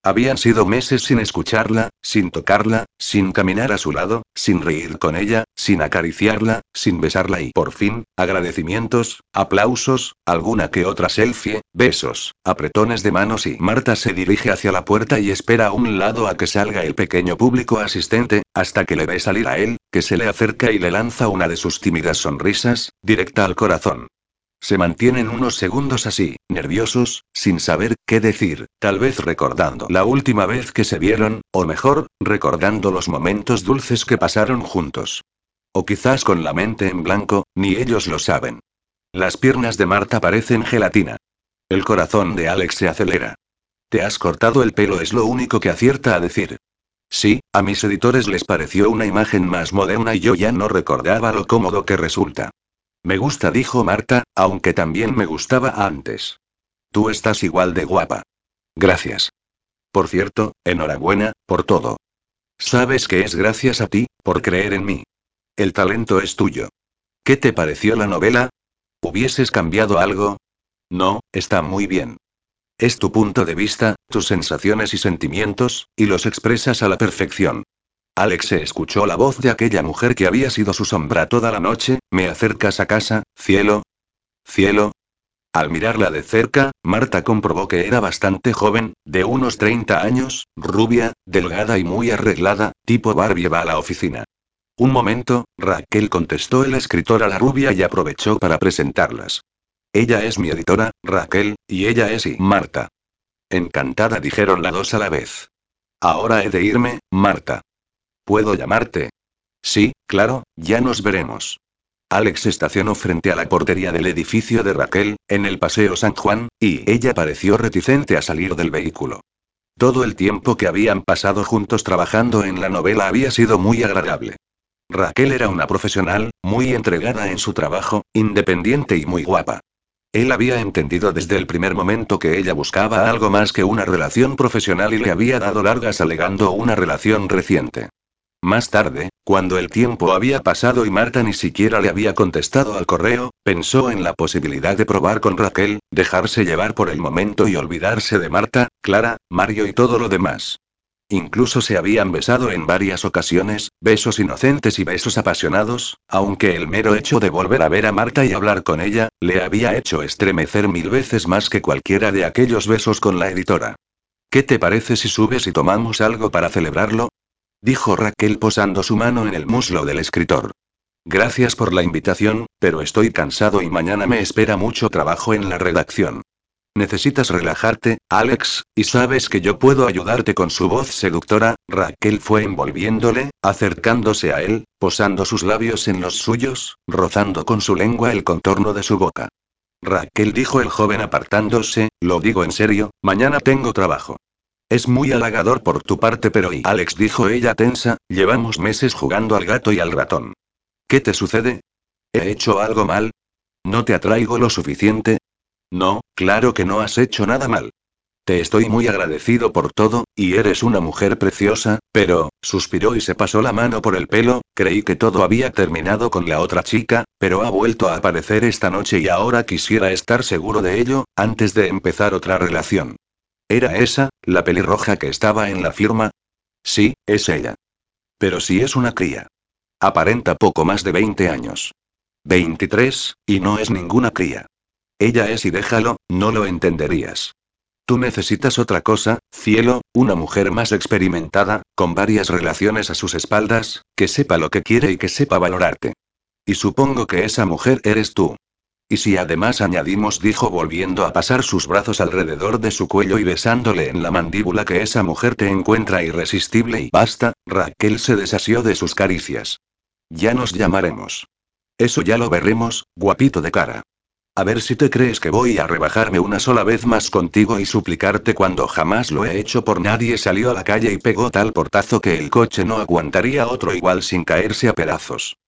Habían sido meses sin escucharla, sin tocarla, sin caminar a su lado, sin reír con ella, sin acariciarla, sin besarla y por fin, agradecimientos, aplausos, alguna que otra selfie, besos, apretones de manos y Marta se dirige hacia la puerta y espera a un lado a que salga el pequeño público asistente, hasta que le ve salir a él, que se le acerca y le lanza una de sus tímidas sonrisas, directa al corazón. Se mantienen unos segundos así, nerviosos, sin saber qué decir, tal vez recordando la última vez que se vieron, o mejor, recordando los momentos dulces que pasaron juntos. O quizás con la mente en blanco, ni ellos lo saben. Las piernas de Marta parecen gelatina. El corazón de Alex se acelera. Te has cortado el pelo es lo único que acierta a decir. Sí, a mis editores les pareció una imagen más moderna y yo ya no recordaba lo cómodo que resulta. Me gusta, dijo Marta, aunque también me gustaba antes. Tú estás igual de guapa. Gracias. Por cierto, enhorabuena, por todo. Sabes que es gracias a ti, por creer en mí. El talento es tuyo. ¿Qué te pareció la novela? ¿Hubieses cambiado algo? No, está muy bien. Es tu punto de vista, tus sensaciones y sentimientos, y los expresas a la perfección. Alex se escuchó la voz de aquella mujer que había sido su sombra toda la noche, ¿me acercas a casa, cielo? Cielo, al mirarla de cerca, Marta comprobó que era bastante joven, de unos 30 años, rubia, delgada y muy arreglada, tipo Barbie va a la oficina. Un momento, Raquel contestó el escritor a la rubia y aprovechó para presentarlas. Ella es mi editora, Raquel, y ella es y Marta. Encantada dijeron las dos a la vez. Ahora he de irme, Marta. ¿Puedo llamarte? Sí, claro, ya nos veremos. Alex estacionó frente a la portería del edificio de Raquel, en el Paseo San Juan, y ella pareció reticente a salir del vehículo. Todo el tiempo que habían pasado juntos trabajando en la novela había sido muy agradable. Raquel era una profesional, muy entregada en su trabajo, independiente y muy guapa. Él había entendido desde el primer momento que ella buscaba algo más que una relación profesional y le había dado largas alegando una relación reciente. Más tarde, cuando el tiempo había pasado y Marta ni siquiera le había contestado al correo, pensó en la posibilidad de probar con Raquel, dejarse llevar por el momento y olvidarse de Marta, Clara, Mario y todo lo demás. Incluso se habían besado en varias ocasiones, besos inocentes y besos apasionados, aunque el mero hecho de volver a ver a Marta y hablar con ella, le había hecho estremecer mil veces más que cualquiera de aquellos besos con la editora. ¿Qué te parece si subes y tomamos algo para celebrarlo? Dijo Raquel posando su mano en el muslo del escritor. Gracias por la invitación, pero estoy cansado y mañana me espera mucho trabajo en la redacción. Necesitas relajarte, Alex, y sabes que yo puedo ayudarte con su voz seductora. Raquel fue envolviéndole, acercándose a él, posando sus labios en los suyos, rozando con su lengua el contorno de su boca. Raquel dijo el joven apartándose, lo digo en serio, mañana tengo trabajo. Es muy halagador por tu parte, pero y Alex dijo ella tensa, llevamos meses jugando al gato y al ratón. ¿Qué te sucede? ¿He hecho algo mal? ¿No te atraigo lo suficiente? No, claro que no has hecho nada mal. Te estoy muy agradecido por todo, y eres una mujer preciosa, pero, suspiró y se pasó la mano por el pelo, creí que todo había terminado con la otra chica, pero ha vuelto a aparecer esta noche y ahora quisiera estar seguro de ello, antes de empezar otra relación. ¿Era esa, la pelirroja que estaba en la firma? Sí, es ella. Pero si es una cría. Aparenta poco más de 20 años. 23, y no es ninguna cría. Ella es y déjalo, no lo entenderías. Tú necesitas otra cosa, cielo, una mujer más experimentada, con varias relaciones a sus espaldas, que sepa lo que quiere y que sepa valorarte. Y supongo que esa mujer eres tú. Y si además añadimos, dijo volviendo a pasar sus brazos alrededor de su cuello y besándole en la mandíbula que esa mujer te encuentra irresistible y basta, Raquel se desasió de sus caricias. Ya nos llamaremos. Eso ya lo veremos, guapito de cara. A ver si te crees que voy a rebajarme una sola vez más contigo y suplicarte cuando jamás lo he hecho por nadie. Salió a la calle y pegó tal portazo que el coche no aguantaría otro igual sin caerse a pedazos.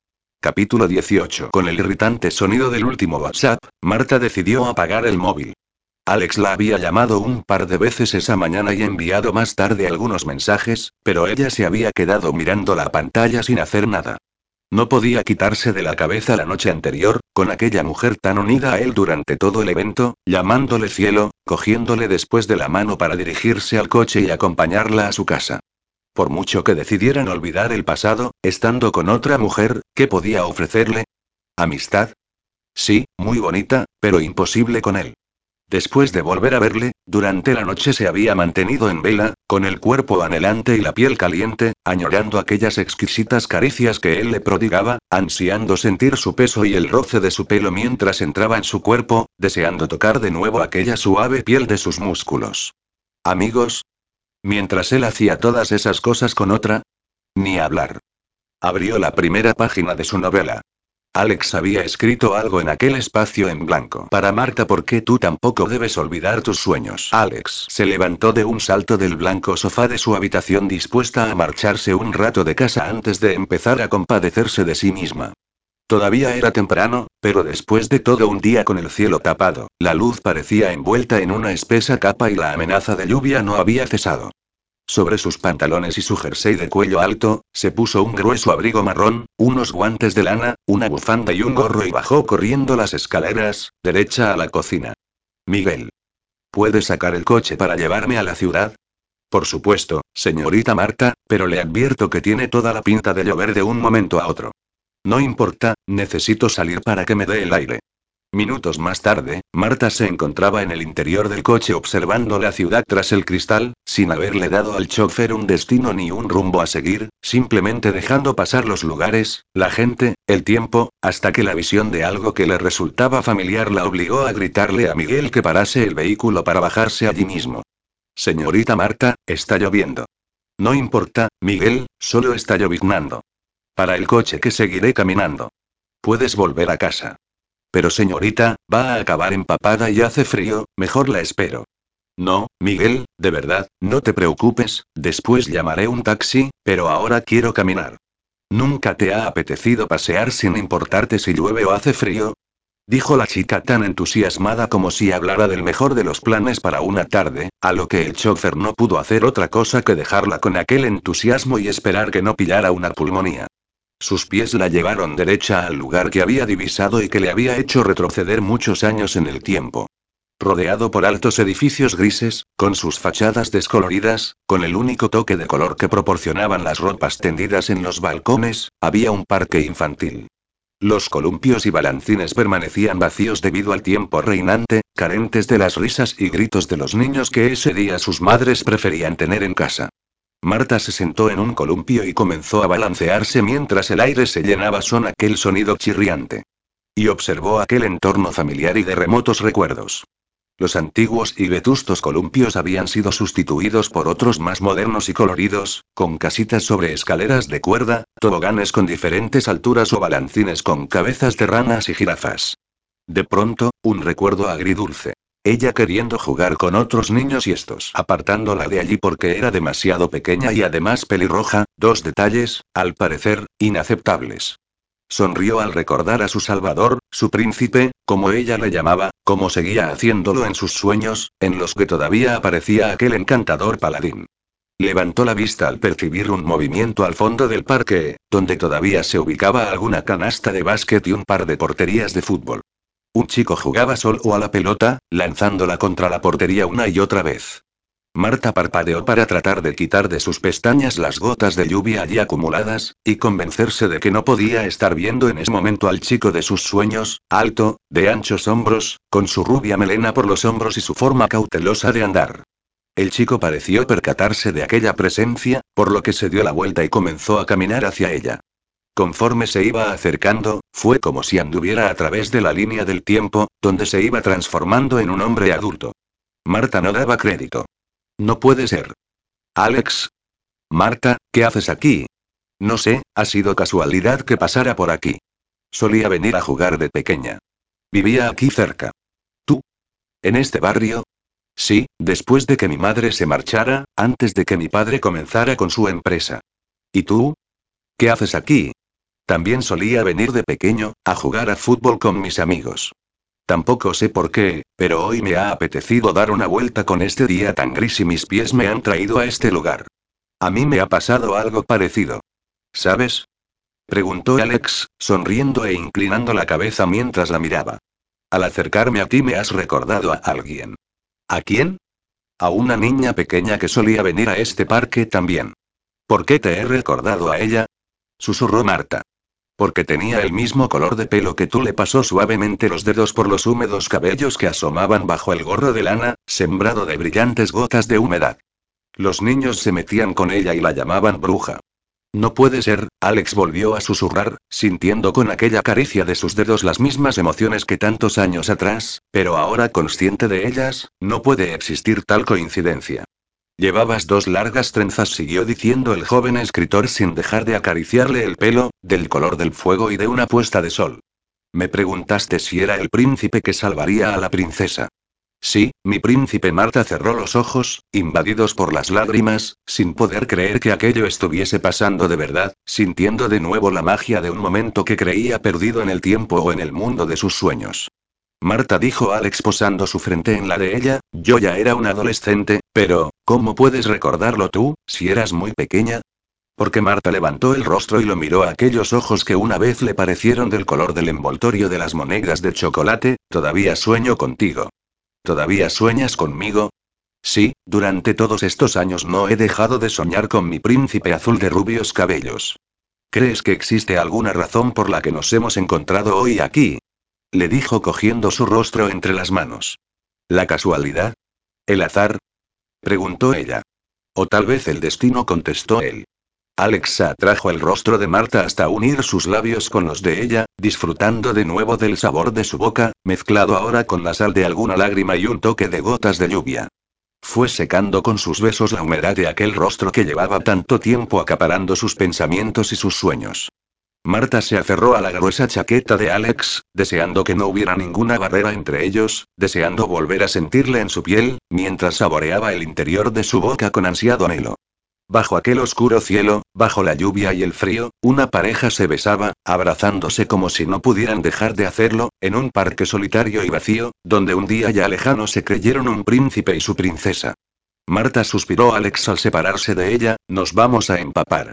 Capítulo 18. Con el irritante sonido del último WhatsApp, Marta decidió apagar el móvil. Alex la había llamado un par de veces esa mañana y enviado más tarde algunos mensajes, pero ella se había quedado mirando la pantalla sin hacer nada. No podía quitarse de la cabeza la noche anterior, con aquella mujer tan unida a él durante todo el evento, llamándole cielo, cogiéndole después de la mano para dirigirse al coche y acompañarla a su casa. Por mucho que decidieran olvidar el pasado, estando con otra mujer, ¿qué podía ofrecerle? ¿Amistad? Sí, muy bonita, pero imposible con él. Después de volver a verle, durante la noche se había mantenido en vela, con el cuerpo anhelante y la piel caliente, añorando aquellas exquisitas caricias que él le prodigaba, ansiando sentir su peso y el roce de su pelo mientras entraba en su cuerpo, deseando tocar de nuevo aquella suave piel de sus músculos. Amigos, Mientras él hacía todas esas cosas con otra. Ni hablar. Abrió la primera página de su novela. Alex había escrito algo en aquel espacio en blanco. Para Marta, porque tú tampoco debes olvidar tus sueños. Alex se levantó de un salto del blanco sofá de su habitación dispuesta a marcharse un rato de casa antes de empezar a compadecerse de sí misma. Todavía era temprano, pero después de todo un día con el cielo tapado, la luz parecía envuelta en una espesa capa y la amenaza de lluvia no había cesado. Sobre sus pantalones y su jersey de cuello alto, se puso un grueso abrigo marrón, unos guantes de lana, una bufanda y un gorro y bajó corriendo las escaleras, derecha a la cocina. Miguel. ¿Puede sacar el coche para llevarme a la ciudad? Por supuesto, señorita Marta, pero le advierto que tiene toda la pinta de llover de un momento a otro. No importa, necesito salir para que me dé el aire. Minutos más tarde, Marta se encontraba en el interior del coche observando la ciudad tras el cristal, sin haberle dado al chofer un destino ni un rumbo a seguir, simplemente dejando pasar los lugares, la gente, el tiempo, hasta que la visión de algo que le resultaba familiar la obligó a gritarle a Miguel que parase el vehículo para bajarse allí mismo. Señorita Marta, está lloviendo. No importa, Miguel, solo está lloviznando. Para el coche que seguiré caminando. Puedes volver a casa. Pero señorita, va a acabar empapada y hace frío, mejor la espero. No, Miguel, de verdad, no te preocupes, después llamaré un taxi, pero ahora quiero caminar. ¿Nunca te ha apetecido pasear sin importarte si llueve o hace frío? Dijo la chica tan entusiasmada como si hablara del mejor de los planes para una tarde, a lo que el chofer no pudo hacer otra cosa que dejarla con aquel entusiasmo y esperar que no pillara una pulmonía. Sus pies la llevaron derecha al lugar que había divisado y que le había hecho retroceder muchos años en el tiempo. Rodeado por altos edificios grises, con sus fachadas descoloridas, con el único toque de color que proporcionaban las ropas tendidas en los balcones, había un parque infantil. Los columpios y balancines permanecían vacíos debido al tiempo reinante, carentes de las risas y gritos de los niños que ese día sus madres preferían tener en casa. Marta se sentó en un columpio y comenzó a balancearse mientras el aire se llenaba son aquel sonido chirriante. Y observó aquel entorno familiar y de remotos recuerdos. Los antiguos y vetustos columpios habían sido sustituidos por otros más modernos y coloridos, con casitas sobre escaleras de cuerda, toboganes con diferentes alturas o balancines con cabezas de ranas y jirafas. De pronto, un recuerdo agridulce. Ella queriendo jugar con otros niños y estos apartándola de allí porque era demasiado pequeña y además pelirroja, dos detalles, al parecer, inaceptables. Sonrió al recordar a su Salvador, su príncipe, como ella le llamaba, como seguía haciéndolo en sus sueños, en los que todavía aparecía aquel encantador paladín. Levantó la vista al percibir un movimiento al fondo del parque, donde todavía se ubicaba alguna canasta de básquet y un par de porterías de fútbol. Un chico jugaba solo a la pelota, lanzándola contra la portería una y otra vez. Marta parpadeó para tratar de quitar de sus pestañas las gotas de lluvia allí acumuladas, y convencerse de que no podía estar viendo en ese momento al chico de sus sueños, alto, de anchos hombros, con su rubia melena por los hombros y su forma cautelosa de andar. El chico pareció percatarse de aquella presencia, por lo que se dio la vuelta y comenzó a caminar hacia ella. Conforme se iba acercando, fue como si anduviera a través de la línea del tiempo, donde se iba transformando en un hombre adulto. Marta no daba crédito. No puede ser. Alex. Marta, ¿qué haces aquí? No sé, ha sido casualidad que pasara por aquí. Solía venir a jugar de pequeña. Vivía aquí cerca. ¿Tú? ¿En este barrio? Sí, después de que mi madre se marchara, antes de que mi padre comenzara con su empresa. ¿Y tú? ¿Qué haces aquí? También solía venir de pequeño, a jugar a fútbol con mis amigos. Tampoco sé por qué, pero hoy me ha apetecido dar una vuelta con este día tan gris y mis pies me han traído a este lugar. A mí me ha pasado algo parecido. ¿Sabes? Preguntó Alex, sonriendo e inclinando la cabeza mientras la miraba. Al acercarme a ti me has recordado a alguien. ¿A quién? A una niña pequeña que solía venir a este parque también. ¿Por qué te he recordado a ella? Susurró Marta. Porque tenía el mismo color de pelo que tú le pasó suavemente los dedos por los húmedos cabellos que asomaban bajo el gorro de lana, sembrado de brillantes gotas de humedad. Los niños se metían con ella y la llamaban bruja. No puede ser, Alex volvió a susurrar, sintiendo con aquella caricia de sus dedos las mismas emociones que tantos años atrás, pero ahora consciente de ellas, no puede existir tal coincidencia. Llevabas dos largas trenzas, siguió diciendo el joven escritor sin dejar de acariciarle el pelo, del color del fuego y de una puesta de sol. Me preguntaste si era el príncipe que salvaría a la princesa. Sí, mi príncipe Marta cerró los ojos, invadidos por las lágrimas, sin poder creer que aquello estuviese pasando de verdad, sintiendo de nuevo la magia de un momento que creía perdido en el tiempo o en el mundo de sus sueños. Marta dijo Alex posando su frente en la de ella, yo ya era un adolescente, pero, ¿cómo puedes recordarlo tú, si eras muy pequeña? Porque Marta levantó el rostro y lo miró a aquellos ojos que una vez le parecieron del color del envoltorio de las monedas de chocolate, todavía sueño contigo. ¿Todavía sueñas conmigo? Sí, durante todos estos años no he dejado de soñar con mi príncipe azul de rubios cabellos. ¿Crees que existe alguna razón por la que nos hemos encontrado hoy aquí? Le dijo cogiendo su rostro entre las manos. ¿La casualidad? ¿El azar? Preguntó ella. O tal vez el destino, contestó él. Alexa atrajo el rostro de Marta hasta unir sus labios con los de ella, disfrutando de nuevo del sabor de su boca, mezclado ahora con la sal de alguna lágrima y un toque de gotas de lluvia. Fue secando con sus besos la humedad de aquel rostro que llevaba tanto tiempo acaparando sus pensamientos y sus sueños. Marta se aferró a la gruesa chaqueta de Alex, deseando que no hubiera ninguna barrera entre ellos, deseando volver a sentirle en su piel, mientras saboreaba el interior de su boca con ansiado anhelo. Bajo aquel oscuro cielo, bajo la lluvia y el frío, una pareja se besaba, abrazándose como si no pudieran dejar de hacerlo, en un parque solitario y vacío, donde un día ya lejano se creyeron un príncipe y su princesa. Marta suspiró Alex al separarse de ella, nos vamos a empapar.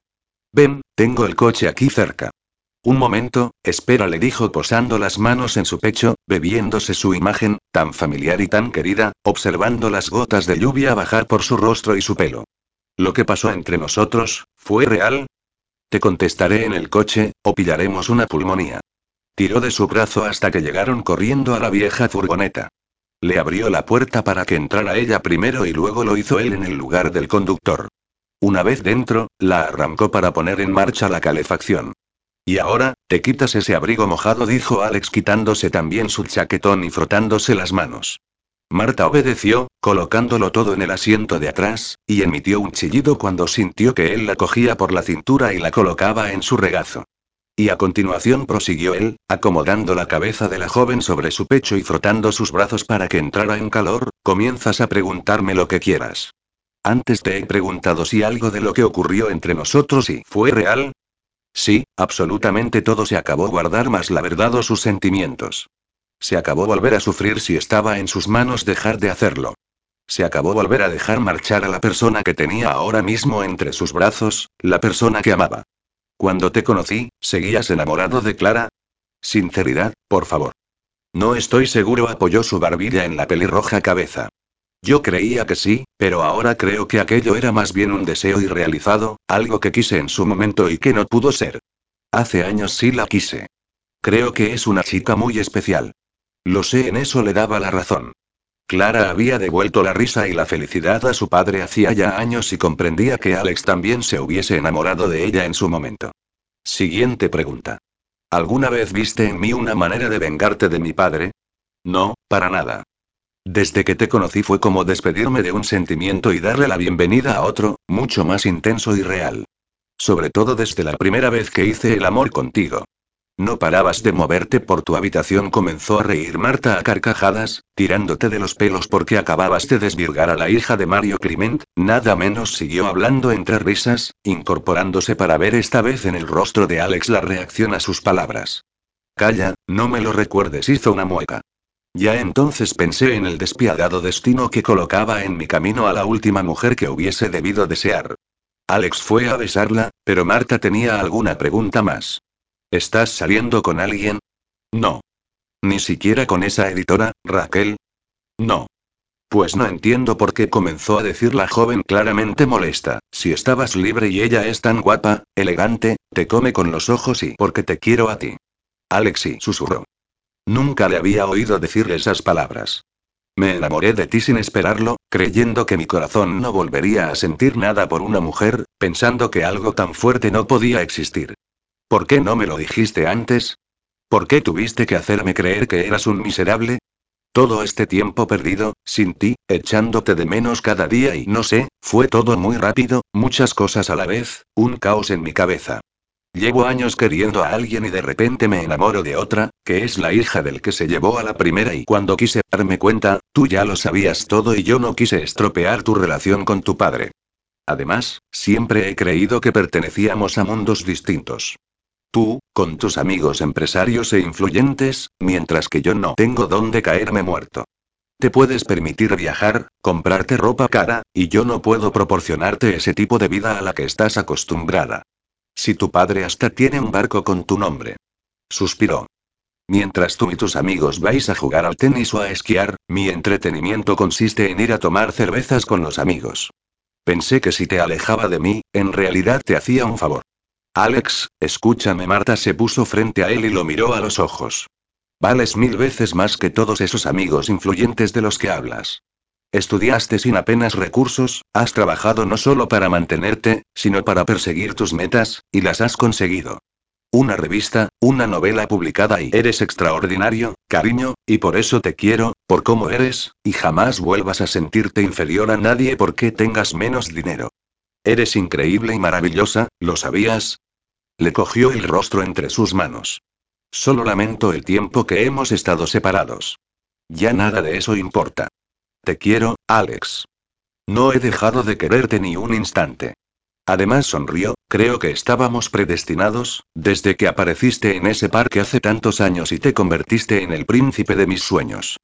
Ven, tengo el coche aquí cerca. Un momento, espera, le dijo posando las manos en su pecho, bebiéndose su imagen, tan familiar y tan querida, observando las gotas de lluvia bajar por su rostro y su pelo. ¿Lo que pasó entre nosotros, fue real? Te contestaré en el coche, o pillaremos una pulmonía. Tiró de su brazo hasta que llegaron corriendo a la vieja furgoneta. Le abrió la puerta para que entrara ella primero y luego lo hizo él en el lugar del conductor. Una vez dentro, la arrancó para poner en marcha la calefacción. Y ahora, te quitas ese abrigo mojado, dijo Alex quitándose también su chaquetón y frotándose las manos. Marta obedeció, colocándolo todo en el asiento de atrás, y emitió un chillido cuando sintió que él la cogía por la cintura y la colocaba en su regazo. Y a continuación prosiguió él, acomodando la cabeza de la joven sobre su pecho y frotando sus brazos para que entrara en calor, comienzas a preguntarme lo que quieras. Antes te he preguntado si algo de lo que ocurrió entre nosotros y fue real. Sí, absolutamente todo se acabó guardar más la verdad o sus sentimientos. Se acabó volver a sufrir si estaba en sus manos dejar de hacerlo. Se acabó volver a dejar marchar a la persona que tenía ahora mismo entre sus brazos, la persona que amaba. Cuando te conocí, ¿seguías enamorado de Clara? Sinceridad, por favor. No estoy seguro, apoyó su barbilla en la pelirroja cabeza. Yo creía que sí, pero ahora creo que aquello era más bien un deseo irrealizado, algo que quise en su momento y que no pudo ser. Hace años sí la quise. Creo que es una chica muy especial. Lo sé, en eso le daba la razón. Clara había devuelto la risa y la felicidad a su padre hacía ya años y comprendía que Alex también se hubiese enamorado de ella en su momento. Siguiente pregunta. ¿Alguna vez viste en mí una manera de vengarte de mi padre? No, para nada. Desde que te conocí fue como despedirme de un sentimiento y darle la bienvenida a otro, mucho más intenso y real. Sobre todo desde la primera vez que hice el amor contigo. No parabas de moverte por tu habitación, comenzó a reír Marta a carcajadas, tirándote de los pelos porque acababas de desvirgar a la hija de Mario Clement, nada menos siguió hablando entre risas, incorporándose para ver esta vez en el rostro de Alex la reacción a sus palabras. Calla, no me lo recuerdes, hizo una mueca. Ya entonces pensé en el despiadado destino que colocaba en mi camino a la última mujer que hubiese debido desear. Alex fue a besarla, pero Marta tenía alguna pregunta más. ¿Estás saliendo con alguien? No. ¿Ni siquiera con esa editora, Raquel? No. Pues no entiendo por qué comenzó a decir la joven claramente molesta, si estabas libre y ella es tan guapa, elegante, te come con los ojos y porque te quiero a ti. Alexi susurró. Nunca le había oído decir esas palabras. Me enamoré de ti sin esperarlo, creyendo que mi corazón no volvería a sentir nada por una mujer, pensando que algo tan fuerte no podía existir. ¿Por qué no me lo dijiste antes? ¿Por qué tuviste que hacerme creer que eras un miserable? Todo este tiempo perdido, sin ti, echándote de menos cada día y no sé, fue todo muy rápido, muchas cosas a la vez, un caos en mi cabeza. Llevo años queriendo a alguien y de repente me enamoro de otra, que es la hija del que se llevó a la primera y cuando quise darme cuenta, tú ya lo sabías todo y yo no quise estropear tu relación con tu padre. Además, siempre he creído que pertenecíamos a mundos distintos. Tú, con tus amigos empresarios e influyentes, mientras que yo no tengo dónde caerme muerto. Te puedes permitir viajar, comprarte ropa cara, y yo no puedo proporcionarte ese tipo de vida a la que estás acostumbrada. Si tu padre hasta tiene un barco con tu nombre. Suspiró. Mientras tú y tus amigos vais a jugar al tenis o a esquiar, mi entretenimiento consiste en ir a tomar cervezas con los amigos. Pensé que si te alejaba de mí, en realidad te hacía un favor. Alex, escúchame. Marta se puso frente a él y lo miró a los ojos. Vales mil veces más que todos esos amigos influyentes de los que hablas. Estudiaste sin apenas recursos, has trabajado no solo para mantenerte, sino para perseguir tus metas, y las has conseguido. Una revista, una novela publicada y eres extraordinario, cariño, y por eso te quiero, por cómo eres, y jamás vuelvas a sentirte inferior a nadie porque tengas menos dinero. Eres increíble y maravillosa, ¿lo sabías? Le cogió el rostro entre sus manos. Solo lamento el tiempo que hemos estado separados. Ya nada de eso importa. Te quiero, Alex. No he dejado de quererte ni un instante. Además sonrió, creo que estábamos predestinados, desde que apareciste en ese parque hace tantos años y te convertiste en el príncipe de mis sueños.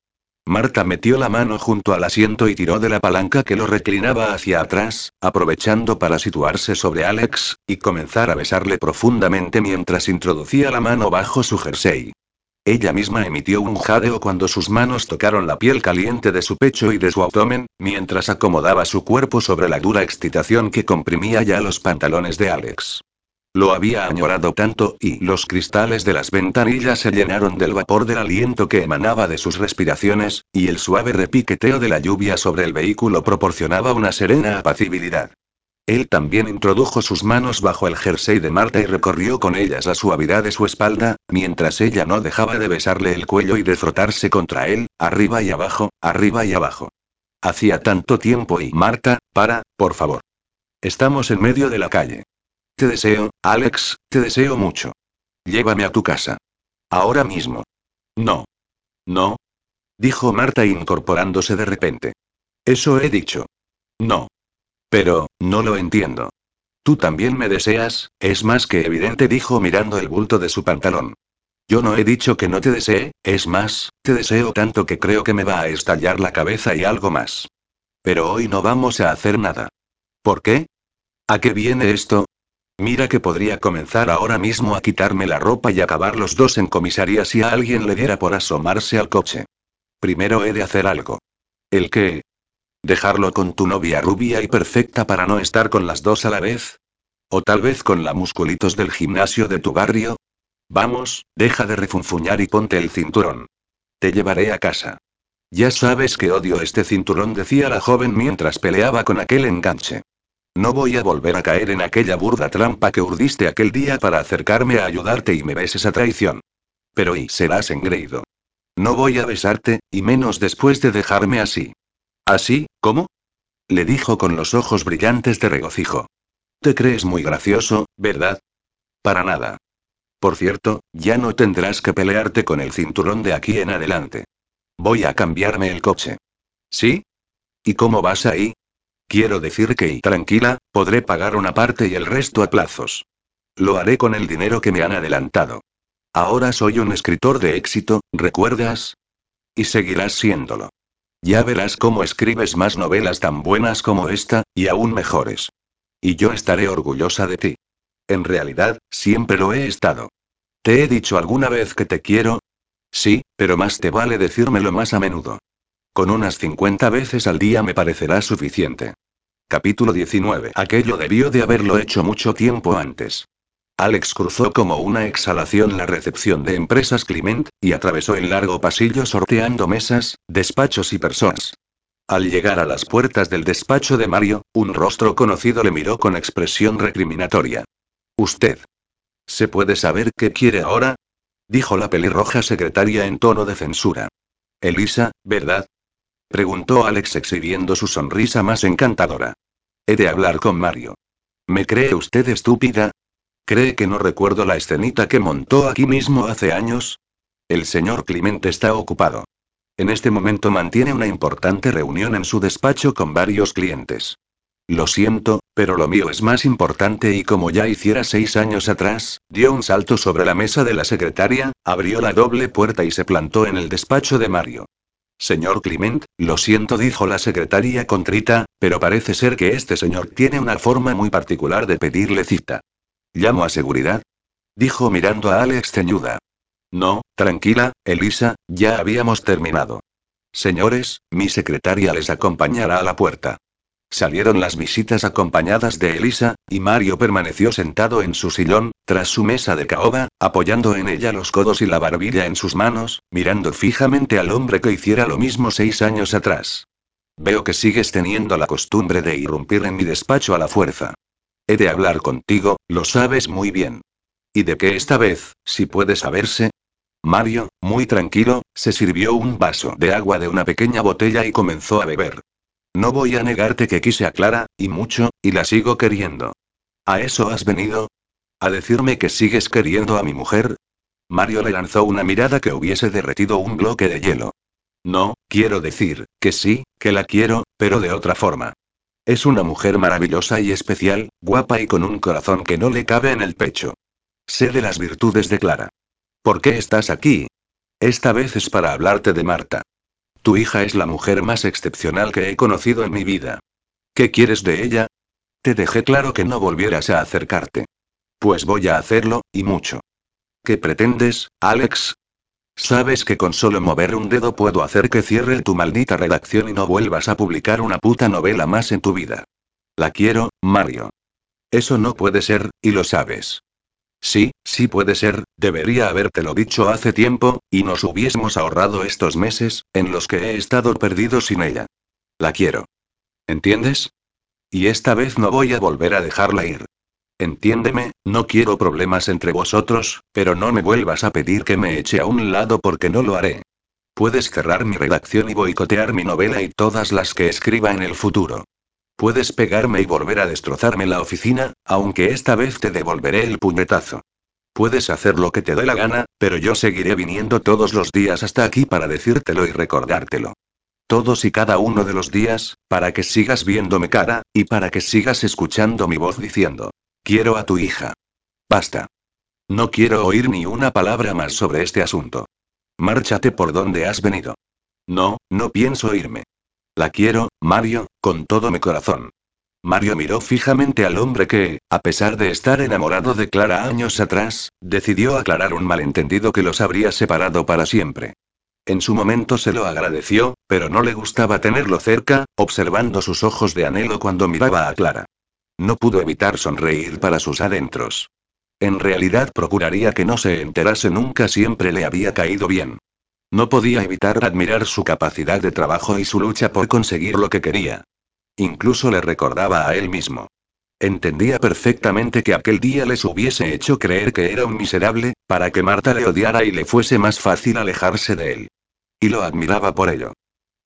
Marta metió la mano junto al asiento y tiró de la palanca que lo reclinaba hacia atrás, aprovechando para situarse sobre Alex, y comenzar a besarle profundamente mientras introducía la mano bajo su jersey. Ella misma emitió un jadeo cuando sus manos tocaron la piel caliente de su pecho y de su abdomen, mientras acomodaba su cuerpo sobre la dura excitación que comprimía ya los pantalones de Alex. Lo había añorado tanto, y los cristales de las ventanillas se llenaron del vapor del aliento que emanaba de sus respiraciones, y el suave repiqueteo de la lluvia sobre el vehículo proporcionaba una serena apacibilidad. Él también introdujo sus manos bajo el jersey de Marta y recorrió con ellas la suavidad de su espalda, mientras ella no dejaba de besarle el cuello y de frotarse contra él, arriba y abajo, arriba y abajo. Hacía tanto tiempo y Marta, para, por favor. Estamos en medio de la calle. Te deseo, Alex, te deseo mucho. Llévame a tu casa. Ahora mismo. No. No. Dijo Marta incorporándose de repente. Eso he dicho. No. Pero, no lo entiendo. Tú también me deseas, es más que evidente, dijo mirando el bulto de su pantalón. Yo no he dicho que no te desee, es más, te deseo tanto que creo que me va a estallar la cabeza y algo más. Pero hoy no vamos a hacer nada. ¿Por qué? ¿A qué viene esto? Mira que podría comenzar ahora mismo a quitarme la ropa y acabar los dos en comisaría si a alguien le diera por asomarse al coche. Primero he de hacer algo. ¿El qué? ¿Dejarlo con tu novia rubia y perfecta para no estar con las dos a la vez? ¿O tal vez con la musculitos del gimnasio de tu barrio? Vamos, deja de refunfuñar y ponte el cinturón. Te llevaré a casa. Ya sabes que odio este cinturón, decía la joven mientras peleaba con aquel enganche. No voy a volver a caer en aquella burda trampa que urdiste aquel día para acercarme a ayudarte y me ves esa traición. Pero y serás engreído. No voy a besarte, y menos después de dejarme así. ¿Así, cómo? Le dijo con los ojos brillantes de regocijo. Te crees muy gracioso, ¿verdad? Para nada. Por cierto, ya no tendrás que pelearte con el cinturón de aquí en adelante. Voy a cambiarme el coche. ¿Sí? ¿Y cómo vas ahí? Quiero decir que, y tranquila, podré pagar una parte y el resto a plazos. Lo haré con el dinero que me han adelantado. Ahora soy un escritor de éxito, ¿recuerdas? Y seguirás siéndolo. Ya verás cómo escribes más novelas tan buenas como esta, y aún mejores. Y yo estaré orgullosa de ti. En realidad, siempre lo he estado. ¿Te he dicho alguna vez que te quiero? Sí, pero más te vale decírmelo más a menudo. Con unas 50 veces al día me parecerá suficiente. Capítulo 19. Aquello debió de haberlo hecho mucho tiempo antes. Alex cruzó como una exhalación la recepción de Empresas Clement, y atravesó el largo pasillo sorteando mesas, despachos y personas. Al llegar a las puertas del despacho de Mario, un rostro conocido le miró con expresión recriminatoria. Usted. ¿Se puede saber qué quiere ahora? dijo la pelirroja secretaria en tono de censura. Elisa, ¿verdad? preguntó Alex exhibiendo su sonrisa más encantadora. He de hablar con Mario. ¿Me cree usted estúpida? ¿Cree que no recuerdo la escenita que montó aquí mismo hace años? El señor Clemente está ocupado. En este momento mantiene una importante reunión en su despacho con varios clientes. Lo siento, pero lo mío es más importante y como ya hiciera seis años atrás, dio un salto sobre la mesa de la secretaria, abrió la doble puerta y se plantó en el despacho de Mario. Señor Clement, lo siento, dijo la secretaria contrita, pero parece ser que este señor tiene una forma muy particular de pedirle cita. ¿Llamo a seguridad? Dijo mirando a Alex ceñuda. No, tranquila, Elisa, ya habíamos terminado. Señores, mi secretaria les acompañará a la puerta. Salieron las visitas acompañadas de Elisa, y Mario permaneció sentado en su sillón, tras su mesa de caoba, apoyando en ella los codos y la barbilla en sus manos, mirando fijamente al hombre que hiciera lo mismo seis años atrás. Veo que sigues teniendo la costumbre de irrumpir en mi despacho a la fuerza. He de hablar contigo, lo sabes muy bien. ¿Y de qué esta vez, si puede saberse? Mario, muy tranquilo, se sirvió un vaso de agua de una pequeña botella y comenzó a beber. No voy a negarte que quise a Clara, y mucho, y la sigo queriendo. ¿A eso has venido? ¿A decirme que sigues queriendo a mi mujer? Mario le lanzó una mirada que hubiese derretido un bloque de hielo. No, quiero decir, que sí, que la quiero, pero de otra forma. Es una mujer maravillosa y especial, guapa y con un corazón que no le cabe en el pecho. Sé de las virtudes de Clara. ¿Por qué estás aquí? Esta vez es para hablarte de Marta. Tu hija es la mujer más excepcional que he conocido en mi vida. ¿Qué quieres de ella? Te dejé claro que no volvieras a acercarte. Pues voy a hacerlo, y mucho. ¿Qué pretendes, Alex? Sabes que con solo mover un dedo puedo hacer que cierre tu maldita redacción y no vuelvas a publicar una puta novela más en tu vida. La quiero, Mario. Eso no puede ser, y lo sabes. Sí, sí puede ser, debería habértelo dicho hace tiempo, y nos hubiésemos ahorrado estos meses, en los que he estado perdido sin ella. La quiero. ¿Entiendes? Y esta vez no voy a volver a dejarla ir. Entiéndeme, no quiero problemas entre vosotros, pero no me vuelvas a pedir que me eche a un lado porque no lo haré. Puedes cerrar mi redacción y boicotear mi novela y todas las que escriba en el futuro. Puedes pegarme y volver a destrozarme la oficina, aunque esta vez te devolveré el puñetazo. Puedes hacer lo que te dé la gana, pero yo seguiré viniendo todos los días hasta aquí para decírtelo y recordártelo. Todos y cada uno de los días, para que sigas viéndome cara, y para que sigas escuchando mi voz diciendo, quiero a tu hija. Basta. No quiero oír ni una palabra más sobre este asunto. Márchate por donde has venido. No, no pienso irme. La quiero, Mario, con todo mi corazón. Mario miró fijamente al hombre que, a pesar de estar enamorado de Clara años atrás, decidió aclarar un malentendido que los habría separado para siempre. En su momento se lo agradeció, pero no le gustaba tenerlo cerca, observando sus ojos de anhelo cuando miraba a Clara. No pudo evitar sonreír para sus adentros. En realidad procuraría que no se enterase nunca, siempre le había caído bien. No podía evitar admirar su capacidad de trabajo y su lucha por conseguir lo que quería. Incluso le recordaba a él mismo. Entendía perfectamente que aquel día les hubiese hecho creer que era un miserable, para que Marta le odiara y le fuese más fácil alejarse de él. Y lo admiraba por ello.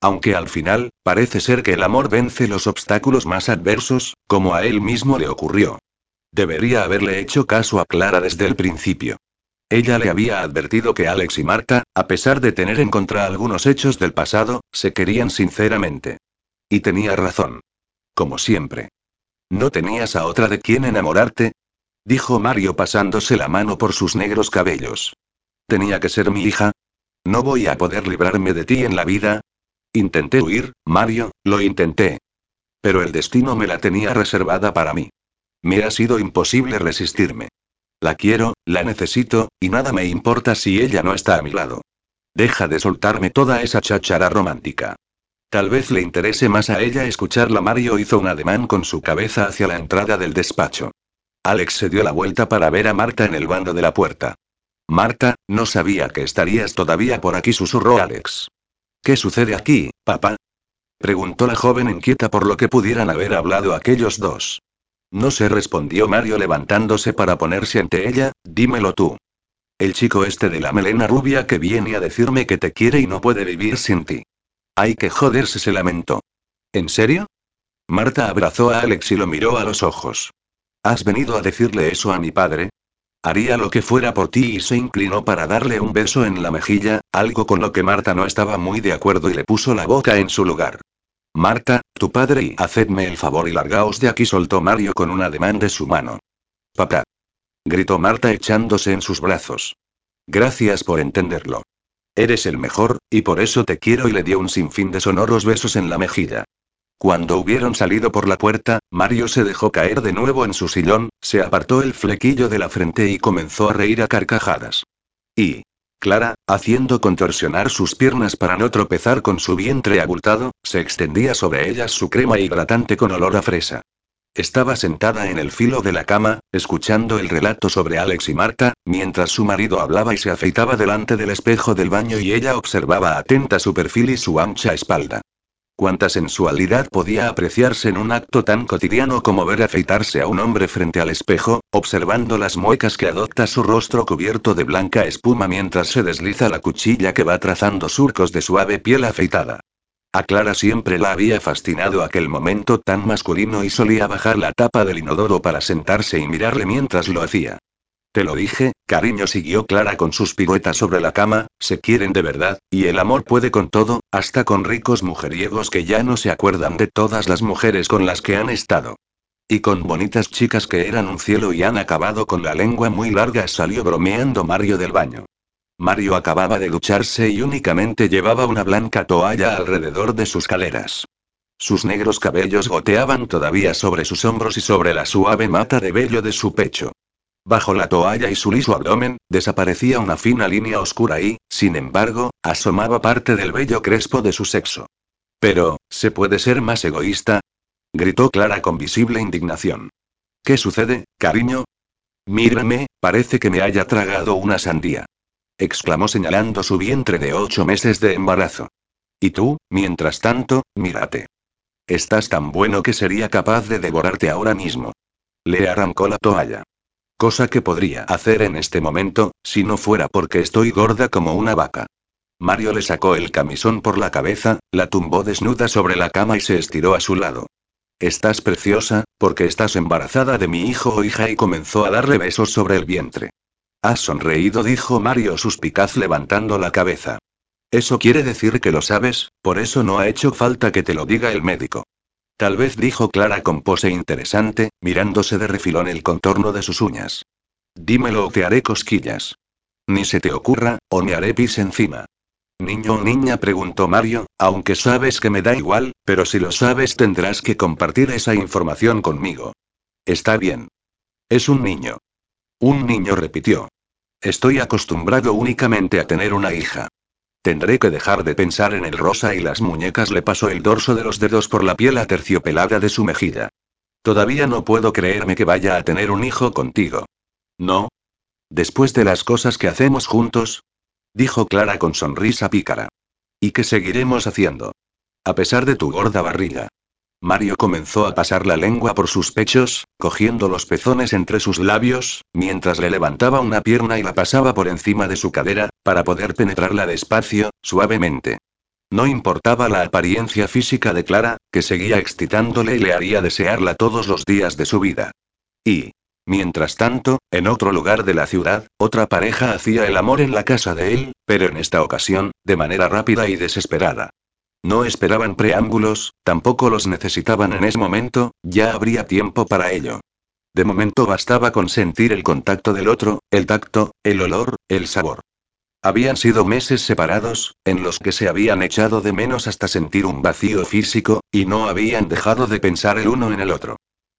Aunque al final, parece ser que el amor vence los obstáculos más adversos, como a él mismo le ocurrió. Debería haberle hecho caso a Clara desde el principio. Ella le había advertido que Alex y Marta, a pesar de tener en contra algunos hechos del pasado, se querían sinceramente. Y tenía razón. Como siempre. ¿No tenías a otra de quien enamorarte? Dijo Mario pasándose la mano por sus negros cabellos. ¿Tenía que ser mi hija? ¿No voy a poder librarme de ti en la vida? Intenté huir, Mario, lo intenté. Pero el destino me la tenía reservada para mí. Me ha sido imposible resistirme. La quiero, la necesito, y nada me importa si ella no está a mi lado. Deja de soltarme toda esa cháchara romántica. Tal vez le interese más a ella escucharla. Mario hizo un ademán con su cabeza hacia la entrada del despacho. Alex se dio la vuelta para ver a Marta en el bando de la puerta. Marta, no sabía que estarías todavía por aquí, susurró Alex. ¿Qué sucede aquí, papá? Preguntó la joven inquieta por lo que pudieran haber hablado aquellos dos. No se respondió Mario levantándose para ponerse ante ella, dímelo tú. El chico este de la melena rubia que viene a decirme que te quiere y no puede vivir sin ti. Hay que joderse, se lamentó. ¿En serio? Marta abrazó a Alex y lo miró a los ojos. ¿Has venido a decirle eso a mi padre? Haría lo que fuera por ti y se inclinó para darle un beso en la mejilla, algo con lo que Marta no estaba muy de acuerdo y le puso la boca en su lugar. Marta, tu padre y hacedme el favor y largaos de aquí, soltó Mario con un ademán de su mano. Papá. Gritó Marta echándose en sus brazos. Gracias por entenderlo. Eres el mejor, y por eso te quiero y le dio un sinfín de sonoros besos en la mejilla. Cuando hubieron salido por la puerta, Mario se dejó caer de nuevo en su sillón, se apartó el flequillo de la frente y comenzó a reír a carcajadas. Y. Clara, haciendo contorsionar sus piernas para no tropezar con su vientre abultado, se extendía sobre ellas su crema hidratante con olor a fresa. Estaba sentada en el filo de la cama, escuchando el relato sobre Alex y Marta, mientras su marido hablaba y se afeitaba delante del espejo del baño y ella observaba atenta su perfil y su ancha espalda. Cuánta sensualidad podía apreciarse en un acto tan cotidiano como ver afeitarse a un hombre frente al espejo, observando las muecas que adopta su rostro cubierto de blanca espuma mientras se desliza la cuchilla que va trazando surcos de suave piel afeitada. A Clara siempre la había fascinado aquel momento tan masculino y solía bajar la tapa del inodoro para sentarse y mirarle mientras lo hacía. Te lo dije, cariño, siguió Clara con sus piruetas sobre la cama, se quieren de verdad, y el amor puede con todo, hasta con ricos mujeriegos que ya no se acuerdan de todas las mujeres con las que han estado. Y con bonitas chicas que eran un cielo y han acabado con la lengua muy larga, salió bromeando Mario del baño. Mario acababa de ducharse y únicamente llevaba una blanca toalla alrededor de sus caleras. Sus negros cabellos goteaban todavía sobre sus hombros y sobre la suave mata de vello de su pecho. Bajo la toalla y su liso abdomen, desaparecía una fina línea oscura y, sin embargo, asomaba parte del vello crespo de su sexo. Pero, ¿se puede ser más egoísta? gritó Clara con visible indignación. ¿Qué sucede, cariño? Mírame, parece que me haya tragado una sandía. exclamó señalando su vientre de ocho meses de embarazo. Y tú, mientras tanto, mírate. Estás tan bueno que sería capaz de devorarte ahora mismo. Le arrancó la toalla. Cosa que podría hacer en este momento, si no fuera porque estoy gorda como una vaca. Mario le sacó el camisón por la cabeza, la tumbó desnuda sobre la cama y se estiró a su lado. Estás preciosa, porque estás embarazada de mi hijo o hija y comenzó a darle besos sobre el vientre. Has sonreído, dijo Mario suspicaz levantando la cabeza. Eso quiere decir que lo sabes, por eso no ha hecho falta que te lo diga el médico. Tal vez dijo Clara con pose interesante, mirándose de refilón el contorno de sus uñas. Dímelo o te haré cosquillas. Ni se te ocurra, o me haré pis encima. Niño o niña, preguntó Mario, aunque sabes que me da igual, pero si lo sabes tendrás que compartir esa información conmigo. Está bien. Es un niño. Un niño repitió. Estoy acostumbrado únicamente a tener una hija. Tendré que dejar de pensar en el rosa y las muñecas le pasó el dorso de los dedos por la piel aterciopelada de su mejilla. Todavía no puedo creerme que vaya a tener un hijo contigo. ¿No? Después de las cosas que hacemos juntos, dijo Clara con sonrisa pícara. ¿Y qué seguiremos haciendo? A pesar de tu gorda barriga. Mario comenzó a pasar la lengua por sus pechos, cogiendo los pezones entre sus labios, mientras le levantaba una pierna y la pasaba por encima de su cadera, para poder penetrarla despacio, suavemente. No importaba la apariencia física de Clara, que seguía excitándole y le haría desearla todos los días de su vida. Y, mientras tanto, en otro lugar de la ciudad, otra pareja hacía el amor en la casa de él, pero en esta ocasión, de manera rápida y desesperada. No esperaban preámbulos, tampoco los necesitaban en ese momento, ya habría tiempo para ello. De momento bastaba con sentir el contacto del otro, el tacto, el olor, el sabor. Habían sido meses separados, en los que se habían echado de menos hasta sentir un vacío físico, y no habían dejado de pensar el uno en el otro.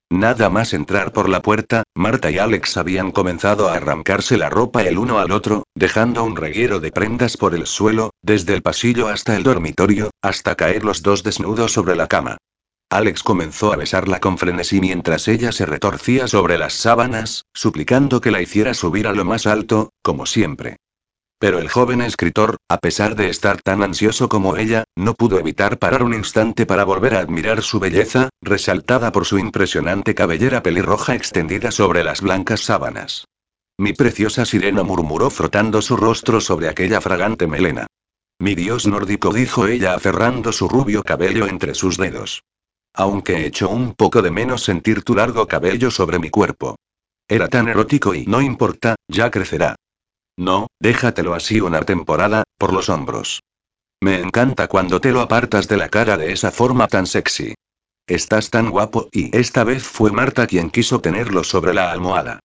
Nada más entrar por la puerta, Marta y Alex habían comenzado a arrancarse la ropa el uno al otro, dejando un reguero de prendas por el suelo, desde el pasillo hasta el dormitorio, hasta caer los dos desnudos sobre la cama. Alex comenzó a besarla con frenesí mientras ella se retorcía sobre las sábanas, suplicando que la hiciera subir a lo más alto, como siempre. Pero el joven escritor, a pesar de estar tan ansioso como ella, no pudo evitar parar un instante para volver a admirar su belleza, resaltada por su impresionante cabellera pelirroja extendida sobre las blancas sábanas. Mi preciosa sirena murmuró frotando su rostro sobre aquella fragante melena. Mi dios nórdico dijo ella aferrando su rubio cabello entre sus dedos. Aunque echo un poco de menos sentir tu largo cabello sobre mi cuerpo. Era tan erótico y no importa, ya crecerá. No, déjatelo así una temporada, por los hombros. Me encanta cuando te lo apartas de la cara de esa forma tan sexy. Estás tan guapo y esta vez fue Marta quien quiso tenerlo sobre la almohada.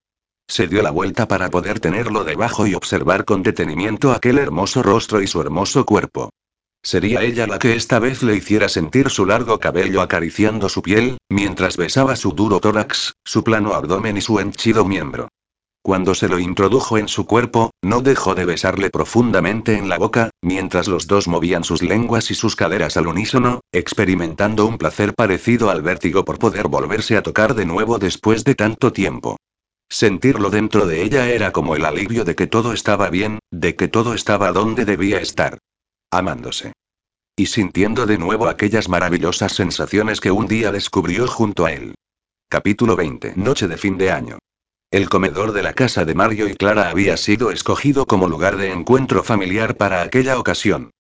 Se dio la vuelta para poder tenerlo debajo y observar con detenimiento aquel hermoso rostro y su hermoso cuerpo. Sería ella la que esta vez le hiciera sentir su largo cabello acariciando su piel, mientras besaba su duro tórax, su plano abdomen y su henchido miembro. Cuando se lo introdujo en su cuerpo, no dejó de besarle profundamente en la boca, mientras los dos movían sus lenguas y sus caderas al unísono, experimentando un placer parecido al vértigo por poder volverse a tocar de nuevo después de tanto tiempo. Sentirlo dentro de ella era como el alivio de que todo estaba bien, de que todo estaba donde debía estar amándose. Y sintiendo de nuevo aquellas maravillosas sensaciones que un día descubrió junto a él. Capítulo 20. Noche de fin de año. El comedor de la casa de Mario y Clara había sido escogido como lugar de encuentro familiar para aquella ocasión.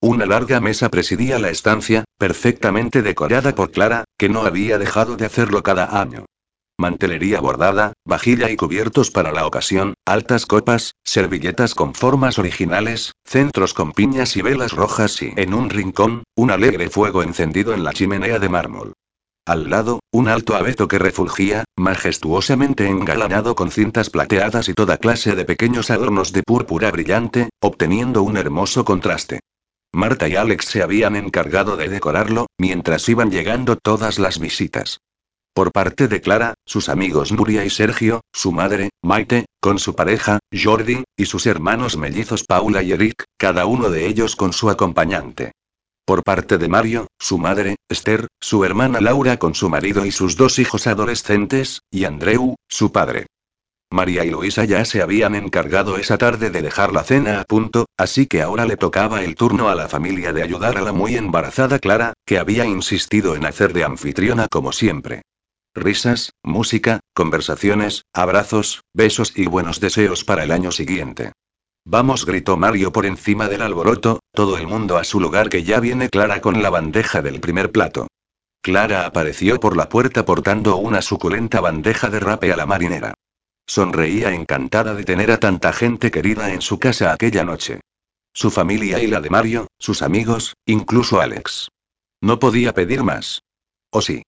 Una larga mesa presidía la estancia, perfectamente decorada por Clara, que no había dejado de hacerlo cada año mantelería bordada, vajilla y cubiertos para la ocasión, altas copas, servilletas con formas originales, centros con piñas y velas rojas y, en un rincón, un alegre fuego encendido en la chimenea de mármol. Al lado, un alto abeto que refulgía, majestuosamente engalanado con cintas plateadas y toda clase de pequeños adornos de púrpura brillante, obteniendo un hermoso contraste. Marta y Alex se habían encargado de decorarlo, mientras iban llegando todas las visitas. Por parte de Clara, sus amigos Nuria y Sergio, su madre, Maite, con su pareja, Jordi, y sus hermanos mellizos Paula y Eric, cada uno de ellos con su acompañante. Por parte de Mario, su madre, Esther, su hermana Laura con su marido y sus dos hijos adolescentes, y Andreu, su padre. María y Luisa ya se habían encargado esa tarde de dejar la cena a punto, así que ahora le tocaba el turno a la familia de ayudar a la muy embarazada Clara, que había insistido en hacer de anfitriona como siempre. Risas, música, conversaciones, abrazos, besos y buenos deseos para el año siguiente. Vamos, gritó Mario por encima del alboroto, todo el mundo a su lugar que ya viene Clara con la bandeja del primer plato. Clara apareció por la puerta portando una suculenta bandeja de rape a la marinera. Sonreía encantada de tener a tanta gente querida en su casa aquella noche. Su familia y la de Mario, sus amigos, incluso Alex. No podía pedir más. ¿O sí?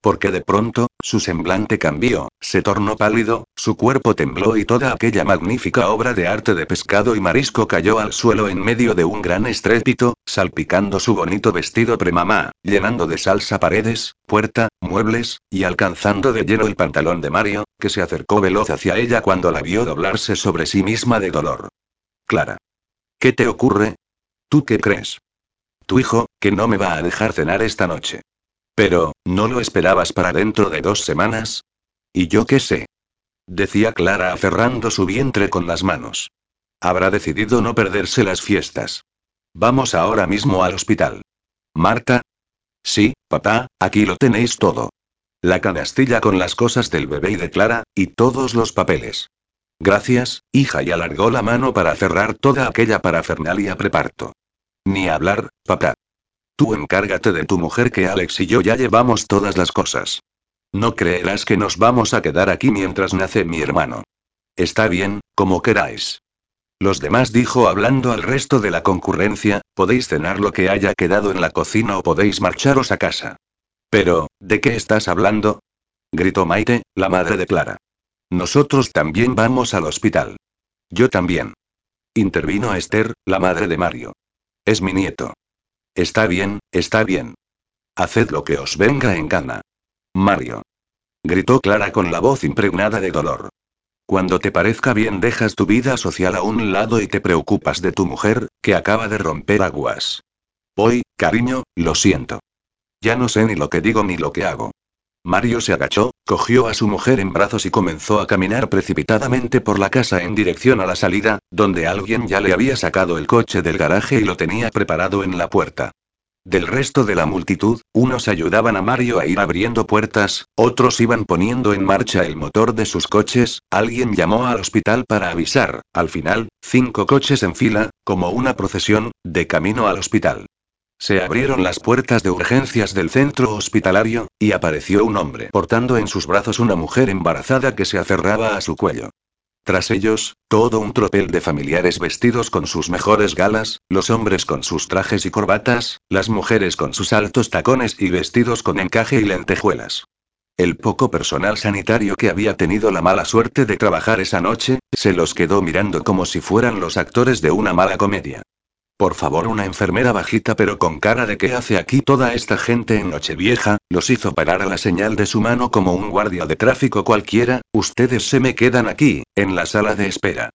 Porque de pronto, su semblante cambió, se tornó pálido, su cuerpo tembló y toda aquella magnífica obra de arte de pescado y marisco cayó al suelo en medio de un gran estrépito, salpicando su bonito vestido premamá, llenando de salsa paredes, puerta, muebles, y alcanzando de lleno el pantalón de Mario, que se acercó veloz hacia ella cuando la vio doblarse sobre sí misma de dolor. Clara. ¿Qué te ocurre? ¿Tú qué crees? Tu hijo, que no me va a dejar cenar esta noche. Pero, ¿no lo esperabas para dentro de dos semanas? ¿Y yo qué sé? Decía Clara aferrando su vientre con las manos. Habrá decidido no perderse las fiestas. Vamos ahora mismo al hospital. Marta. Sí, papá, aquí lo tenéis todo. La canastilla con las cosas del bebé y de Clara, y todos los papeles. Gracias, hija, y alargó la mano para cerrar toda aquella parafernalia preparto. Ni hablar, papá. Tú encárgate de tu mujer que Alex y yo ya llevamos todas las cosas. No creerás que nos vamos a quedar aquí mientras nace mi hermano. Está bien, como queráis. Los demás dijo hablando al resto de la concurrencia, podéis cenar lo que haya quedado en la cocina o podéis marcharos a casa. Pero, ¿de qué estás hablando? gritó Maite, la madre de Clara. Nosotros también vamos al hospital. Yo también. Intervino Esther, la madre de Mario. Es mi nieto. Está bien, está bien. Haced lo que os venga en gana. Mario. Gritó Clara con la voz impregnada de dolor. Cuando te parezca bien dejas tu vida social a un lado y te preocupas de tu mujer, que acaba de romper aguas. Hoy, cariño, lo siento. Ya no sé ni lo que digo ni lo que hago. Mario se agachó, cogió a su mujer en brazos y comenzó a caminar precipitadamente por la casa en dirección a la salida, donde alguien ya le había sacado el coche del garaje y lo tenía preparado en la puerta. Del resto de la multitud, unos ayudaban a Mario a ir abriendo puertas, otros iban poniendo en marcha el motor de sus coches, alguien llamó al hospital para avisar, al final, cinco coches en fila, como una procesión, de camino al hospital. Se abrieron las puertas de urgencias del centro hospitalario, y apareció un hombre portando en sus brazos una mujer embarazada que se aferraba a su cuello. Tras ellos, todo un tropel de familiares vestidos con sus mejores galas, los hombres con sus trajes y corbatas, las mujeres con sus altos tacones y vestidos con encaje y lentejuelas. El poco personal sanitario que había tenido la mala suerte de trabajar esa noche, se los quedó mirando como si fueran los actores de una mala comedia. Por favor, una enfermera bajita pero con cara de qué hace aquí toda esta gente en Nochevieja, los hizo parar a la señal de su mano como un guardia de tráfico cualquiera, ustedes se me quedan aquí, en la sala de espera.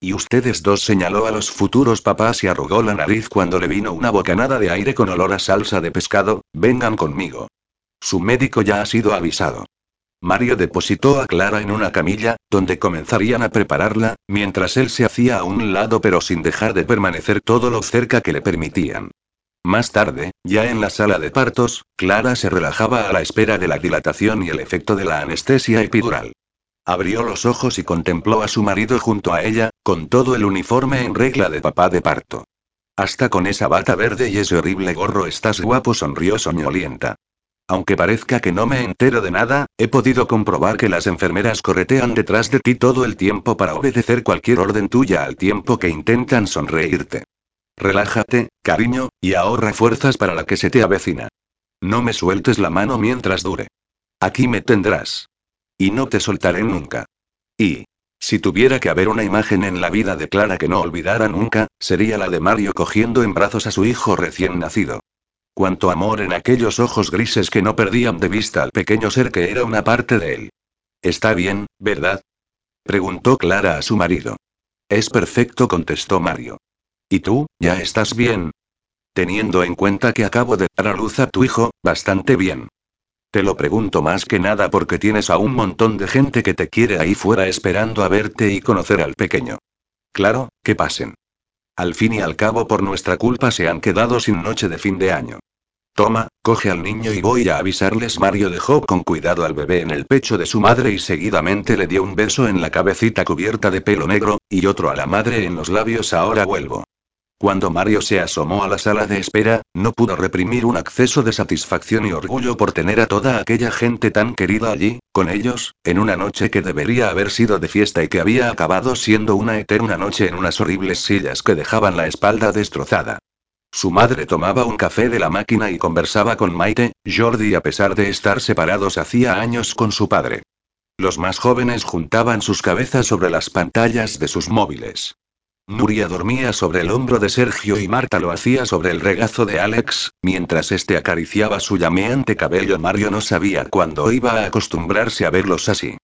Y ustedes dos señaló a los futuros papás y arrugó la nariz cuando le vino una bocanada de aire con olor a salsa de pescado, vengan conmigo. Su médico ya ha sido avisado. Mario depositó a Clara en una camilla, donde comenzarían a prepararla, mientras él se hacía a un lado pero sin dejar de permanecer todo lo cerca que le permitían. Más tarde, ya en la sala de partos, Clara se relajaba a la espera de la dilatación y el efecto de la anestesia epidural. Abrió los ojos y contempló a su marido junto a ella, con todo el uniforme en regla de papá de parto. Hasta con esa bata verde y ese horrible gorro estás guapo, sonrió soñolienta. Aunque parezca que no me entero de nada, he podido comprobar que las enfermeras corretean detrás de ti todo el tiempo para obedecer cualquier orden tuya al tiempo que intentan sonreírte. Relájate, cariño, y ahorra fuerzas para la que se te avecina. No me sueltes la mano mientras dure. Aquí me tendrás. Y no te soltaré nunca. Y, si tuviera que haber una imagen en la vida de Clara que no olvidara nunca, sería la de Mario cogiendo en brazos a su hijo recién nacido. Cuánto amor en aquellos ojos grises que no perdían de vista al pequeño ser que era una parte de él. Está bien, ¿verdad? Preguntó Clara a su marido. Es perfecto, contestó Mario. ¿Y tú, ya estás bien? Teniendo en cuenta que acabo de dar a luz a tu hijo, bastante bien. Te lo pregunto más que nada porque tienes a un montón de gente que te quiere ahí fuera esperando a verte y conocer al pequeño. Claro, que pasen. Al fin y al cabo por nuestra culpa se han quedado sin noche de fin de año. Toma, coge al niño y voy a avisarles. Mario dejó con cuidado al bebé en el pecho de su madre y seguidamente le dio un beso en la cabecita cubierta de pelo negro, y otro a la madre en los labios. Ahora vuelvo. Cuando Mario se asomó a la sala de espera, no pudo reprimir un acceso de satisfacción y orgullo por tener a toda aquella gente tan querida allí, con ellos, en una noche que debería haber sido de fiesta y que había acabado siendo una eterna noche en unas horribles sillas que dejaban la espalda destrozada. Su madre tomaba un café de la máquina y conversaba con Maite, Jordi a pesar de estar separados hacía años con su padre. Los más jóvenes juntaban sus cabezas sobre las pantallas de sus móviles. Nuria dormía sobre el hombro de Sergio y Marta lo hacía sobre el regazo de Alex, mientras este acariciaba su llameante cabello. Mario no sabía cuándo iba a acostumbrarse a verlos así.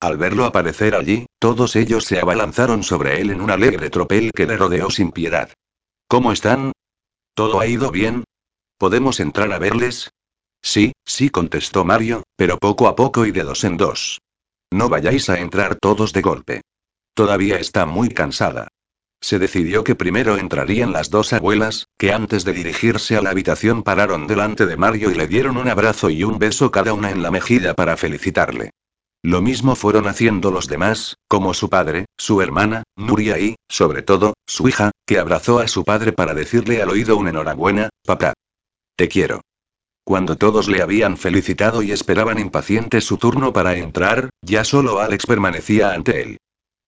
Al verlo aparecer allí, todos ellos se abalanzaron sobre él en un alegre tropel que le rodeó sin piedad. ¿Cómo están? ¿Todo ha ido bien? ¿Podemos entrar a verles? Sí, sí, contestó Mario, pero poco a poco y de dos en dos. No vayáis a entrar todos de golpe. Todavía está muy cansada. Se decidió que primero entrarían las dos abuelas, que antes de dirigirse a la habitación pararon delante de Mario y le dieron un abrazo y un beso cada una en la mejilla para felicitarle. Lo mismo fueron haciendo los demás, como su padre, su hermana, Nuria y, sobre todo, su hija, que abrazó a su padre para decirle al oído un enhorabuena, papá. Te quiero. Cuando todos le habían felicitado y esperaban impacientes su turno para entrar, ya solo Alex permanecía ante él.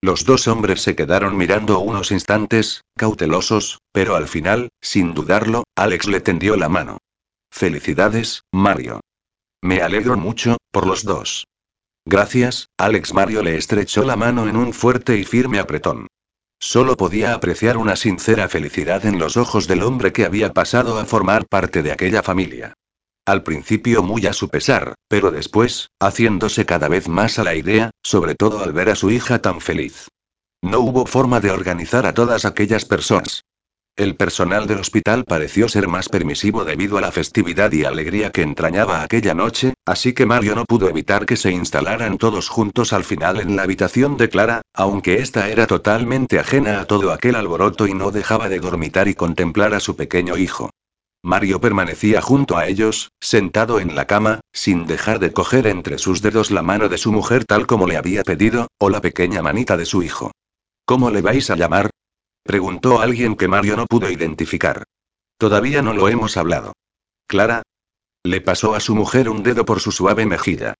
Los dos hombres se quedaron mirando unos instantes, cautelosos, pero al final, sin dudarlo, Alex le tendió la mano. Felicidades, Mario. Me alegro mucho, por los dos. Gracias, Alex Mario le estrechó la mano en un fuerte y firme apretón. Solo podía apreciar una sincera felicidad en los ojos del hombre que había pasado a formar parte de aquella familia. Al principio muy a su pesar, pero después, haciéndose cada vez más a la idea, sobre todo al ver a su hija tan feliz. No hubo forma de organizar a todas aquellas personas. El personal del hospital pareció ser más permisivo debido a la festividad y alegría que entrañaba aquella noche, así que Mario no pudo evitar que se instalaran todos juntos al final en la habitación de Clara, aunque ésta era totalmente ajena a todo aquel alboroto y no dejaba de dormitar y contemplar a su pequeño hijo. Mario permanecía junto a ellos, sentado en la cama, sin dejar de coger entre sus dedos la mano de su mujer tal como le había pedido, o la pequeña manita de su hijo. ¿Cómo le vais a llamar? preguntó alguien que Mario no pudo identificar. Todavía no lo hemos hablado. Clara. Le pasó a su mujer un dedo por su suave mejilla.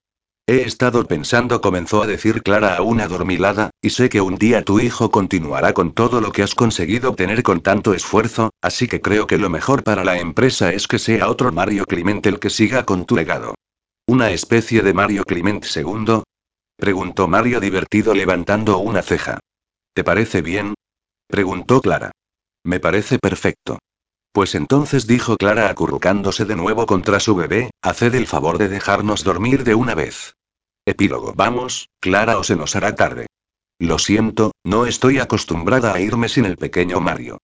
He estado pensando, comenzó a decir Clara a una dormilada, y sé que un día tu hijo continuará con todo lo que has conseguido obtener con tanto esfuerzo, así que creo que lo mejor para la empresa es que sea otro Mario Clement el que siga con tu legado. ¿Una especie de Mario Clement II? Preguntó Mario divertido levantando una ceja. ¿Te parece bien? Preguntó Clara. Me parece perfecto. Pues entonces dijo Clara acurrucándose de nuevo contra su bebé, haced el favor de dejarnos dormir de una vez. Epílogo. Vamos, Clara o se nos hará tarde. Lo siento, no estoy acostumbrada a irme sin el pequeño Mario.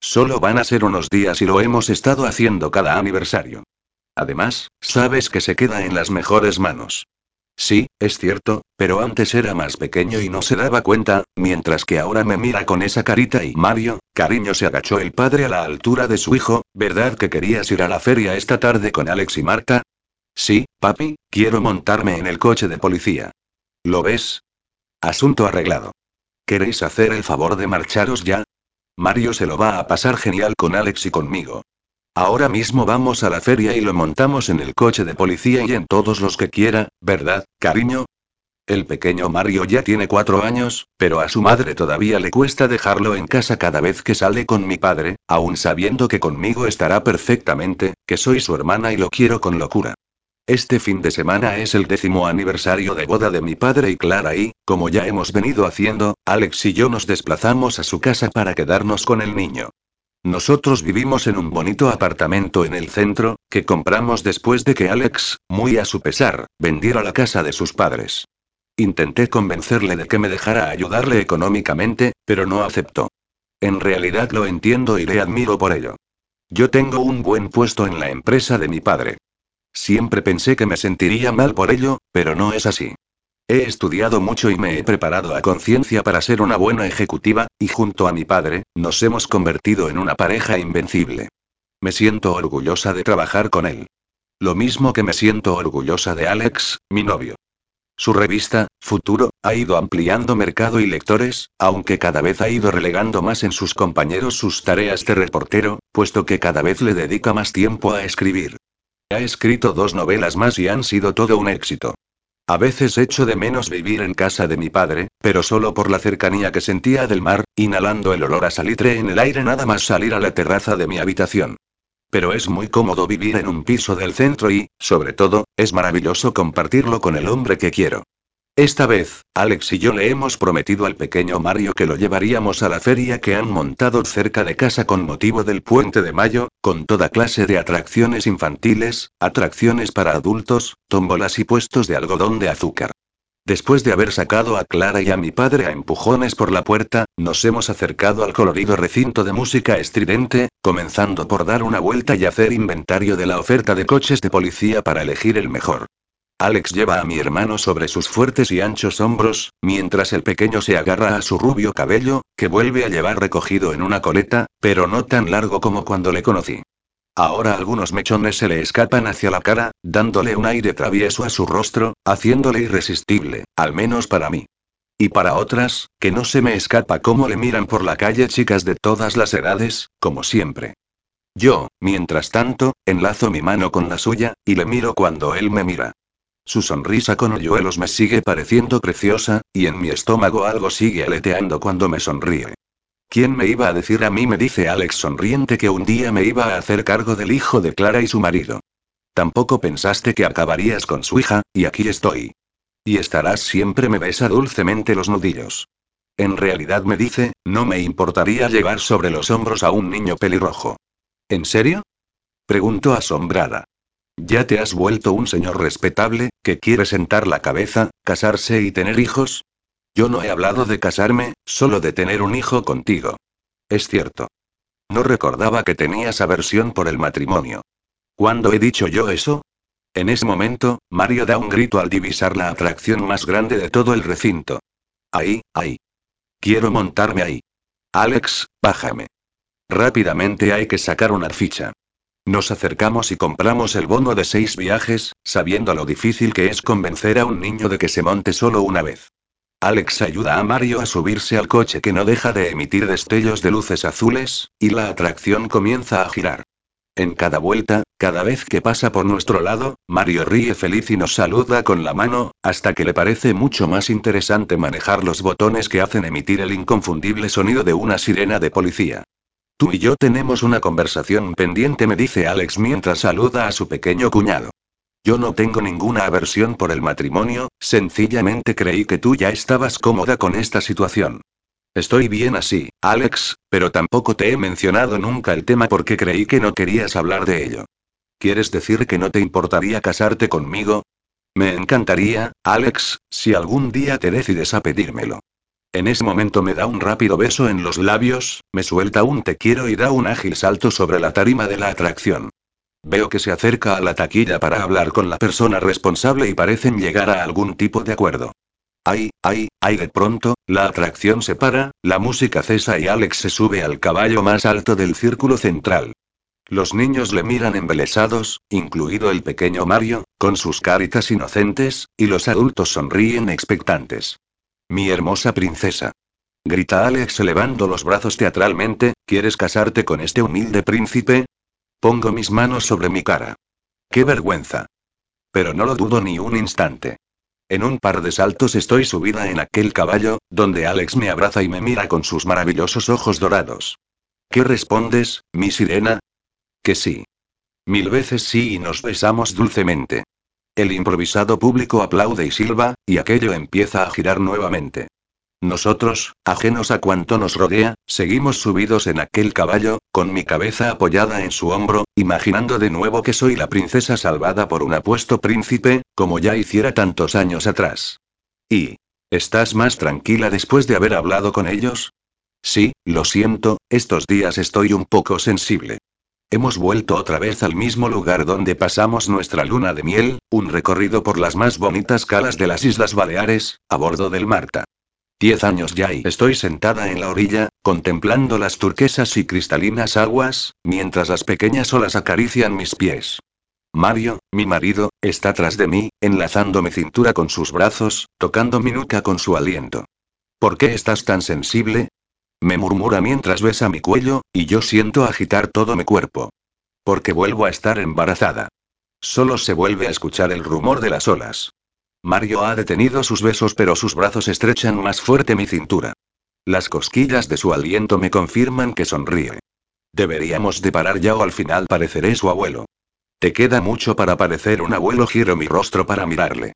Solo van a ser unos días y lo hemos estado haciendo cada aniversario. Además, sabes que se queda en las mejores manos. Sí, es cierto, pero antes era más pequeño y no se daba cuenta, mientras que ahora me mira con esa carita y Mario, cariño se agachó el padre a la altura de su hijo, ¿verdad que querías ir a la feria esta tarde con Alex y Marta? Sí, papi, quiero montarme en el coche de policía. ¿Lo ves? Asunto arreglado. ¿Queréis hacer el favor de marcharos ya? Mario se lo va a pasar genial con Alex y conmigo. Ahora mismo vamos a la feria y lo montamos en el coche de policía y en todos los que quiera, ¿verdad, cariño? El pequeño Mario ya tiene cuatro años, pero a su madre todavía le cuesta dejarlo en casa cada vez que sale con mi padre, aun sabiendo que conmigo estará perfectamente, que soy su hermana y lo quiero con locura. Este fin de semana es el décimo aniversario de boda de mi padre y Clara y, como ya hemos venido haciendo, Alex y yo nos desplazamos a su casa para quedarnos con el niño. Nosotros vivimos en un bonito apartamento en el centro, que compramos después de que Alex, muy a su pesar, vendiera la casa de sus padres. Intenté convencerle de que me dejara ayudarle económicamente, pero no aceptó. En realidad lo entiendo y le admiro por ello. Yo tengo un buen puesto en la empresa de mi padre. Siempre pensé que me sentiría mal por ello, pero no es así. He estudiado mucho y me he preparado a conciencia para ser una buena ejecutiva, y junto a mi padre, nos hemos convertido en una pareja invencible. Me siento orgullosa de trabajar con él. Lo mismo que me siento orgullosa de Alex, mi novio. Su revista, Futuro, ha ido ampliando mercado y lectores, aunque cada vez ha ido relegando más en sus compañeros sus tareas de reportero, puesto que cada vez le dedica más tiempo a escribir. Ha escrito dos novelas más y han sido todo un éxito. A veces echo de menos vivir en casa de mi padre, pero solo por la cercanía que sentía del mar, inhalando el olor a salitre en el aire nada más salir a la terraza de mi habitación. Pero es muy cómodo vivir en un piso del centro y, sobre todo, es maravilloso compartirlo con el hombre que quiero. Esta vez, Alex y yo le hemos prometido al pequeño Mario que lo llevaríamos a la feria que han montado cerca de casa con motivo del puente de mayo, con toda clase de atracciones infantiles, atracciones para adultos, tómbolas y puestos de algodón de azúcar. Después de haber sacado a Clara y a mi padre a empujones por la puerta, nos hemos acercado al colorido recinto de música estridente, comenzando por dar una vuelta y hacer inventario de la oferta de coches de policía para elegir el mejor. Alex lleva a mi hermano sobre sus fuertes y anchos hombros, mientras el pequeño se agarra a su rubio cabello, que vuelve a llevar recogido en una coleta, pero no tan largo como cuando le conocí. Ahora algunos mechones se le escapan hacia la cara, dándole un aire travieso a su rostro, haciéndole irresistible, al menos para mí. Y para otras, que no se me escapa cómo le miran por la calle chicas de todas las edades, como siempre. Yo, mientras tanto, enlazo mi mano con la suya, y le miro cuando él me mira. Su sonrisa con hoyuelos me sigue pareciendo preciosa, y en mi estómago algo sigue aleteando cuando me sonríe. ¿Quién me iba a decir a mí, me dice Alex sonriente, que un día me iba a hacer cargo del hijo de Clara y su marido? Tampoco pensaste que acabarías con su hija, y aquí estoy. Y estarás siempre, me besa dulcemente los nudillos. En realidad me dice, no me importaría llevar sobre los hombros a un niño pelirrojo. ¿En serio? Preguntó asombrada. ¿Ya te has vuelto un señor respetable, que quiere sentar la cabeza, casarse y tener hijos? Yo no he hablado de casarme, solo de tener un hijo contigo. Es cierto. No recordaba que tenías aversión por el matrimonio. ¿Cuándo he dicho yo eso? En ese momento, Mario da un grito al divisar la atracción más grande de todo el recinto. Ahí, ahí. Quiero montarme ahí. Alex, bájame. Rápidamente hay que sacar una ficha. Nos acercamos y compramos el bono de seis viajes, sabiendo lo difícil que es convencer a un niño de que se monte solo una vez. Alex ayuda a Mario a subirse al coche que no deja de emitir destellos de luces azules, y la atracción comienza a girar. En cada vuelta, cada vez que pasa por nuestro lado, Mario ríe feliz y nos saluda con la mano, hasta que le parece mucho más interesante manejar los botones que hacen emitir el inconfundible sonido de una sirena de policía. Tú y yo tenemos una conversación pendiente, me dice Alex mientras saluda a su pequeño cuñado. Yo no tengo ninguna aversión por el matrimonio, sencillamente creí que tú ya estabas cómoda con esta situación. Estoy bien así, Alex, pero tampoco te he mencionado nunca el tema porque creí que no querías hablar de ello. ¿Quieres decir que no te importaría casarte conmigo? Me encantaría, Alex, si algún día te decides a pedírmelo. En ese momento me da un rápido beso en los labios, me suelta un te quiero y da un ágil salto sobre la tarima de la atracción. Veo que se acerca a la taquilla para hablar con la persona responsable y parecen llegar a algún tipo de acuerdo. Ay, ay, ay, de pronto, la atracción se para, la música cesa y Alex se sube al caballo más alto del círculo central. Los niños le miran embelesados, incluido el pequeño Mario, con sus caritas inocentes, y los adultos sonríen expectantes. Mi hermosa princesa. Grita Alex elevando los brazos teatralmente, ¿quieres casarte con este humilde príncipe? Pongo mis manos sobre mi cara. ¡Qué vergüenza! Pero no lo dudo ni un instante. En un par de saltos estoy subida en aquel caballo, donde Alex me abraza y me mira con sus maravillosos ojos dorados. ¿Qué respondes, mi sirena? Que sí. Mil veces sí y nos besamos dulcemente. El improvisado público aplaude y silba, y aquello empieza a girar nuevamente. Nosotros, ajenos a cuanto nos rodea, seguimos subidos en aquel caballo, con mi cabeza apoyada en su hombro, imaginando de nuevo que soy la princesa salvada por un apuesto príncipe, como ya hiciera tantos años atrás. ¿Y? ¿Estás más tranquila después de haber hablado con ellos? Sí, lo siento, estos días estoy un poco sensible. Hemos vuelto otra vez al mismo lugar donde pasamos nuestra luna de miel, un recorrido por las más bonitas calas de las Islas Baleares, a bordo del Marta. Diez años ya y estoy sentada en la orilla, contemplando las turquesas y cristalinas aguas, mientras las pequeñas olas acarician mis pies. Mario, mi marido, está tras de mí, enlazando mi cintura con sus brazos, tocando mi nuca con su aliento. ¿Por qué estás tan sensible? Me murmura mientras besa mi cuello, y yo siento agitar todo mi cuerpo. Porque vuelvo a estar embarazada. Solo se vuelve a escuchar el rumor de las olas. Mario ha detenido sus besos pero sus brazos estrechan más fuerte mi cintura. Las cosquillas de su aliento me confirman que sonríe. Deberíamos de parar ya o al final pareceré su abuelo. Te queda mucho para parecer un abuelo, giro mi rostro para mirarle.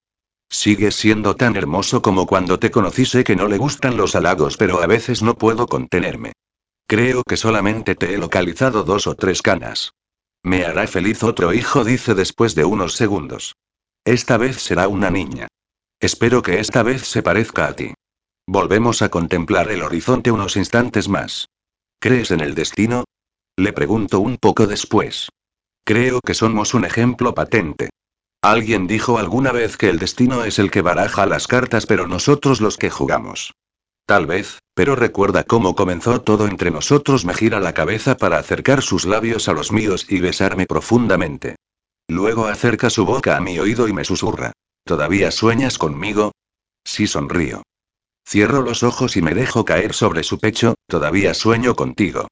Sigues siendo tan hermoso como cuando te conocí. Sé que no le gustan los halagos, pero a veces no puedo contenerme. Creo que solamente te he localizado dos o tres canas. Me hará feliz otro hijo, dice después de unos segundos. Esta vez será una niña. Espero que esta vez se parezca a ti. Volvemos a contemplar el horizonte unos instantes más. ¿Crees en el destino? Le pregunto un poco después. Creo que somos un ejemplo patente. Alguien dijo alguna vez que el destino es el que baraja las cartas pero nosotros los que jugamos. Tal vez, pero recuerda cómo comenzó todo entre nosotros. Me gira la cabeza para acercar sus labios a los míos y besarme profundamente. Luego acerca su boca a mi oído y me susurra. ¿Todavía sueñas conmigo? Sí sonrío. Cierro los ojos y me dejo caer sobre su pecho, todavía sueño contigo.